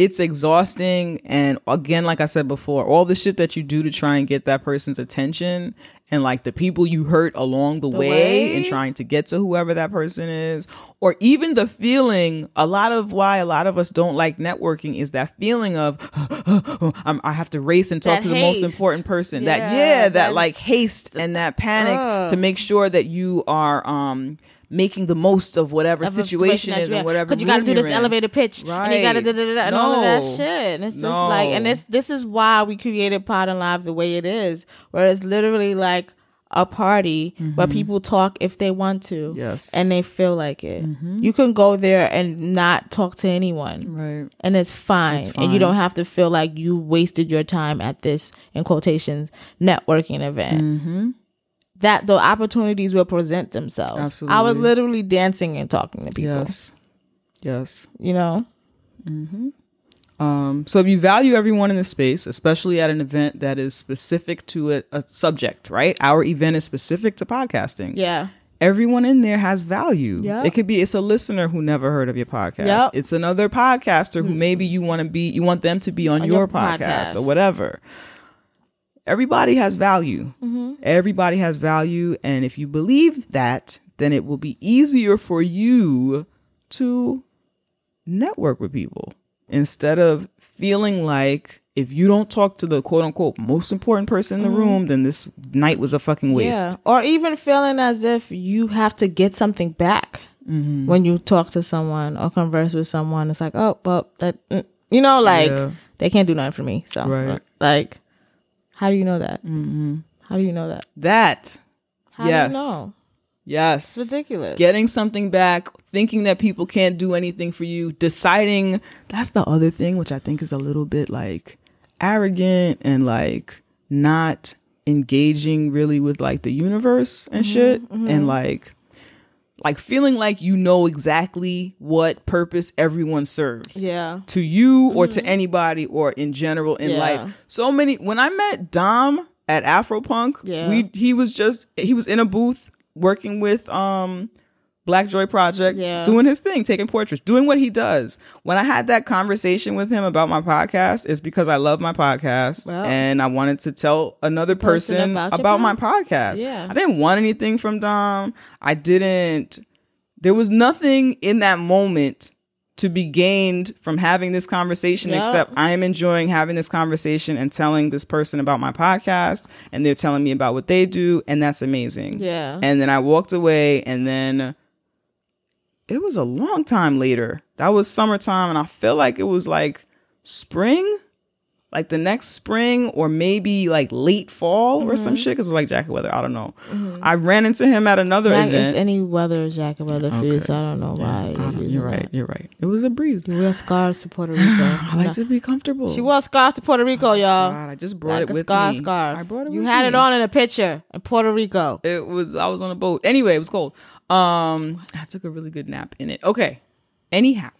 Speaker 1: It's exhausting. And again, like I said before, all the shit that you do to try and get that person's attention and like the people you hurt along the, way,
Speaker 3: way?
Speaker 1: in trying to get to whoever that person is, or even the feeling, a lot of why a lot of us don't like networking is that feeling of, I'm, I have to race and talk
Speaker 3: That
Speaker 1: to the most important person. that,
Speaker 3: Yeah,
Speaker 1: yeah, that,
Speaker 3: that-
Speaker 1: like haste and that panic
Speaker 3: Ugh.
Speaker 1: to make sure that you are, um, making the most of whatever
Speaker 3: Of a
Speaker 1: situation is and whatever.
Speaker 3: Because you got to do this
Speaker 1: in.
Speaker 3: elevator pitch, and you got to
Speaker 1: Right.
Speaker 3: da da da and all of that shit. And it's just like, and
Speaker 1: No.
Speaker 3: this this is why we created Pod and Live the way it is, where it's literally like a party where people talk if they want to,
Speaker 1: Mm-hmm. Yes. Mm-hmm.
Speaker 3: and they feel like it. You can go there and not talk to anyone.
Speaker 1: Right.
Speaker 3: and it's fine.
Speaker 1: It's
Speaker 3: and you don't have to feel like you wasted your time at this in quotations networking event
Speaker 1: Mm-hmm.
Speaker 3: That the opportunities will present themselves Absolutely. i was literally dancing and talking to people
Speaker 1: Yes. Yes.
Speaker 3: you know
Speaker 1: Um, so if you value everyone in the space, especially at an event that is specific to a, a subject, right? Our event is specific to podcasting.
Speaker 3: yeah
Speaker 1: Everyone in there has value.
Speaker 3: Yep.
Speaker 1: It could be it's a listener who never heard of your podcast.
Speaker 3: Yep.
Speaker 1: It's another podcaster who maybe you want to be you want them to be on,
Speaker 3: On
Speaker 1: your,
Speaker 3: your
Speaker 1: podcast,
Speaker 3: podcast.
Speaker 1: or whatever. Everybody has value.
Speaker 3: Mm-hmm.
Speaker 1: Everybody has value and if you believe that, then it will be easier for you to network with people instead of feeling like if you don't talk to the quote unquote most important person in the room, then this night was a fucking waste.
Speaker 3: Yeah or even feeling as if you have to get something back
Speaker 1: Mm-hmm.
Speaker 3: when you talk to someone or converse with someone it's like oh well that mm, you know like
Speaker 1: Yeah.
Speaker 3: they can't do nothing for me so
Speaker 1: Right.
Speaker 3: like how do you know that mm-hmm. how do you know that
Speaker 1: That
Speaker 3: how
Speaker 1: Yes.
Speaker 3: do you know
Speaker 1: Yes.
Speaker 3: ridiculous
Speaker 1: Getting something back, thinking that people can't do anything for you, deciding that's the other thing, which I think is a little bit like arrogant and like not engaging really with like the universe and
Speaker 3: Mm-hmm,
Speaker 1: shit. And like, like feeling like you know exactly what purpose everyone serves.
Speaker 3: yeah
Speaker 1: to you or to anybody or in general in
Speaker 3: Mm-hmm. Yeah.
Speaker 1: life. So many when I met Dom at Afropunk,
Speaker 3: Yeah.
Speaker 1: we he was just he was in a booth working with um Black Joy Project,
Speaker 3: Yeah.
Speaker 1: doing his thing, taking portraits, doing what he does. When I had that conversation with him about my podcast, it's because I love my podcast
Speaker 3: Well.
Speaker 1: and I wanted to tell another
Speaker 3: Person
Speaker 1: person,
Speaker 3: about
Speaker 1: about, my podcast.
Speaker 3: Yeah.
Speaker 1: I didn't want anything from Dom. I didn't there was nothing in that moment to be gained from having this conversation
Speaker 3: Yeah.
Speaker 1: except I am enjoying having this conversation and telling this person about my podcast and they're telling me about what they do and that's amazing.
Speaker 3: Yeah.
Speaker 1: And then I walked away and then it was a long time later. That was summertime and I feel like it was like spring, like the next spring or maybe like late fall or
Speaker 3: Mm-hmm.
Speaker 1: some shit cuz it was like jacket weather, I don't know. I ran into him at another
Speaker 3: Jack,
Speaker 1: event.
Speaker 3: it's any weather jacket weather for you, so I don't know why.
Speaker 1: Don't- you're right.
Speaker 3: that.
Speaker 1: You're right. It was a breeze.
Speaker 3: You wear scarves to Puerto Rico.
Speaker 1: I like to be comfortable.
Speaker 3: She wore scarves to Puerto Rico, y'all.
Speaker 1: God, I just brought
Speaker 3: like
Speaker 1: it
Speaker 3: a
Speaker 1: with
Speaker 3: scar
Speaker 1: me.
Speaker 3: scarf.
Speaker 1: I brought it.
Speaker 3: you had
Speaker 1: me.
Speaker 3: it on in a picture in Puerto Rico.
Speaker 1: It was. I was on a boat. Anyway, it was cold. Um, I took a really good nap in it. Okay. Anyhow,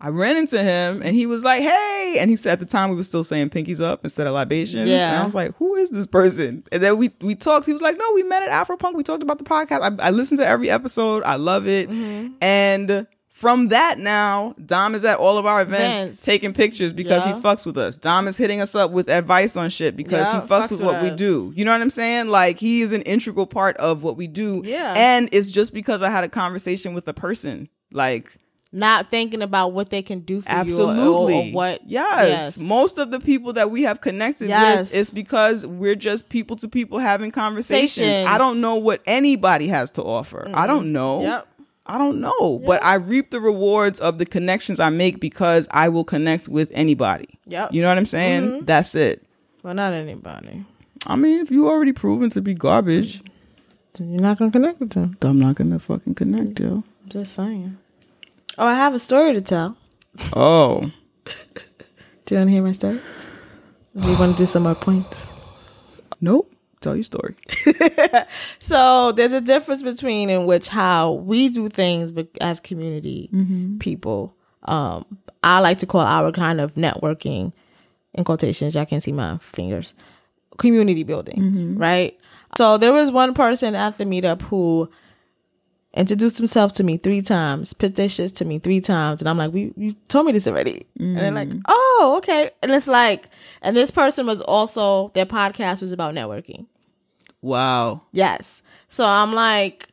Speaker 1: I ran into him and he was like, "Hey," and he said at the time we were still saying "pinkies up" instead of libations.
Speaker 3: Yeah.
Speaker 1: And I was like, "Who is this person?" And then we we talked. He was like, "No, we met at Afropunk. We talked about the podcast. I, I listened to every episode. I love it."
Speaker 3: Mm-hmm.
Speaker 1: And from that now, Dom is at all of our events
Speaker 3: Events.
Speaker 1: taking pictures because
Speaker 3: Yeah.
Speaker 1: he fucks with us. Dom is hitting us up with advice on shit because
Speaker 3: Yeah,
Speaker 1: he fucks, with what we do. You know what I'm saying? Like he is an integral part of what we do.
Speaker 3: Yeah.
Speaker 1: And it's just because I had a conversation with a person. Like
Speaker 3: Not thinking about what they can do for
Speaker 1: absolutely.
Speaker 3: you or, or what.
Speaker 1: Yes. Most of the people that we have connected
Speaker 3: Yes.
Speaker 1: with is because we're just people to people having conversations.
Speaker 3: Conversations.
Speaker 1: I don't know what anybody has to offer. I don't know.
Speaker 3: Yep.
Speaker 1: I don't know, but I reap the rewards of the connections I make because I will connect with anybody.
Speaker 3: Yep.
Speaker 1: You know what I'm saying? Mm-hmm. That's it.
Speaker 3: Well, not anybody.
Speaker 1: I mean, if you already proven to be garbage,
Speaker 3: You're not gonna connect with them.
Speaker 1: I'm not gonna fucking connect, yo.
Speaker 3: I'm just saying. Oh, I have a story to tell.
Speaker 1: Oh,
Speaker 3: Do you want to hear my story? Or do you want to do some more points?
Speaker 1: nope. Tell your story.
Speaker 3: So there's a difference between in which how we do things but as community mm-hmm. people. Um, I like to call our kind of networking in quotations. Y'all can't see my fingers. Community building, mm-hmm. right? So there was one person at the meetup who introduced himself to me three times, their to me three times, and I'm like, "We you told me this already," and they're like, mm-hmm. "Oh, okay." And it's like, and this person was also their podcast was about networking.
Speaker 1: Wow.
Speaker 3: Yes. So I'm like,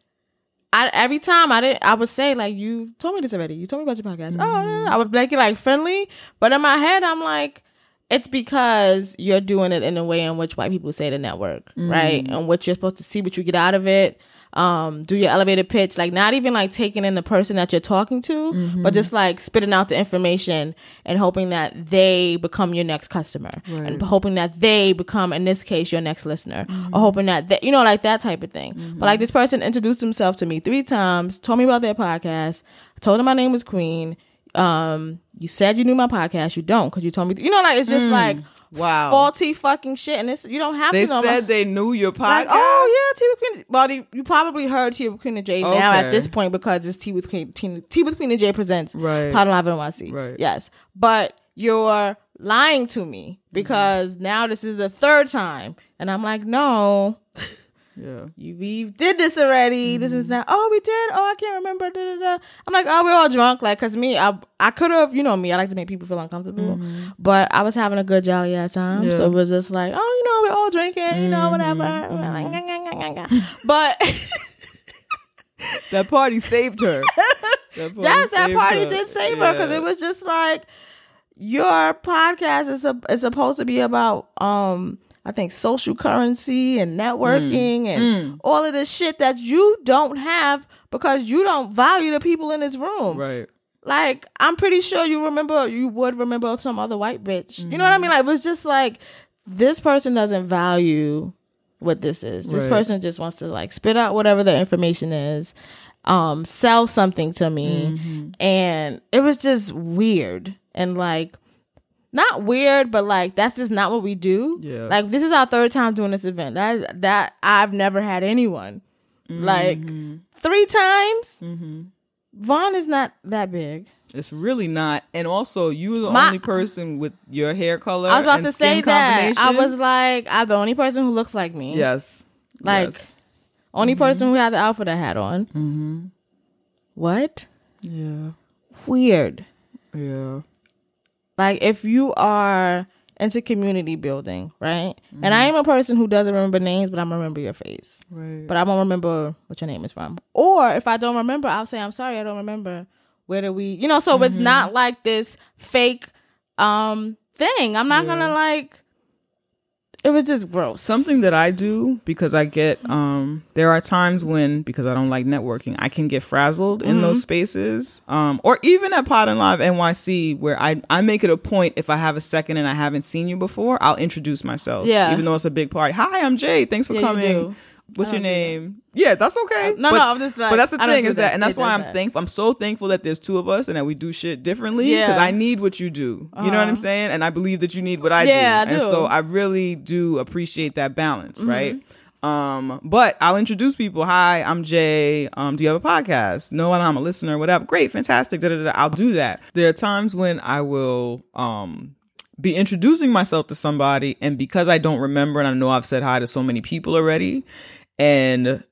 Speaker 3: I every time I didn't, I would say like, "You told me this already. You told me about your podcast." Oh, no, no, no. I would make it like friendly, but in my head, I'm like, it's because you're doing it in a way in which white people say the network, right? Mm. And what you're supposed to see what you get out of it. Um, do your elevator pitch, like not even like taking in the person that you're talking to, but mm-hmm. just like spitting out the information and hoping that they become your next customer and hoping that they become, in this case, your next listener or mm-hmm. hoping that, they, you know, like that type of thing. But like mm-hmm. this person introduced himself to me three times, told me about their podcast, told him my name was Queen. Um, you said you knew my podcast. You don't because you told me. you know, like it's just like
Speaker 1: Wow.
Speaker 3: faulty fucking shit, and it's you don't have
Speaker 1: They
Speaker 3: to know.
Speaker 1: said
Speaker 3: my,
Speaker 1: they knew your podcast.
Speaker 3: like, oh yeah, tea with Queen. Well, you, you probably heard tea with Queen and Jay now at this point because it's tea with Queen. Tea, tea with Queen and Jay presents
Speaker 1: Right.
Speaker 3: Pod Live NYC.
Speaker 1: Right.
Speaker 3: Yes, but you're lying to me because now this is the third time, and I'm like, no.
Speaker 1: Yeah.
Speaker 3: You, we did this already. This is mm-hmm. not. Oh, we did. Oh, I can't remember. Da, da, da. I'm like, oh, we're all drunk. Like, cause me, I, I could have, you know me. I like to make people feel uncomfortable, mm-hmm. but I was having a good jolly ass time.
Speaker 1: Yeah.
Speaker 3: So it was just like, oh, you know, we're all drinking. You know, whatever. Mm-hmm. But
Speaker 1: That party saved her. That party
Speaker 3: yes, that party
Speaker 1: her.
Speaker 3: did save her because it was just like your podcast is a, is supposed to be about um I think social currency and networking and all of this shit that you don't have because you don't value the people in this room.
Speaker 1: Right.
Speaker 3: Like I'm pretty sure you remember you would remember some other white bitch. You know what I mean? Like it was just like this person doesn't value what this is. This
Speaker 1: Right.
Speaker 3: person just wants to like spit out whatever the information is, um, sell something to me,
Speaker 1: Mm-hmm.
Speaker 3: and it was just weird and like not weird, but like that's just not what we do.
Speaker 1: Yeah.
Speaker 3: Like this is our third time doing this event. That that I've never had anyone like
Speaker 1: Mm-hmm.
Speaker 3: three times. Von is not that big.
Speaker 1: It's really not. And also, you were the
Speaker 3: My-
Speaker 1: only person with your hair color.
Speaker 3: I was about to say that. I was like, I'm the only person who looks like me.
Speaker 1: Yes.
Speaker 3: Like,
Speaker 1: Yes.
Speaker 3: Only person who had the outfit I had on. Mm-hmm. What?
Speaker 1: Yeah.
Speaker 3: Weird.
Speaker 1: Yeah.
Speaker 3: Like if you are into community building, right? And I am a person who doesn't remember names, but I'm gonna remember your face.
Speaker 1: Right.
Speaker 3: But I won't remember what your name is from. Or if I don't remember, I'll say I'm sorry, I don't remember. Where do we you know, so it's not like this fake um thing. I'm not gonna like it was just gross.
Speaker 1: Something that I do because I get um there are times when because I don't like networking, I can get frazzled in
Speaker 3: Mm-hmm.
Speaker 1: those spaces. Um or even at Pod and Live NYC where I I make it a point if I have a second and I haven't seen you before, I'll introduce myself.
Speaker 3: Yeah.
Speaker 1: Even though it's a big party. Hi, I'm Jay. Thanks for
Speaker 3: Yeah, you
Speaker 1: coming.
Speaker 3: Do.
Speaker 1: What's your
Speaker 3: that.
Speaker 1: name? Yeah, that's okay.
Speaker 3: no,
Speaker 1: but,
Speaker 3: no, I'm just like
Speaker 1: but that's the thing is that, and that's
Speaker 3: It
Speaker 1: why I'm
Speaker 3: that.
Speaker 1: thankful. I'm so thankful that there's two of us and that we do shit differently because
Speaker 3: Yeah.
Speaker 1: I need what you do. You know what I'm saying? And I believe that you need what I
Speaker 3: Yeah, I
Speaker 1: do. And so I really do appreciate that balance,
Speaker 3: Mm-hmm.
Speaker 1: right? Um, but I'll introduce people. Hi, I'm Jay. Um, do you have a podcast? No, I'm a listener. Whatever. Great, fantastic. Da, da, da. I'll do that. There are times when I will um be introducing myself to somebody, and because I don't remember, and I know I've said hi to so many people already, and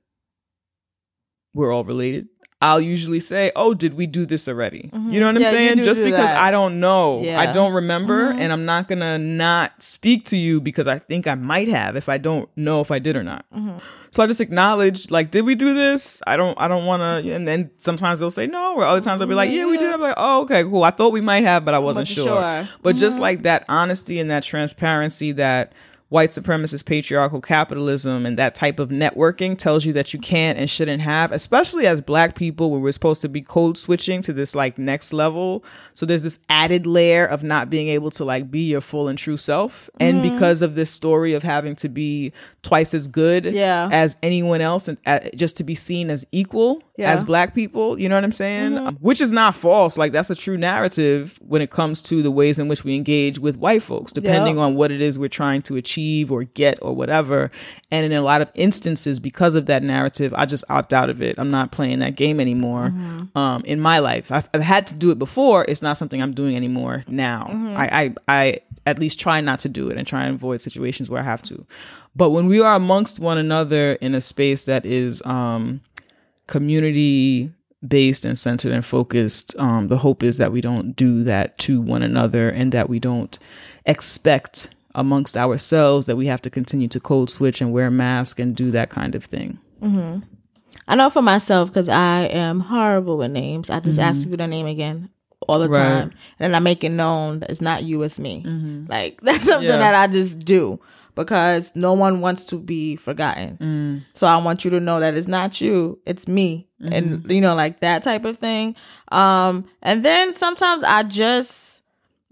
Speaker 1: we're all related. I'll usually say, "Oh, did we do this already?" You know what I'm
Speaker 3: Mm-hmm. Yeah,
Speaker 1: saying?
Speaker 3: do
Speaker 1: Just
Speaker 3: do
Speaker 1: because
Speaker 3: that.
Speaker 1: I don't know,
Speaker 3: Yeah.
Speaker 1: I don't remember,
Speaker 3: Mm-hmm.
Speaker 1: and I'm not gonna not speak to you because I think I might have if I don't know if I did or not.
Speaker 3: Mm-hmm.
Speaker 1: So I just acknowledge, like, did we do this? I don't, I don't want to. And then sometimes they'll say no, or other times they'll be like, yeah, we did. I'm like, oh, okay, cool. I thought we might have, but I wasn't sure.
Speaker 3: sure.
Speaker 1: But just like that honesty and that transparency that white supremacist patriarchal capitalism and that type of networking tells you that you can't and shouldn't have, especially as black people where we're supposed to be code switching to this like next level. So there's this added layer of not being able to like be your full and true self. And
Speaker 3: Mm-hmm.
Speaker 1: because of this story of having to be twice as good
Speaker 3: Yeah.
Speaker 1: as anyone else and uh, just to be seen as equal
Speaker 3: Yeah.
Speaker 1: as black people, you know what I'm saying?
Speaker 3: Mm-hmm.
Speaker 1: Um, Which is not false. Like that's a true narrative when it comes to the ways in which we engage with white folks, depending
Speaker 3: Yeah.
Speaker 1: on what it is we're trying to achieve or get or whatever. And in a lot of instances, because of that narrative, I just opt out of it. I'm not playing that game anymore.
Speaker 3: Mm-hmm.
Speaker 1: Um, in my life, I've, I've had to do it before. It's not something I'm doing anymore now.
Speaker 3: Mm-hmm.
Speaker 1: I, I, I at least try not to do it and try and avoid situations where I have to. But when we are amongst one another in a space that is um, community based and centered and focused, um, the hope is that we don't do that to one another and that we don't expect amongst ourselves that we have to continue to code switch and wear masks and do that kind of thing.
Speaker 3: I know for myself because I am horrible with names. I just ask you their name again all the
Speaker 1: Mm-hmm. Right.
Speaker 3: time, and I make it known that it's not you, it's me. Like that's something
Speaker 1: Mm-hmm. Yeah.
Speaker 3: that I just do because no one wants to be forgotten.
Speaker 1: Mm.
Speaker 3: So I want you to know that it's not you, it's me,
Speaker 1: Mm-hmm.
Speaker 3: and you know, like that type of thing. Um, and then sometimes I just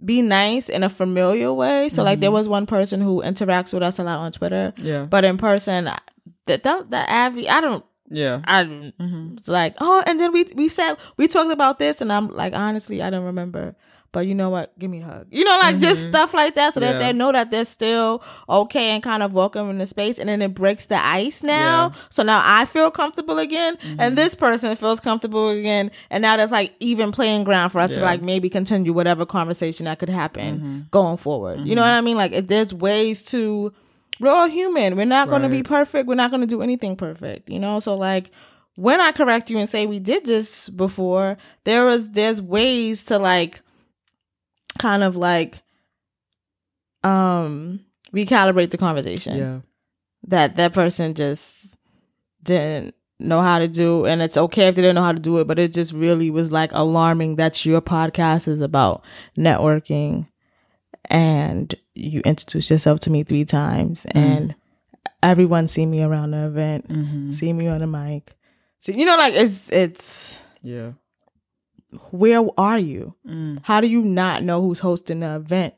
Speaker 3: be nice in a familiar way. So like there was one person who interacts with us a lot on Twitter,
Speaker 1: Mm-hmm. Yeah.
Speaker 3: but in person, that that, that Abby, I don't.
Speaker 1: Yeah.
Speaker 3: I
Speaker 1: Mm-hmm.
Speaker 3: was like, oh, and then we we said we talked about this, and I'm like, honestly, I don't remember. But you know what? Give me a hug. You know, like just stuff like that, so that
Speaker 1: Mm-hmm. Yeah.
Speaker 3: they know that they're still okay and kind of welcome in the space, and then it breaks the ice now.
Speaker 1: Yeah. Mm-hmm.
Speaker 3: So now I feel comfortable again, and this person feels comfortable again, and now there's like even playing ground for us to
Speaker 1: Yeah. Mm-hmm.
Speaker 3: like maybe continue whatever conversation that could happen going forward. You know what I mean? Like if there's ways to we're all human. We're not going to be perfect. We're not going to do anything perfect, you know? So like when I correct you and say we did this before, there was there's ways to like kind of like um recalibrate the conversation
Speaker 1: Yeah.
Speaker 3: that that person just didn't know how to do and it's okay if they didn't know how to do it but it just really was like alarming that your podcast is about networking and you introduced yourself to me three times and everyone see me around the event see me on the mic so you know like it's it's
Speaker 1: Yeah.
Speaker 3: Where are you?
Speaker 1: Mm.
Speaker 3: how do you not know who's hosting the event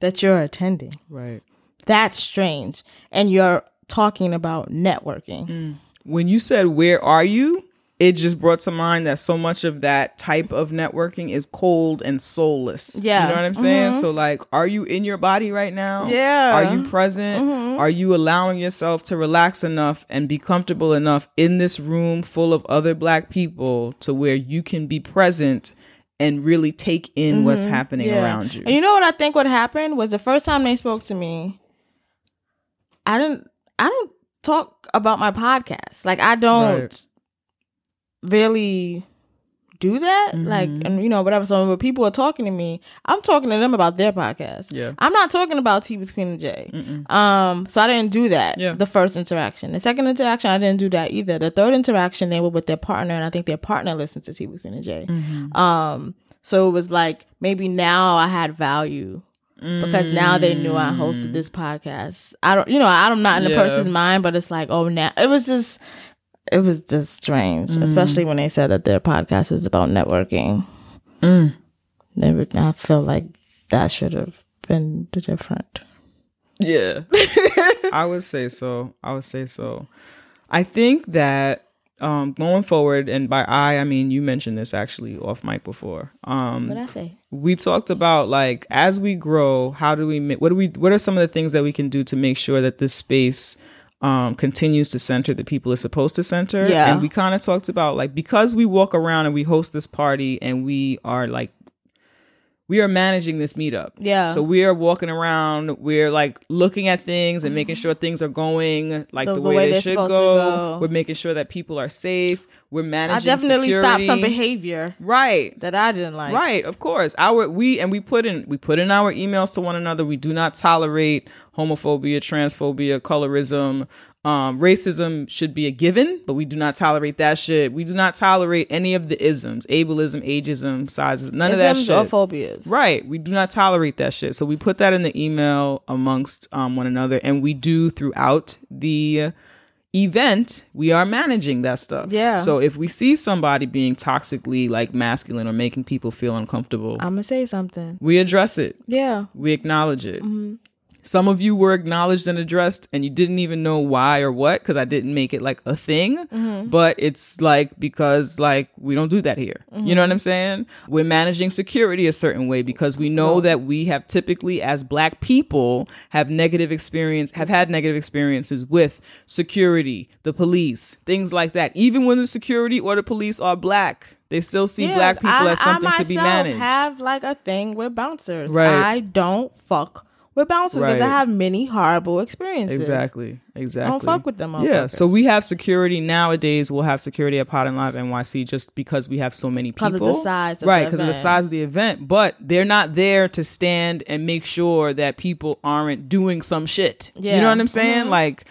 Speaker 3: that you're attending?
Speaker 1: Right.
Speaker 3: that's strange. And you're talking about networking.
Speaker 1: When you said where are you it just brought to mind that so much of that type of networking is cold and soulless
Speaker 3: Yeah.
Speaker 1: you know what i'm saying mm-hmm. so like are you in your body right now
Speaker 3: Yeah.
Speaker 1: are you present mm-hmm. are you allowing yourself to relax enough and be comfortable enough in this room full of other black people to where you can be present and really take in what's mm-hmm. happening
Speaker 3: Yeah.
Speaker 1: around you
Speaker 3: And you know what I think what happened was the first time they spoke to me, I didn't I don't talk about my podcast. Like I don't
Speaker 1: Right.
Speaker 3: Really do that. Like
Speaker 1: Mm-hmm.
Speaker 3: and you know, whatever. So when people are talking to me, I'm talking to them about their podcast.
Speaker 1: Yeah.
Speaker 3: I'm not talking about Tea with Queen and Jay. Um, so I didn't do that.
Speaker 1: Yeah.
Speaker 3: The first interaction. The second interaction, I didn't do that either. The third interaction, they were with their partner, and I think their partner listened to Tea with Queen and Jay.
Speaker 1: Mm-hmm.
Speaker 3: Um, so it was like maybe now I had value because now they knew I hosted this podcast. I don't, you know, I'm not in the
Speaker 1: Mm. Yeah.
Speaker 3: person's mind, but it's like, oh, now it was just, it was just strange,
Speaker 1: Mm.
Speaker 3: especially when they said that their podcast was about networking.
Speaker 1: Mm.
Speaker 3: They would, I feel like that should have been different.
Speaker 1: Yeah. I would say so. I would say so. I think that um going forward and by I I mean you mentioned this actually off mic before. Um
Speaker 3: What I say?
Speaker 1: we talked about like as we grow, how do we ma- what do we what are some of the things that we can do to make sure that this space um continues to center the people it's supposed to center?
Speaker 3: Yeah.
Speaker 1: And we kind of talked about like because we walk around and we host this party and we are like we are managing this meetup.
Speaker 3: Yeah.
Speaker 1: So we are walking around, we're like looking at things and making sure things are going like
Speaker 3: The-
Speaker 1: the,
Speaker 3: the
Speaker 1: way,
Speaker 3: way
Speaker 1: they should go.
Speaker 3: go.
Speaker 1: We're making sure that people are safe. We're managing.
Speaker 3: I definitely stopped some behavior
Speaker 1: Right.
Speaker 3: that I didn't like.
Speaker 1: Right, of course. Our we and we put in we put in our emails to one another. We do not tolerate homophobia, transphobia, colorism. Um, racism should be a given, but we do not tolerate that shit. We do not tolerate any of the isms, ableism, ageism, sizeism, none of that shit.
Speaker 3: or phobias.
Speaker 1: Right. We do not tolerate that shit. So we put that in the email amongst um, one another, and we do throughout the event. We are managing that stuff.
Speaker 3: Yeah.
Speaker 1: So if we see somebody being toxically like masculine or making people feel uncomfortable,
Speaker 3: I'm gonna say something.
Speaker 1: we address it.
Speaker 3: Yeah.
Speaker 1: We acknowledge it.
Speaker 3: Mm-hmm.
Speaker 1: Some of you were acknowledged and addressed, and you didn't even know why or what because I didn't make it like a thing.
Speaker 3: Mm-hmm.
Speaker 1: But it's like because like we don't do that here. You
Speaker 3: Mm-hmm.
Speaker 1: know what I'm saying? We're managing security a certain way because we know that we have typically, as Black people, have negative experience, have had negative experiences with security, the police, things like that. Even when the security or the police are Black, they still see
Speaker 3: Yeah,
Speaker 1: Black people
Speaker 3: I-
Speaker 1: as something
Speaker 3: I
Speaker 1: to be
Speaker 3: myself
Speaker 1: managed.
Speaker 3: have like a thing with bouncers.
Speaker 1: Right.
Speaker 3: I don't fuck with bouncers because I have many horrible experiences.
Speaker 1: Exactly. Exactly.
Speaker 3: I don't fuck with them
Speaker 1: Yeah. So we have security nowadays. We'll have security at Pod and Live NYC just because we have so many people.
Speaker 3: 'Cause of the size of
Speaker 1: right? Because of the size of the event. But they're not there to stand and make sure that people aren't doing some shit.
Speaker 3: Yeah.
Speaker 1: You know what I'm saying?
Speaker 3: Mhm.
Speaker 1: Like.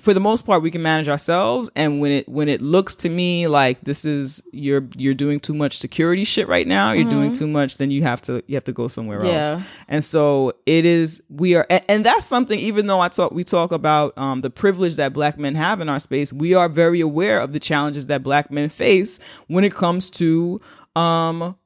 Speaker 1: For the most part, we can manage ourselves, and when it when it looks to me like this is you're you're doing too much security shit right now, you're doing too much, then you have to you have to go somewhere
Speaker 3: Mm-hmm. Yeah.
Speaker 1: else. And so it is we are and, and that's something even though I talk we talk about um the privilege that black men have in our space, we are very aware of the challenges that black men face when it comes to um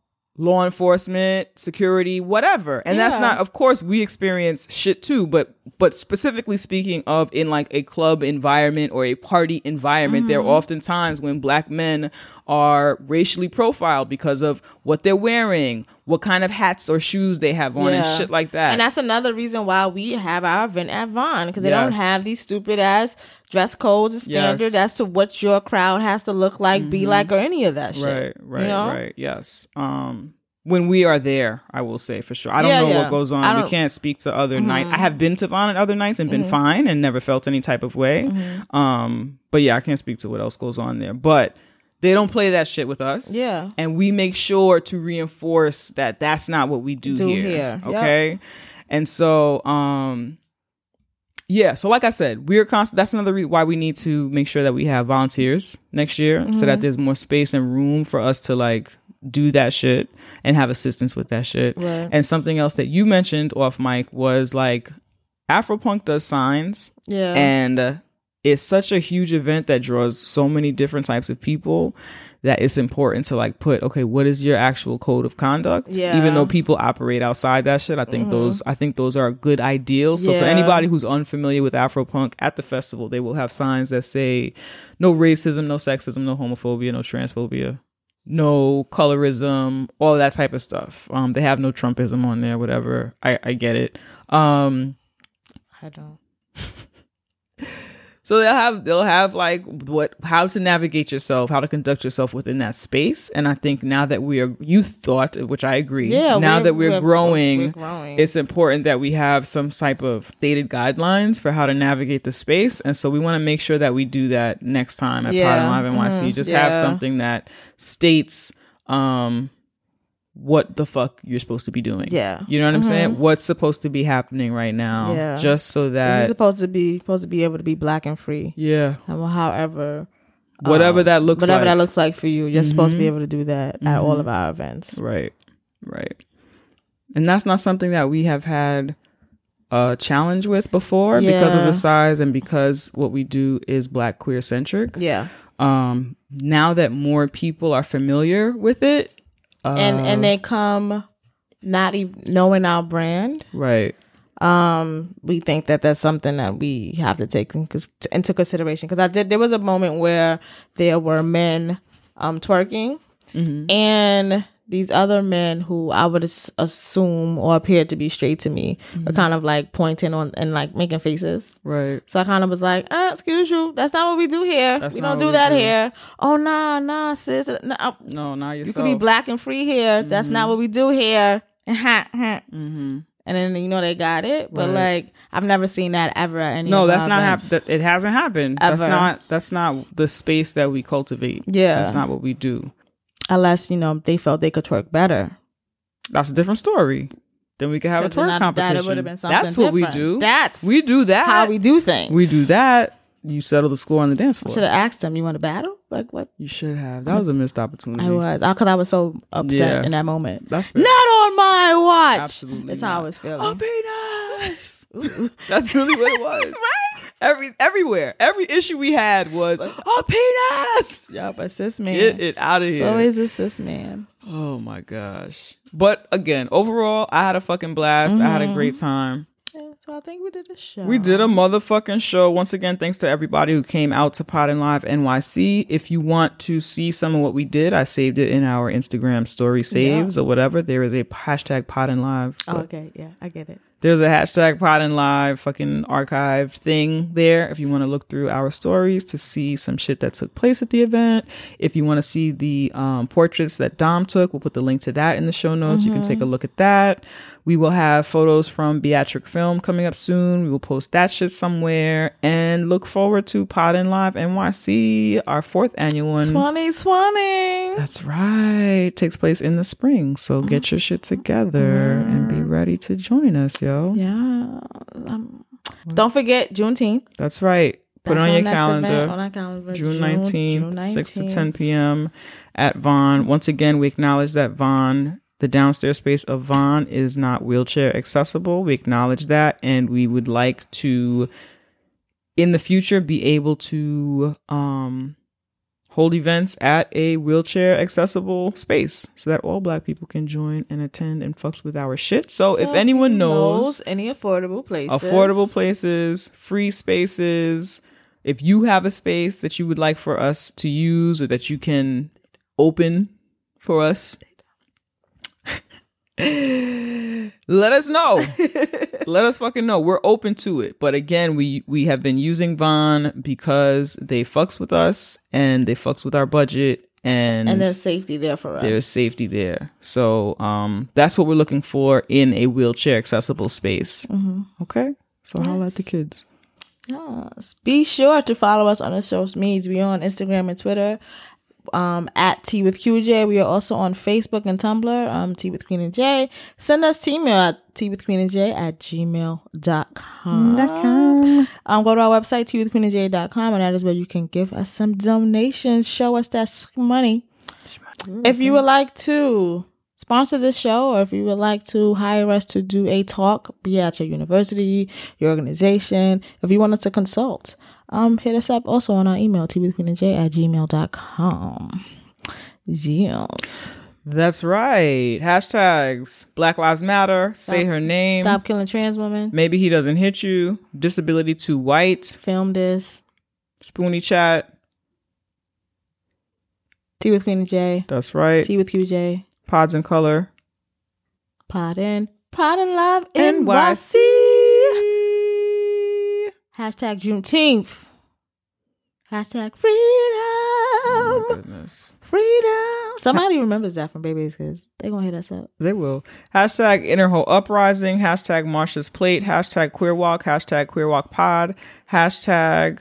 Speaker 1: law enforcement, security, whatever. And that's not of course we experience shit too, but but specifically speaking of in like a club environment or a party environment, there are
Speaker 3: Mm-hmm.
Speaker 1: often times when black men are racially profiled because of what they're wearing, what kind of hats or shoes they have on and shit like that.
Speaker 3: And that's another reason why we have our event at Von because they don't have these stupid ass dress codes and standard
Speaker 1: Yes. Mm-hmm.
Speaker 3: as to what your crowd has to look like, be like, or any of that shit.
Speaker 1: Right, right,
Speaker 3: you know?
Speaker 1: right. Yes. Um when we are there, I will say for sure. I don't
Speaker 3: Yeah,
Speaker 1: know
Speaker 3: yeah.
Speaker 1: what goes on. We
Speaker 3: Mm-hmm.
Speaker 1: can't speak to other nights. I have been to Von at other nights and been fine and never felt any type of way.
Speaker 3: Mm-hmm.
Speaker 1: Um, but yeah, I can't speak to what else goes on there. But they don't play that shit with us.
Speaker 3: Yeah.
Speaker 1: And we make sure to reinforce that that's not what we do,
Speaker 3: Do
Speaker 1: here.
Speaker 3: here. Yep.
Speaker 1: Okay. And so, um, yeah. So, like I said, we're constant. That's another reason why we need to make sure that we have volunteers next year, so
Speaker 3: Mm-hmm.
Speaker 1: that there's more space and room for us to like do that shit and have assistance with that shit.
Speaker 3: Right.
Speaker 1: And something else that you mentioned off mic was like Afropunk does signs,
Speaker 3: Yeah.
Speaker 1: and uh, it's such a huge event that draws so many different types of people that it's important to like put okay what is your actual code of conduct?
Speaker 3: Yeah.
Speaker 1: even though people operate outside that shit i think those i think those are good ideals so for anybody who's unfamiliar with afropunk at the festival they will have signs that say no racism no sexism no homophobia no transphobia no colorism all that type of stuff. Um they have no trumpism on there whatever. I i get it. Um
Speaker 3: I don't.
Speaker 1: so they'll have they'll have like what how to navigate yourself, how to conduct yourself within that space. And I think now that we are you thought, which I agree.
Speaker 3: Yeah.
Speaker 1: Now that we're, growing,
Speaker 3: we're growing.
Speaker 1: it's important that we have some type of stated guidelines for how to navigate the space. And so we want to make sure that we do that next time at
Speaker 3: Yeah.
Speaker 1: Pod and Live NYC.
Speaker 3: Mhm.
Speaker 1: Just have something that states um what the fuck you're supposed to be doing.
Speaker 3: Yeah.
Speaker 1: You know what I'm
Speaker 3: Mhm.
Speaker 1: saying? What's supposed to be happening right now.
Speaker 3: Yeah.
Speaker 1: Just so that
Speaker 3: supposed to be supposed to be able to be black and free.
Speaker 1: Yeah.
Speaker 3: And However,
Speaker 1: Whatever
Speaker 3: um,
Speaker 1: that looks
Speaker 3: whatever
Speaker 1: like.
Speaker 3: that looks like for you, you're supposed to be
Speaker 1: Mhm.
Speaker 3: able to do that at all of our events.
Speaker 1: Right, right. And that's not something that we have had a challenge with before because of the size and because what we do is black queer centric.
Speaker 3: Yeah.
Speaker 1: Um, now that more people are familiar with it, uh,
Speaker 3: and and they come not even knowing our brand.
Speaker 1: Right,
Speaker 3: um we think that that's something that we have to take in, into consideration. Because i did there was a moment where there were men um twerking.
Speaker 1: Mm-hmm.
Speaker 3: and these other men who i would as- assume or appeared to be straight to me
Speaker 1: Mm-hmm.
Speaker 3: were kind of like pointing on and like making faces
Speaker 1: right,
Speaker 3: so I kind of was like, uh, excuse you, that's not what we do here.
Speaker 1: That's
Speaker 3: we don't do
Speaker 1: we
Speaker 3: that
Speaker 1: do."
Speaker 3: here. Oh, nah, nah, sis. Nah,
Speaker 1: no, not yourself.
Speaker 3: you could be black and free here. That's not what we do here.
Speaker 1: Mm-hmm.
Speaker 3: and then you know they got it. But
Speaker 1: Right.
Speaker 3: like I've never seen that ever at any.
Speaker 1: No, that's not happening. It hasn't happened. That's not. That's not the space that we cultivate.
Speaker 3: Yeah.
Speaker 1: that's not what we do.
Speaker 3: Unless you know they felt they could twerk better.
Speaker 1: That's a different story. Then we could have a twerk
Speaker 3: that-
Speaker 1: competition.
Speaker 3: That would have been something.
Speaker 1: That's what we do.
Speaker 3: That's
Speaker 1: we do that.
Speaker 3: how we do things.
Speaker 1: We do that. You settle the score on the dance floor.
Speaker 3: Should have asked them. You want to battle? Like what?
Speaker 1: You should have. That was a missed opportunity.
Speaker 3: I was because I was so upset
Speaker 1: Yeah.
Speaker 3: in that moment.
Speaker 1: That's fair.
Speaker 3: Not on my watch.
Speaker 1: Absolutely
Speaker 3: That's how I
Speaker 1: not.
Speaker 3: was feeling.
Speaker 1: A penis. That's really what it was. Every everywhere, every issue we had was oh, a penis.
Speaker 3: Yeah, but cis man,
Speaker 1: Get it out of
Speaker 3: it's
Speaker 1: here.
Speaker 3: always a cis man.
Speaker 1: Oh my gosh. But again, overall, I had a fucking blast. I had a great mm-hmm. time.
Speaker 3: Yeah, so I think we did a show.
Speaker 1: We did a motherfucking show. Once again, thanks to everybody who came out to Pod and Live NYC. If you want to see some of what we did, I saved it in our Instagram story saves or whatever. There is a hashtag Pod and Live.
Speaker 3: Oh, okay, yeah, I get it.
Speaker 1: There's a hashtag Pod and Live fucking archive thing there if you want to look through our stories to see some shit that took place at the event. If you want to see the um, portraits that Dom took, we'll put the link to that in the show notes. You can take a mm-hmm. look at that. We will have photos from Beatric Film coming up soon. We will post that shit somewhere and look forward to Pod and Live NYC, our fourth annual one.
Speaker 3: Swanee, Swanee.
Speaker 1: That's right. Takes place in the spring. So get mm. your shit together and be mm-hmm. ready to join us, yo.
Speaker 3: Yeah. Um, don't forget Juneteenth.
Speaker 1: That's right. Put
Speaker 3: That's
Speaker 1: it on your calendar.
Speaker 3: event on calendar.
Speaker 1: June
Speaker 3: June-
Speaker 1: 19th,
Speaker 3: June
Speaker 1: 6 to 10 p.m. at Von. Once again, we acknowledge that Von, the downstairs space of Von, is not wheelchair accessible. We acknowledge that, and we would like to, in the future, be able to um, hold events at a wheelchair accessible space so that all black people can join and attend and fucks with our shit. So, if anyone
Speaker 3: who
Speaker 1: knows
Speaker 3: any affordable places,
Speaker 1: affordable places, free spaces. If you have a space that you would like for us to use or that you can open for us, let us know. let us fucking know. We're open to it. But again, we we have been using Von because they fucks with us and they fucks with our budget and,
Speaker 3: and there's safety there for us.
Speaker 1: there's safety there. So um that's what we're looking for in a wheelchair accessible space.
Speaker 3: Mm-hmm.
Speaker 1: Okay. So holla at the kids.
Speaker 3: Yes. Be sure to follow us on the social medias. We are on Instagram and Twitter um, at Tea with QJ. We are also on Facebook and Tumblr, um, Tea with Queen and J. Send us tea mail at tea with Queen and J at gmail.com. Um, go to our website, tea with Queen and J.com, and that is where you can give us some donations. Show us that money. If you would like to sponsor this show or if you would like to hire us to do a talk, be at your university, your organization, if you want us to consult, um, hit us up also on our email, teawithqueenandj at gmail.com. Yes.
Speaker 1: That's right. Hashtags Black Lives Matter. Say her name.
Speaker 3: Stop killing trans women.
Speaker 1: Maybe he doesn't hit you. Disability to white.
Speaker 3: Film this.
Speaker 1: Spoonie chat.
Speaker 3: Tea with Queen and J.
Speaker 1: That's right.
Speaker 3: Tea with QJ.
Speaker 1: Pods in color.
Speaker 3: Pod in. Pod and Live
Speaker 1: NYC.
Speaker 3: NYC. Hashtag Juneteenth. Hashtag freedom.
Speaker 1: Oh my goodness.
Speaker 3: Freedom. Somebody remembers that from Baby's Kids. They gonna hit us up.
Speaker 1: They will. Hashtag Interho Uprising. Hashtag Marsha's Plate. Hashtag Queer Walk. Hashtag Queer Walk Pod. Hashtag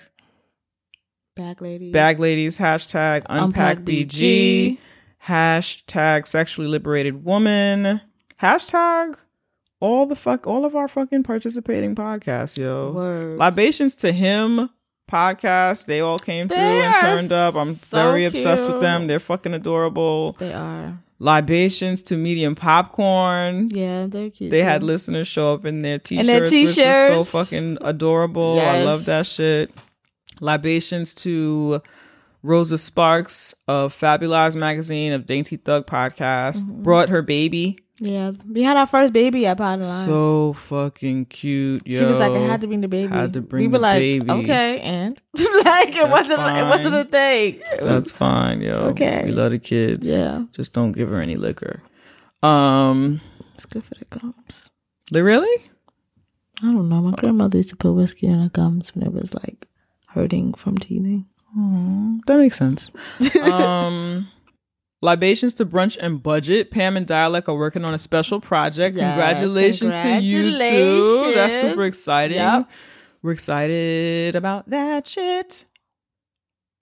Speaker 3: Bag ladies.
Speaker 1: Bag Ladies. Hashtag Unpack,
Speaker 3: Unpack
Speaker 1: BG.
Speaker 3: BG.
Speaker 1: Hashtag Sexually Liberated Woman. Hashtag all the fuck all of our fucking participating podcasts, yo.
Speaker 3: Word.
Speaker 1: Libations to him podcast. They all came through and turned up. I'm
Speaker 3: so
Speaker 1: very obsessed with them. They're fucking adorable.
Speaker 3: They are.
Speaker 1: Libations to medium popcorn.
Speaker 3: Yeah, they're cute.
Speaker 1: They had listeners show up in their t-shirts,
Speaker 3: their
Speaker 1: which was so fucking adorable. I love that shit. Libations to Rosa Sparks of Fabulous Magazine of Dainty Thug Podcast.
Speaker 3: Mm-hmm.
Speaker 1: Brought her baby.
Speaker 3: Yeah, we had our first baby at Pod Line.
Speaker 1: So fucking cute. Yo.
Speaker 3: she was like, I had to bring the baby.
Speaker 1: Had to bring
Speaker 3: we were
Speaker 1: the
Speaker 3: like,
Speaker 1: baby.
Speaker 3: okay, and like it wasn't it wasn't a thing. Was-
Speaker 1: That's fine, yo.
Speaker 3: Okay.
Speaker 1: We love the kids.
Speaker 3: Yeah.
Speaker 1: Just don't give her any liquor. Um,
Speaker 3: it's good for the gums.
Speaker 1: they really?
Speaker 3: I don't know. My grandmother used to put whiskey in her gums when it was like hurting from teething.
Speaker 1: That makes sense. um, Libations to Brunch and Budget. Pam and Dialect are working on a special project.
Speaker 3: Yes,
Speaker 1: congratulations, to you too. That's super exciting.
Speaker 3: Yep.
Speaker 1: We're excited about that shit.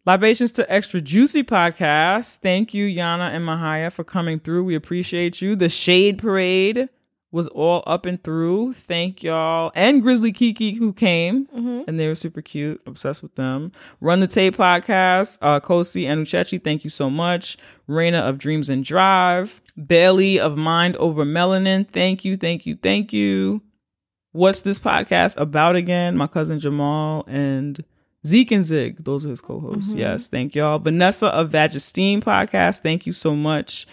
Speaker 1: Libations to Extra Juicy Podcast. Thank you, Yana and Mahaya, for coming through. We appreciate you. The Shade Parade was all up and through. Thank y'all. And Grizzly Kiki, who came, and they were super cute. Obsessed with them. Run the Tape Podcast. Uh, Kosi and Uchechi, thank you so much. Raina of Dreams and Drive. Bailey of Mind Over Melanin. Thank you, thank you, thank you. What's this podcast about again? My cousin Jamal and Zeke and Zig. Those are his co-hosts. Yes, thank y'all. Vanessa of Vagistine podcast. Thank you so much.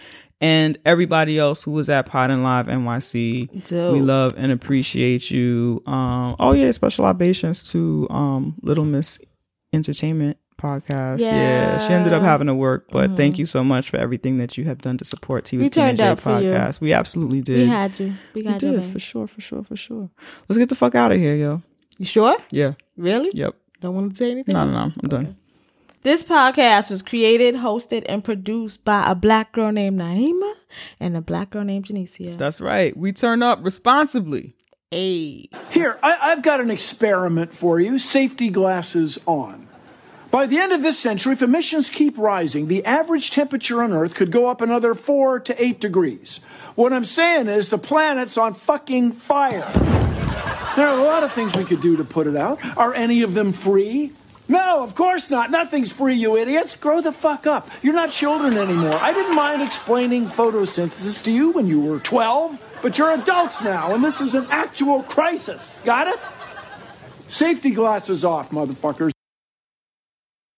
Speaker 1: And everybody else who was at Pod and Live NYC.
Speaker 3: Dope.
Speaker 1: We love and appreciate you. Um, oh yeah, special libations to um Little Miss Entertainment podcast. Yeah. she ended up having to work, but thank you so much for everything that you have done to support T
Speaker 3: We turned up
Speaker 1: podcast. We absolutely did.
Speaker 3: We had you. We
Speaker 1: We
Speaker 3: got you.
Speaker 1: did for sure, for sure, for sure. Let's get the fuck out of here, yo.
Speaker 3: You sure?
Speaker 1: Yeah.
Speaker 3: Really?
Speaker 1: Yep.
Speaker 3: Don't want to say anything.
Speaker 1: No, no, no. I'm done.
Speaker 3: This podcast was created, hosted, and produced by a black girl named Naima and a black girl named Janicia.
Speaker 1: That's right. We turn up responsibly.
Speaker 3: Hey.
Speaker 4: Here, I, I've got an experiment for you. Safety glasses on. By the end of this century, if emissions keep rising, the average temperature on Earth could go up another four to eight degrees. What I'm saying is the planet's on fucking fire. There are a lot of things we could do to put it out. Are any of them free? No, of course not. Nothing's free, you idiots. Grow the fuck up. You're not children anymore. I didn't mind explaining photosynthesis to you when you were 12, but you're adults now, and this is an actual crisis. Got it? Safety glasses off, motherfuckers.